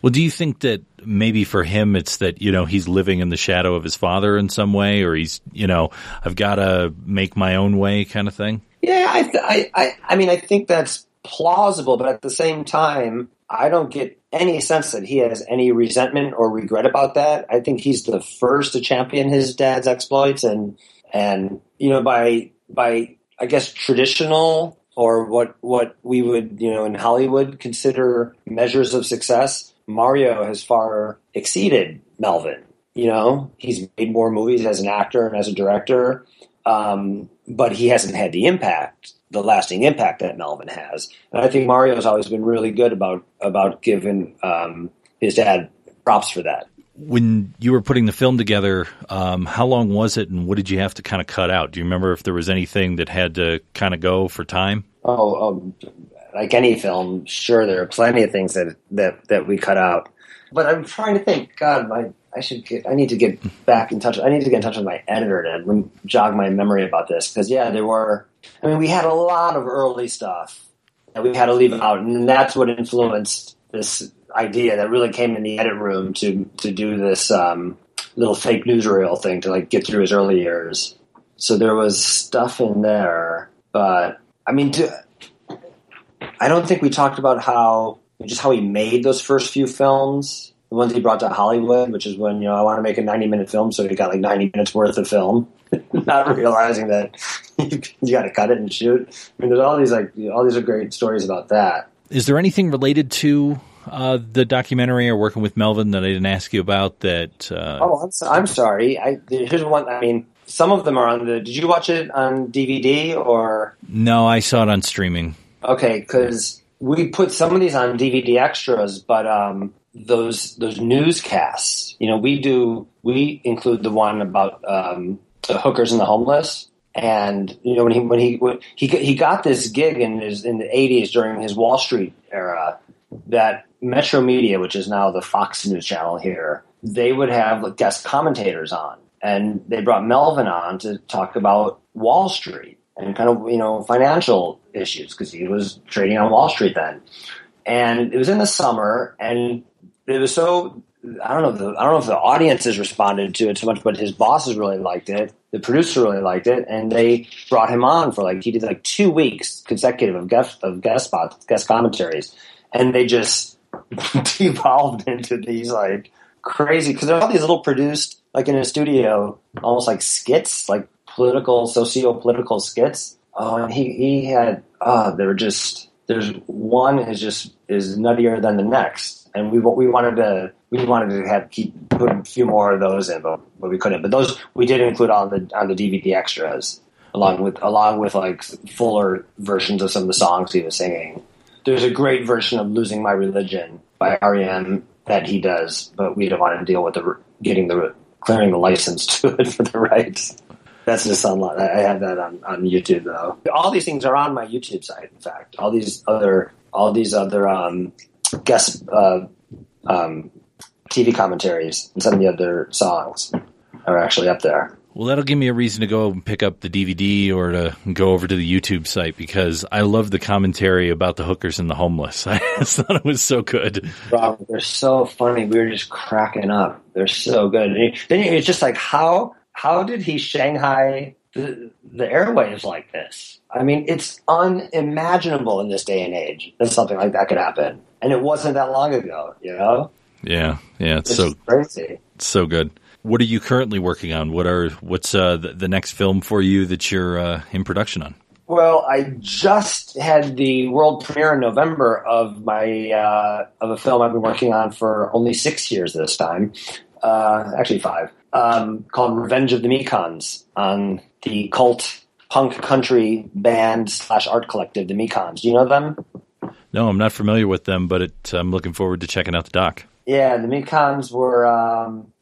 Well, do you think that maybe for him it's that you know he's living in the shadow of his father in some way, or he's you know I've got to make my own way kind of thing? Yeah, I, th- I, I, I mean, I think that's plausible, but at the same time, I don't get any sense that he has any resentment or regret about that. I think he's the first to champion his dad's exploits, and and you know by by I guess traditional or what what we would you know in Hollywood consider measures of success. Mario has far exceeded Melvin. You know, he's made more movies as an actor and as a director, um, but he hasn't had the impact, the lasting impact that Melvin has. And I think Mario has always been really good about about giving um, his dad props for that. When you were putting the film together, um, how long was it, and what did you have to kind of cut out? Do you remember if there was anything that had to kind of go for time? Oh, um, like any film, sure, there are plenty of things that that that we cut out. But I'm trying to think. God, my I should get. I need to get back in touch. I need to get in touch with my editor to jog my memory about this because yeah, there were. I mean, we had a lot of early stuff that we had to leave out, and that's what influenced this idea that really came in the edit room to to do this um, little fake newsreel thing to like get through his early years. So there was stuff in there, but I mean, to, I don't think we talked about how just how he made those first few films, ones he brought to Hollywood, which is when you know I want to make a ninety minute film, so he got like ninety minutes worth of film, not realizing that you got to cut it and shoot. I mean, there's all these like all these are great stories about that. Is there anything related to uh, the documentary or working with Melvin that I didn't ask you about? That uh, oh, I'm, so, I'm sorry. I, here's one. I mean, some of them are on the. Did you watch it on DVD or? No, I saw it on streaming. Okay, because we put some of these on DVD extras, but um, those those newscasts, you know, we do we include the one about um, the hookers and the homeless. And you know when he when he when he he got this gig in his in the eighties during his Wall Street era, that Metromedia, which is now the Fox News channel here, they would have guest commentators on, and they brought Melvin on to talk about Wall Street and kind of you know financial issues because he was trading on Wall Street then, and it was in the summer, and it was so I don't know the, I don't know if the audiences responded to it so much, but his bosses really liked it. The producer really liked it, and they brought him on for like he did like two weeks consecutive of guest of guest spots, guest commentaries, and they just devolved into these like crazy because there are all these little produced like in a studio, almost like skits, like political, socio-political skits. Oh, and he he had uh they were just there's one is just is nuttier than the next, and we we wanted to we wanted to have keep put a few more of those in, but, but we couldn't. But those we did include on the on the DVD extras along with along with like fuller versions of some of the songs he was singing. There's a great version of "Losing My Religion" by REM that he does, but we don't want to deal with the getting the clearing the license to it for the rights. That's just online. I have that on, on YouTube though. All these things are on my YouTube site. In fact, all these other all these other um, guest uh, um, TV commentaries and some of the other songs are actually up there. Well, that'll give me a reason to go and pick up the DVD or to go over to the YouTube site because I love the commentary about the hookers and the homeless. I thought it was so good. Rob, they're so funny. We were just cracking up. They're so good. And then it's just like how how did he Shanghai the, the airwaves like this? I mean, it's unimaginable in this day and age that something like that could happen. And it wasn't that long ago, you know? Yeah, yeah, it's, It's so crazy. it's so good. What are you currently working on? What are what's uh, the, the next film for you that you're uh, in production on? Well, I just had the world premiere in November of my uh, of a film I've been working on for only six years this time, uh, actually five, um, called "Revenge of the Mekons" on the cult punk country band slash art collective, the Mekons. Do you know them? No, I'm not familiar with them, but it, I'm looking forward to checking out the doc. Yeah, the Mekons were um,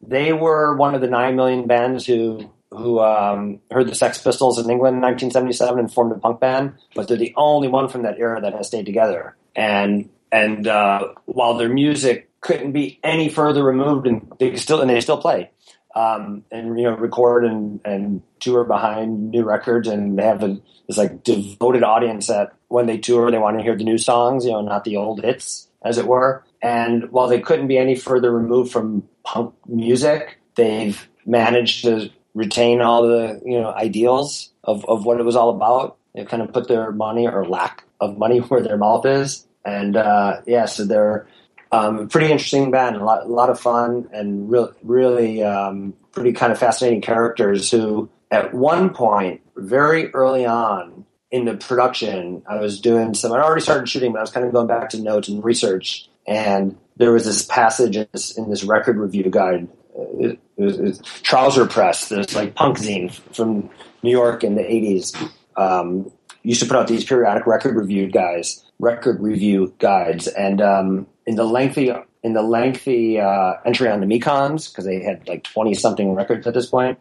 they were one of the nine million bands who who um, heard the Sex Pistols in England in 1977 and formed a punk band, but they're the only one from that era that has stayed together. And and uh, while their music couldn't be any further removed, and they still and they still play. Um, and you know, record and, and tour behind new records, and they have a, this like devoted audience that when they tour, they want to hear the new songs, you know, not the old hits, as it were. And while they couldn't be any further removed from punk music, they've managed to retain all the you know ideals of, of what it was all about. They kind of put their money or lack of money where their mouth is, and uh, yeah, so they're um, pretty interesting band, a lot, a lot of fun, and re- really um, pretty kind of fascinating characters. Who at one point, very early on in the production, I was doing some. I'd already started shooting, but I was kind of going back to notes and research, and there was this passage in this, in this record review guide. It, it was, it was Trouser Press, this like punk zine from New York in the '80s. Um, used to put out these periodic record review guys, record review guides, and um, in the lengthy in the lengthy uh, entry on the Mekons because they had like twenty something records at this point,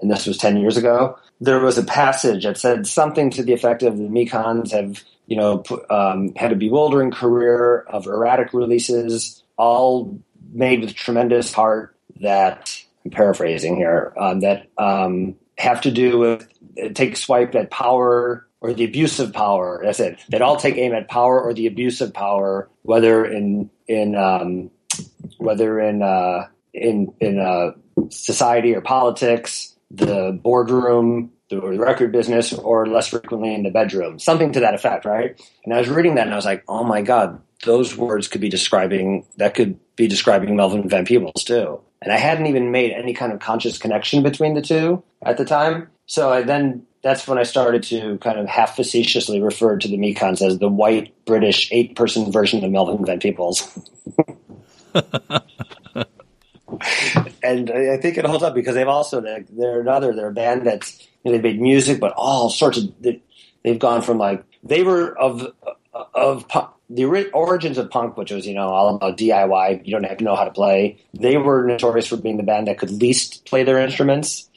and this was ten years ago. There was a passage that said something to the effect of the Mekons have you know um, had a bewildering career of erratic releases, all made with tremendous heart. That I'm paraphrasing here. Um, that um, have to do with take swipe at power or the abuse of power. That's it. That all take aim at power or the abuse of power, whether in in um, whether in uh, in in uh, society or politics, the boardroom, the record business, or less frequently in the bedroom. Something to that effect, right? And I was reading that and I was like, oh my god, those words could be describing that could be describing Melvin Van Peebles too. And I hadn't even made any kind of conscious connection between the two at the time. So I then that's when I started to kind of half facetiously refer to the Mekons as the white British eight person version of the Melvin Van Peebles. and I think it holds up because they've also they're, they're another they're a band that's you know, they've made music, but all sorts of they've gone from like they were of of punk, the origins of punk, which was you know all about DIY. You don't have to know how to play. They were notorious for being the band that could least play their instruments.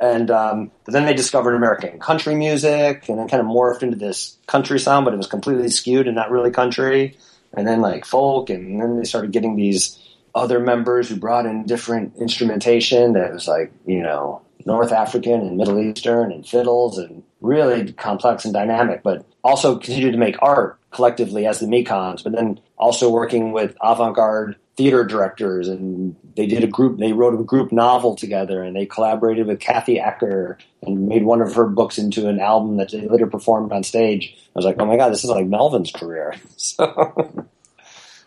And um, but then they discovered American country music, and then kind of morphed into this country sound, but it was completely skewed and not really country. And then like folk, and then they started getting these other members who brought in different instrumentation that was like you know North African and Middle Eastern and fiddles and really complex and dynamic, but also continued to make art collectively as the Mekons, but then also working with avant-garde theater directors and they did a group they wrote a group novel together and they collaborated with Kathy Acker and made one of her books into an album that they later performed on stage. I was like, oh my god, this is like Melvin's career. So,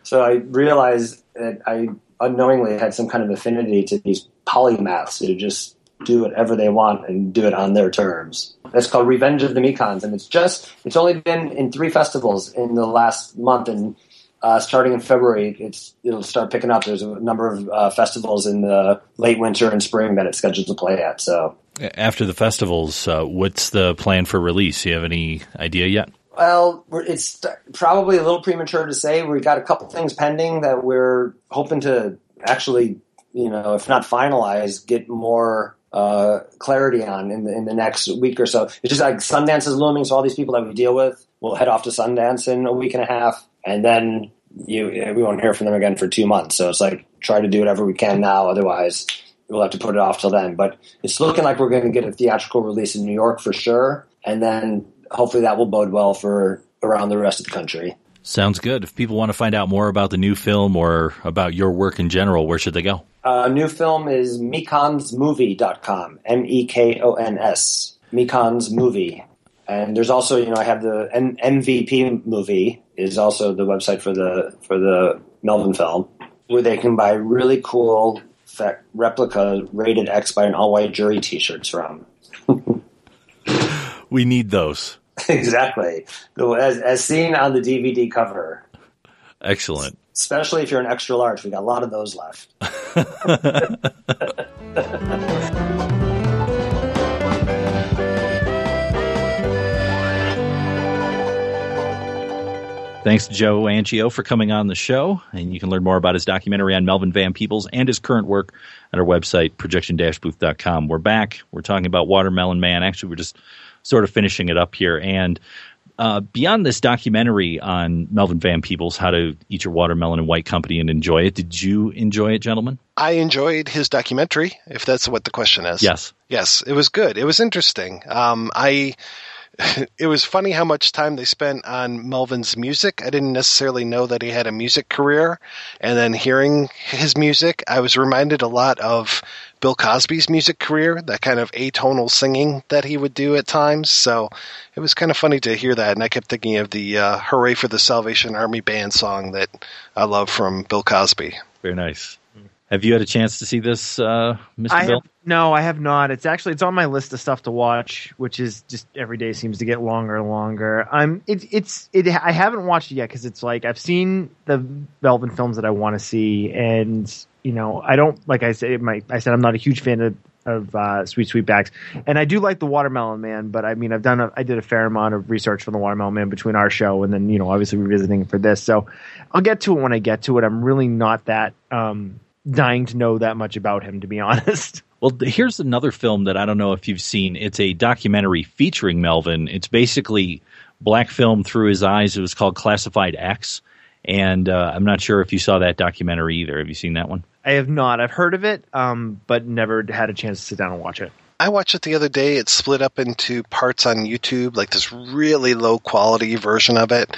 so I realized that I unknowingly had some kind of affinity to these polymaths who just do whatever they want and do it on their terms. That's called Revenge of the Mekons, and it's just it's only been in three festivals in the last month, and uh, starting in February, it's it'll start picking up. There's a number of uh, festivals in the late winter and spring that it's scheduled to play at. So after the festivals, uh, what's the plan for release? Do you have any idea yet? Well, it's probably a little premature to say. We've got a couple things pending that we're hoping to actually, you know, if not finalize, get more uh, clarity on in the, in the next week or so. It's just like Sundance is looming, so all these people that we deal with will head off to Sundance in a week and a half, and then you we won't hear from them again for two months. So it's like try to do whatever we can now, otherwise we'll have to put it off till then. But it's looking like we're going to get a theatrical release in New York for sure, and then hopefully that will bode well for around the rest of the country. Sounds good. If people want to find out more about the new film or about your work in general, where should they go? Uh, new film is mekonsmovie.com. M E K O N S. Mekons Movie. And there's also, you know, I have the M- MVP movie is also the website for the for the Melvin film, where they can buy really cool replica rated X by an all white jury T-shirts from. we need those. exactly, as, as seen on the DVD cover. Excellent. Especially if you're an extra large, we got a lot of those left. Thanks to Joe Angio for coming on the show. And you can learn more about his documentary on Melvin Van Peebles and his current work at our website, projection-booth.com. We're back. We're talking about Watermelon Man. Actually, we're just sort of finishing it up here. And uh, beyond this documentary on Melvin Van Peebles, how to eat your watermelon and white company and enjoy it, did you enjoy it, gentlemen? I enjoyed his documentary, if that's what the question is. Yes. Yes, it was good. It was interesting. Um, I it was funny how much time they spent on Melvin's music. I didn't necessarily know that he had a music career. And then hearing his music, I was reminded a lot of Bill Cosby's music career, that kind of atonal singing that he would do at times. So it was kind of funny to hear that. And I kept thinking of the uh, Hooray for the Salvation Army Band song that I love from Bill Cosby. Very nice. Have you had a chance to see this, uh, Mr. I Bill? have, no, I have not. It's actually it's on my list of stuff to watch, which is just every day seems to get longer and longer. I'm it's it's it. I haven't watched it yet because it's like I've seen the Melvin films that I want to see, and you know I don't like I said my I said I'm not a huge fan of of uh, Sweet Sweetbacks, and I do like the Watermelon Man, but I mean I've done a, I did a fair amount of research for the Watermelon Man between our show and then you know obviously revisiting for this, so I'll get to it when I get to it. I'm really not that. um dying to know that much about him, to be honest. Well, here's another film that I don't know if you've seen. It's a documentary featuring Melvin. It's basically black film through his eyes. It was called Classified X. And uh, I'm not sure if you saw that documentary either. Have you seen that one? I have not. I've heard of it, um, but never had a chance to sit down and watch it. I watched it the other day. It's split up into parts on YouTube, like this really low quality version of it.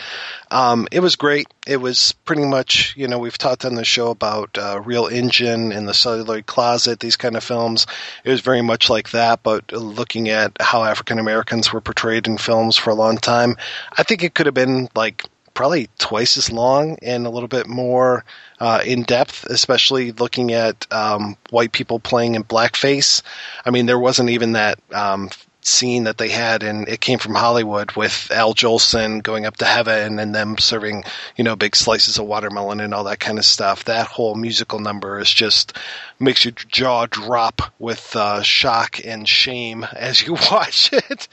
Um, it was great. It was pretty much, you know, we've talked on the show about uh, Reel Injun and The Celluloid Closet, these kind of films. It was very much like that, but looking at how African Americans were portrayed in films for a long time. I think it could have been like probably twice as long and a little bit more uh, in depth, especially looking at um, white people playing in blackface. I mean, there wasn't even that um, scene that they had and It Came from Hollywood with Al Jolson going up to heaven and them serving, you know, big slices of watermelon and all that kind of stuff. That whole musical number is just makes your jaw drop with uh, shock and shame as you watch it.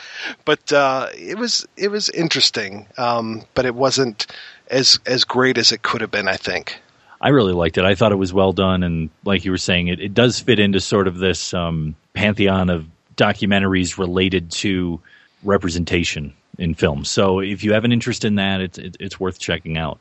But uh, it was it was interesting, um, but it wasn't as as great as it could have been. I think. I really liked it. I thought it was well done, and like you were saying, it, it does fit into sort of this um, pantheon of documentaries related to representation in films. So if you have an interest in that, it's it, it's worth checking out.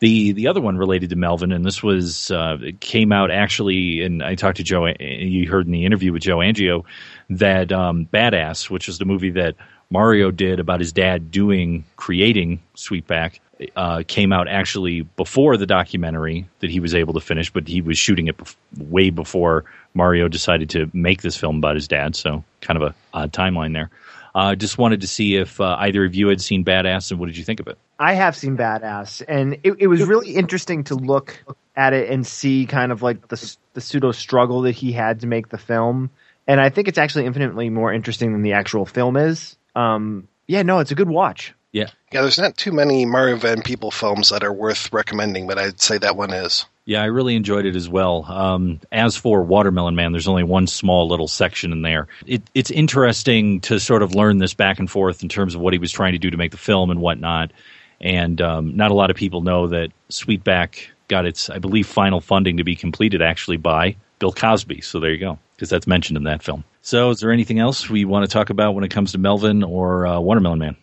The the other one related to Melvin, and this was uh, it came out actually, and I talked to Joe. You heard in the interview with Joe Angio that um, Baadasssss, which is the movie that Mario did about his dad doing creating Sweetback, uh, came out actually before the documentary that he was able to finish, but he was shooting it bef- way before Mario decided to make this film about his dad. So kind of a odd timeline there. Uh, just wanted to see if uh, either of you had seen Baadasssss and what did you think of it? I have seen Baadasssss, and it, it was really interesting to look at it and see kind of like the the pseudo struggle that he had to make the film. And I think it's actually infinitely more interesting than the actual film is. Um, yeah, no, it's a good watch. Yeah. Yeah, there's not too many Mario Van Peebles films that are worth recommending, but I'd say that one is. Yeah, I really enjoyed it as well. Um, as for Watermelon Man, there's only one small little section in there. It, it's interesting to sort of learn this back and forth in terms of what he was trying to do to make the film and whatnot. And um, not a lot of people know that Sweetback got its, I believe, final funding to be completed actually by Bill Cosby. So there you go, because that's mentioned in that film. So, is there anything else we want to talk about when it comes to Melvin or uh, Watermelon Man?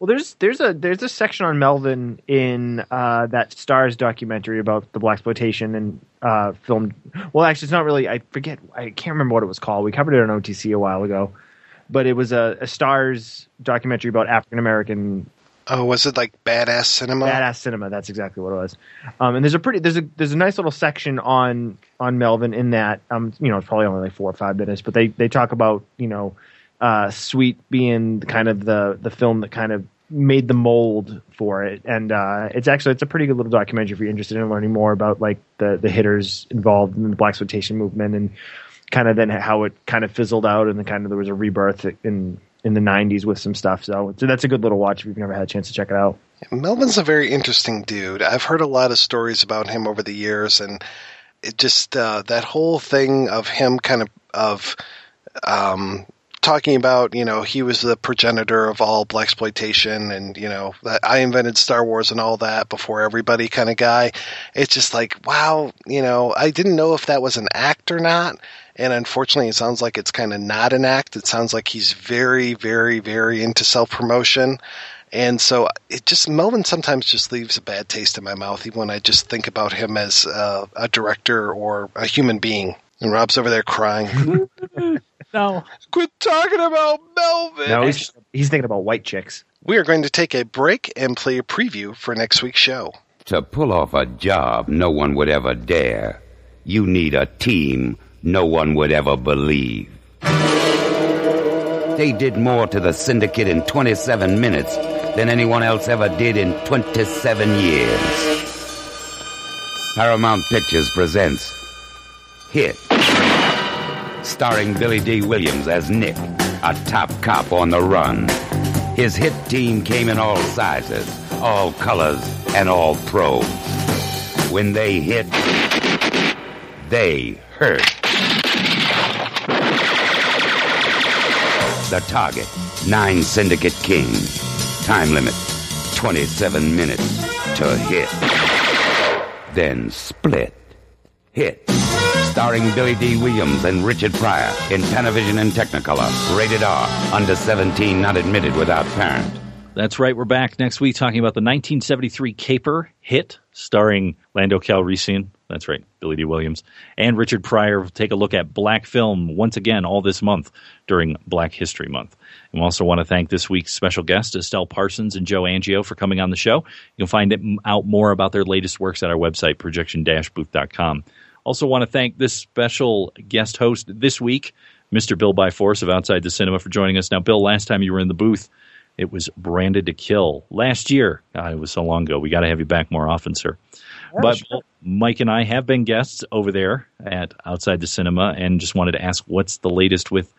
Well, there's there's a there's a section on Melvin in uh, that Stars documentary about the blaxploitation and uh, film. Well, actually, it's not really. I forget. I can't remember what it was called. We covered it on OTC a while ago, but it was a, a Stars documentary about African American Oh, was it like Baadasssss Cinema? Baadasssss Cinema. That's exactly what it was. Um, and there's a pretty there's a there's a nice little section on on Melvin in that. Um, you know, it's probably only like four or five minutes, but they they talk about you know, uh, Sweet being kind of the the film that kind of made the mold for it, and uh, it's actually it's a pretty good little documentary if you're interested in learning more about like the the hitters involved in the blaxploitation movement and kind of then how it kind of fizzled out and then kind of there was a rebirth in in the 90s with some stuff. So, so that's a good little watch if you've never had a chance to check it out. Melvin's a very interesting dude. I've heard a lot of stories about him over the years, and it just uh, that whole thing of him kind of of um, talking about you know he was the progenitor of all blaxploitation, and you know that I invented Star Wars and all that before everybody kind of guy. It's just like wow, you know I didn't know if that was an act or not. And unfortunately, it sounds like it's kind of not an act. It sounds like he's very, very, very into self promotion. And so it just Melvin sometimes just leaves a bad taste in my mouth, even when I just think about him as uh, a director or a human being. And Rob's over there crying. No. Quit talking about Melvin. No, he's, he's thinking about white chicks. We are going to take a break and play a preview for next week's show. To pull off a job no one would ever dare, you need a team no one would ever believe. They did more to the syndicate in 27 minutes than anyone else ever did in 27 years. Paramount Pictures presents Hit, starring Billy Dee Williams as Nick, a top cop on the run. His hit team came in all sizes, all colors, and all pros. When they hit, they hurt. The target, nine Syndicate King. Time limit, 27 minutes to hit. Then split. Hit. Starring Billy Dee Williams and Richard Pryor in Panavision and Technicolor. Rated R. Under 17, not admitted without parent. That's right. We're back next week talking about the 1973 Caper hit starring Lando Calrissian. That's right, Billy Dee Williams and Richard Pryor. Take a look at black film once again all this month during Black History Month. And we also want to thank this week's special guests, Estelle Parsons and Joe Angio, for coming on the show. You can find out more about their latest works at our website, projection-booth.com. Also want to thank this special guest host this week, Mr. Bill Byforce of Outside the Cinema, for joining us. Now, Bill, last time you were in the booth, it was branded to kill. Last year, God, it was so long ago. We got to have you back more often, sir. Yeah, but sure. Mike and I have been guests over there at Outside the Cinema, and just wanted to ask, what's the latest with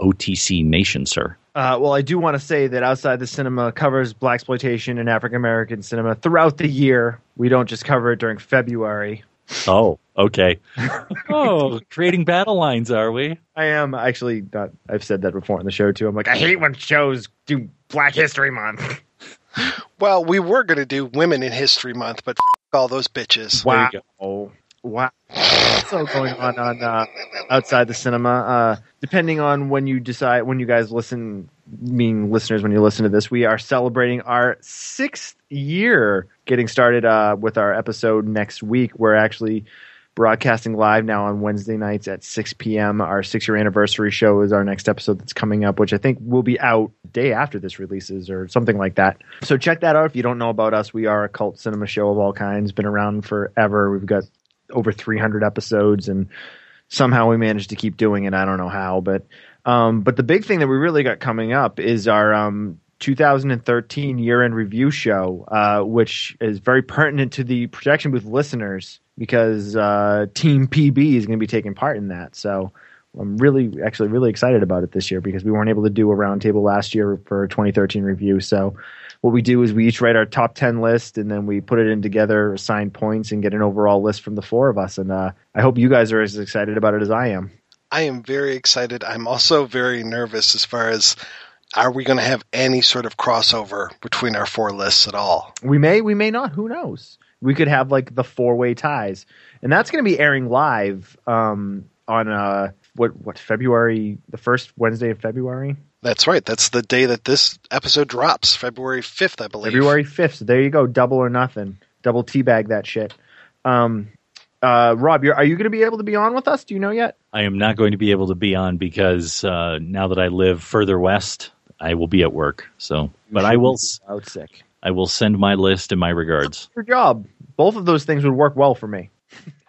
OTC Nation, sir? Uh, well, I do want to say that Outside the Cinema covers blaxploitation and African American cinema throughout the year. We don't just cover it during February. Oh, okay. oh, creating battle lines, are we? I am actually not. I've said that before on the show too. I'm like, I hate when shows do Black History Month. Well, we were going to do Women in History Month, but f- all those bitches. Wow. Wow. So going on on uh, outside the cinema. Uh, depending on when you decide, when you guys listen, meaning listeners, when you listen to this, we are celebrating our sixth year getting started uh, with our episode next week. We're actually broadcasting live now on Wednesday nights at 6 p.m. Our six year anniversary show is our next episode that's coming up, which I think will be out day after this releases or something like that. So check that out if you don't know about us. We are a cult cinema show of all kinds, been around forever. We've got over 300 episodes and somehow we managed to keep doing it. I don't know how, but um, but the big thing that we really got coming up is our um, 2013 year-end review show, uh, which is very pertinent to the projection booth listeners because uh, Team PB is going to be taking part in that. So I'm really, actually, really excited about it this year because we weren't able to do a roundtable last year for 2013 review. So what we do is we each write our top 10 list and then we put it in together, assign points, and get an overall list from the four of us. And uh, I hope you guys are as excited about it as I am. I am very excited. I'm also very nervous as far as are we going to have any sort of crossover between our four lists at all? We may, we may not. Who knows? We could have like the four way ties, and that's going to be airing live um, on uh, what what February the first Wednesday of February. That's right. That's the day that this episode drops, February 5th, I believe. February fifth. So there you go, double or nothing. Double teabag that shit. Um, uh, Rob, you're, are you going to be able to be on with us? Do you know yet? I am not going to be able to be on because uh, now that I live further west, I will be at work. So, but I will. Out sick. I will send my list and my regards. Your job. Both of those things would work well for me.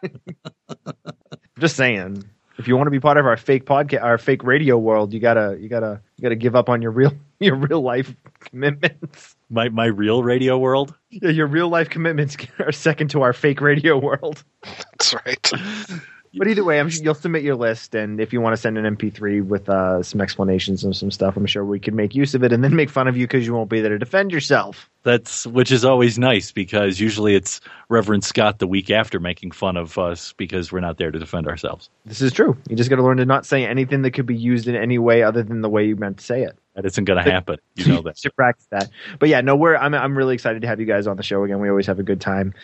Just saying. If you want to be part of our fake podcast, our fake radio world, you gotta, you gotta, you gotta give up on your real, your real life commitments. My my real radio world. Yeah, your real life commitments are second to our fake radio world. That's right. But either way, I'm sure you'll submit your list, and if you want to send an MP3 with uh, some explanations and some stuff, I'm sure we can make use of it, and then make fun of you because you won't be there to defend yourself. That's which is always nice because usually it's Reverend Scott the week after making fun of us because we're not there to defend ourselves. This is true. You just got to learn to not say anything that could be used in any way other than the way you meant to say it. That isn't going to happen. You know that. to practice that. But yeah, no, we're I'm I'm really excited to have you guys on the show again. We always have a good time.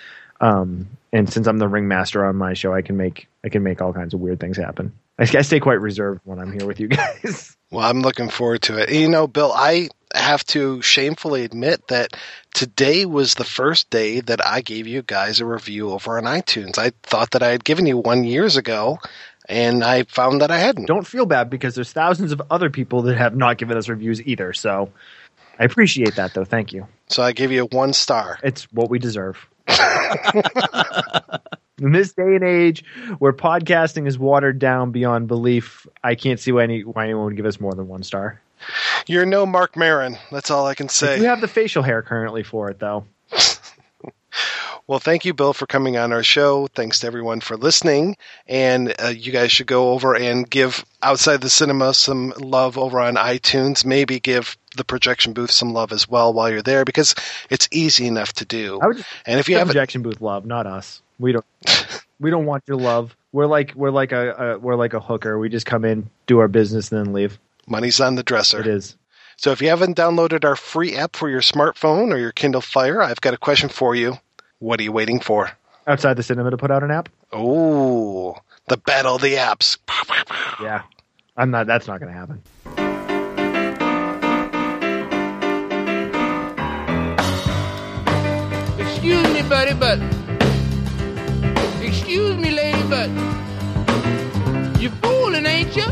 Um, and since I'm the ringmaster on my show, I can make I can make all kinds of weird things happen. I, I stay quite reserved when I'm here with you guys. Well, I'm looking forward to it. You know, Bill, I have to shamefully admit that today was the first day that I gave you guys a review over on iTunes. I thought that I had given you one years ago, and I found that I hadn't. Don't feel bad because there's thousands of other people that have not given us reviews either. So I appreciate that, though. Thank you. So I give you one star. It's what we deserve. In this day and age where podcasting is watered down beyond belief, I can't see why, any, why anyone would give us more than one star. You're no Marc Maron. That's all I can say. You have the facial hair currently for it, though. Well, thank you, Bill, for coming on our show. Thanks to everyone for listening. And uh, you guys should go over and give Outside the Cinema some love over on iTunes. Maybe give the projection booth some love as well while you're there because it's easy enough to do. I would just and if you have projection booth love, not us. We don't. we don't want your love. We're like we're like a, a we're like a hooker. We just come in, do our business, and then leave. money's on the dresser. It is. So if you haven't downloaded our free app for your smartphone or your Kindle Fire, I've got a question for you. What are you waiting for? Outside the cinema to put out an app. Oh, the battle of the apps. Yeah, I'm not. That's not going to happen. Excuse me, buddy, but. Excuse me, lady, but. You fooling, ain't you?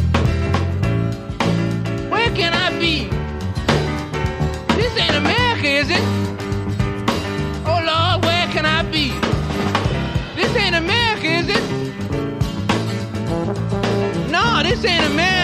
Where can I be? This ain't America. You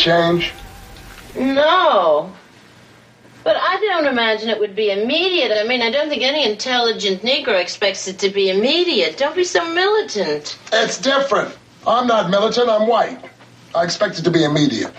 change? No. But I don't imagine it would be immediate. I mean, I don't think any intelligent Negro expects it to be immediate. Don't be so militant. It's different. I'm not militant, I'm white. I expect it to be immediate.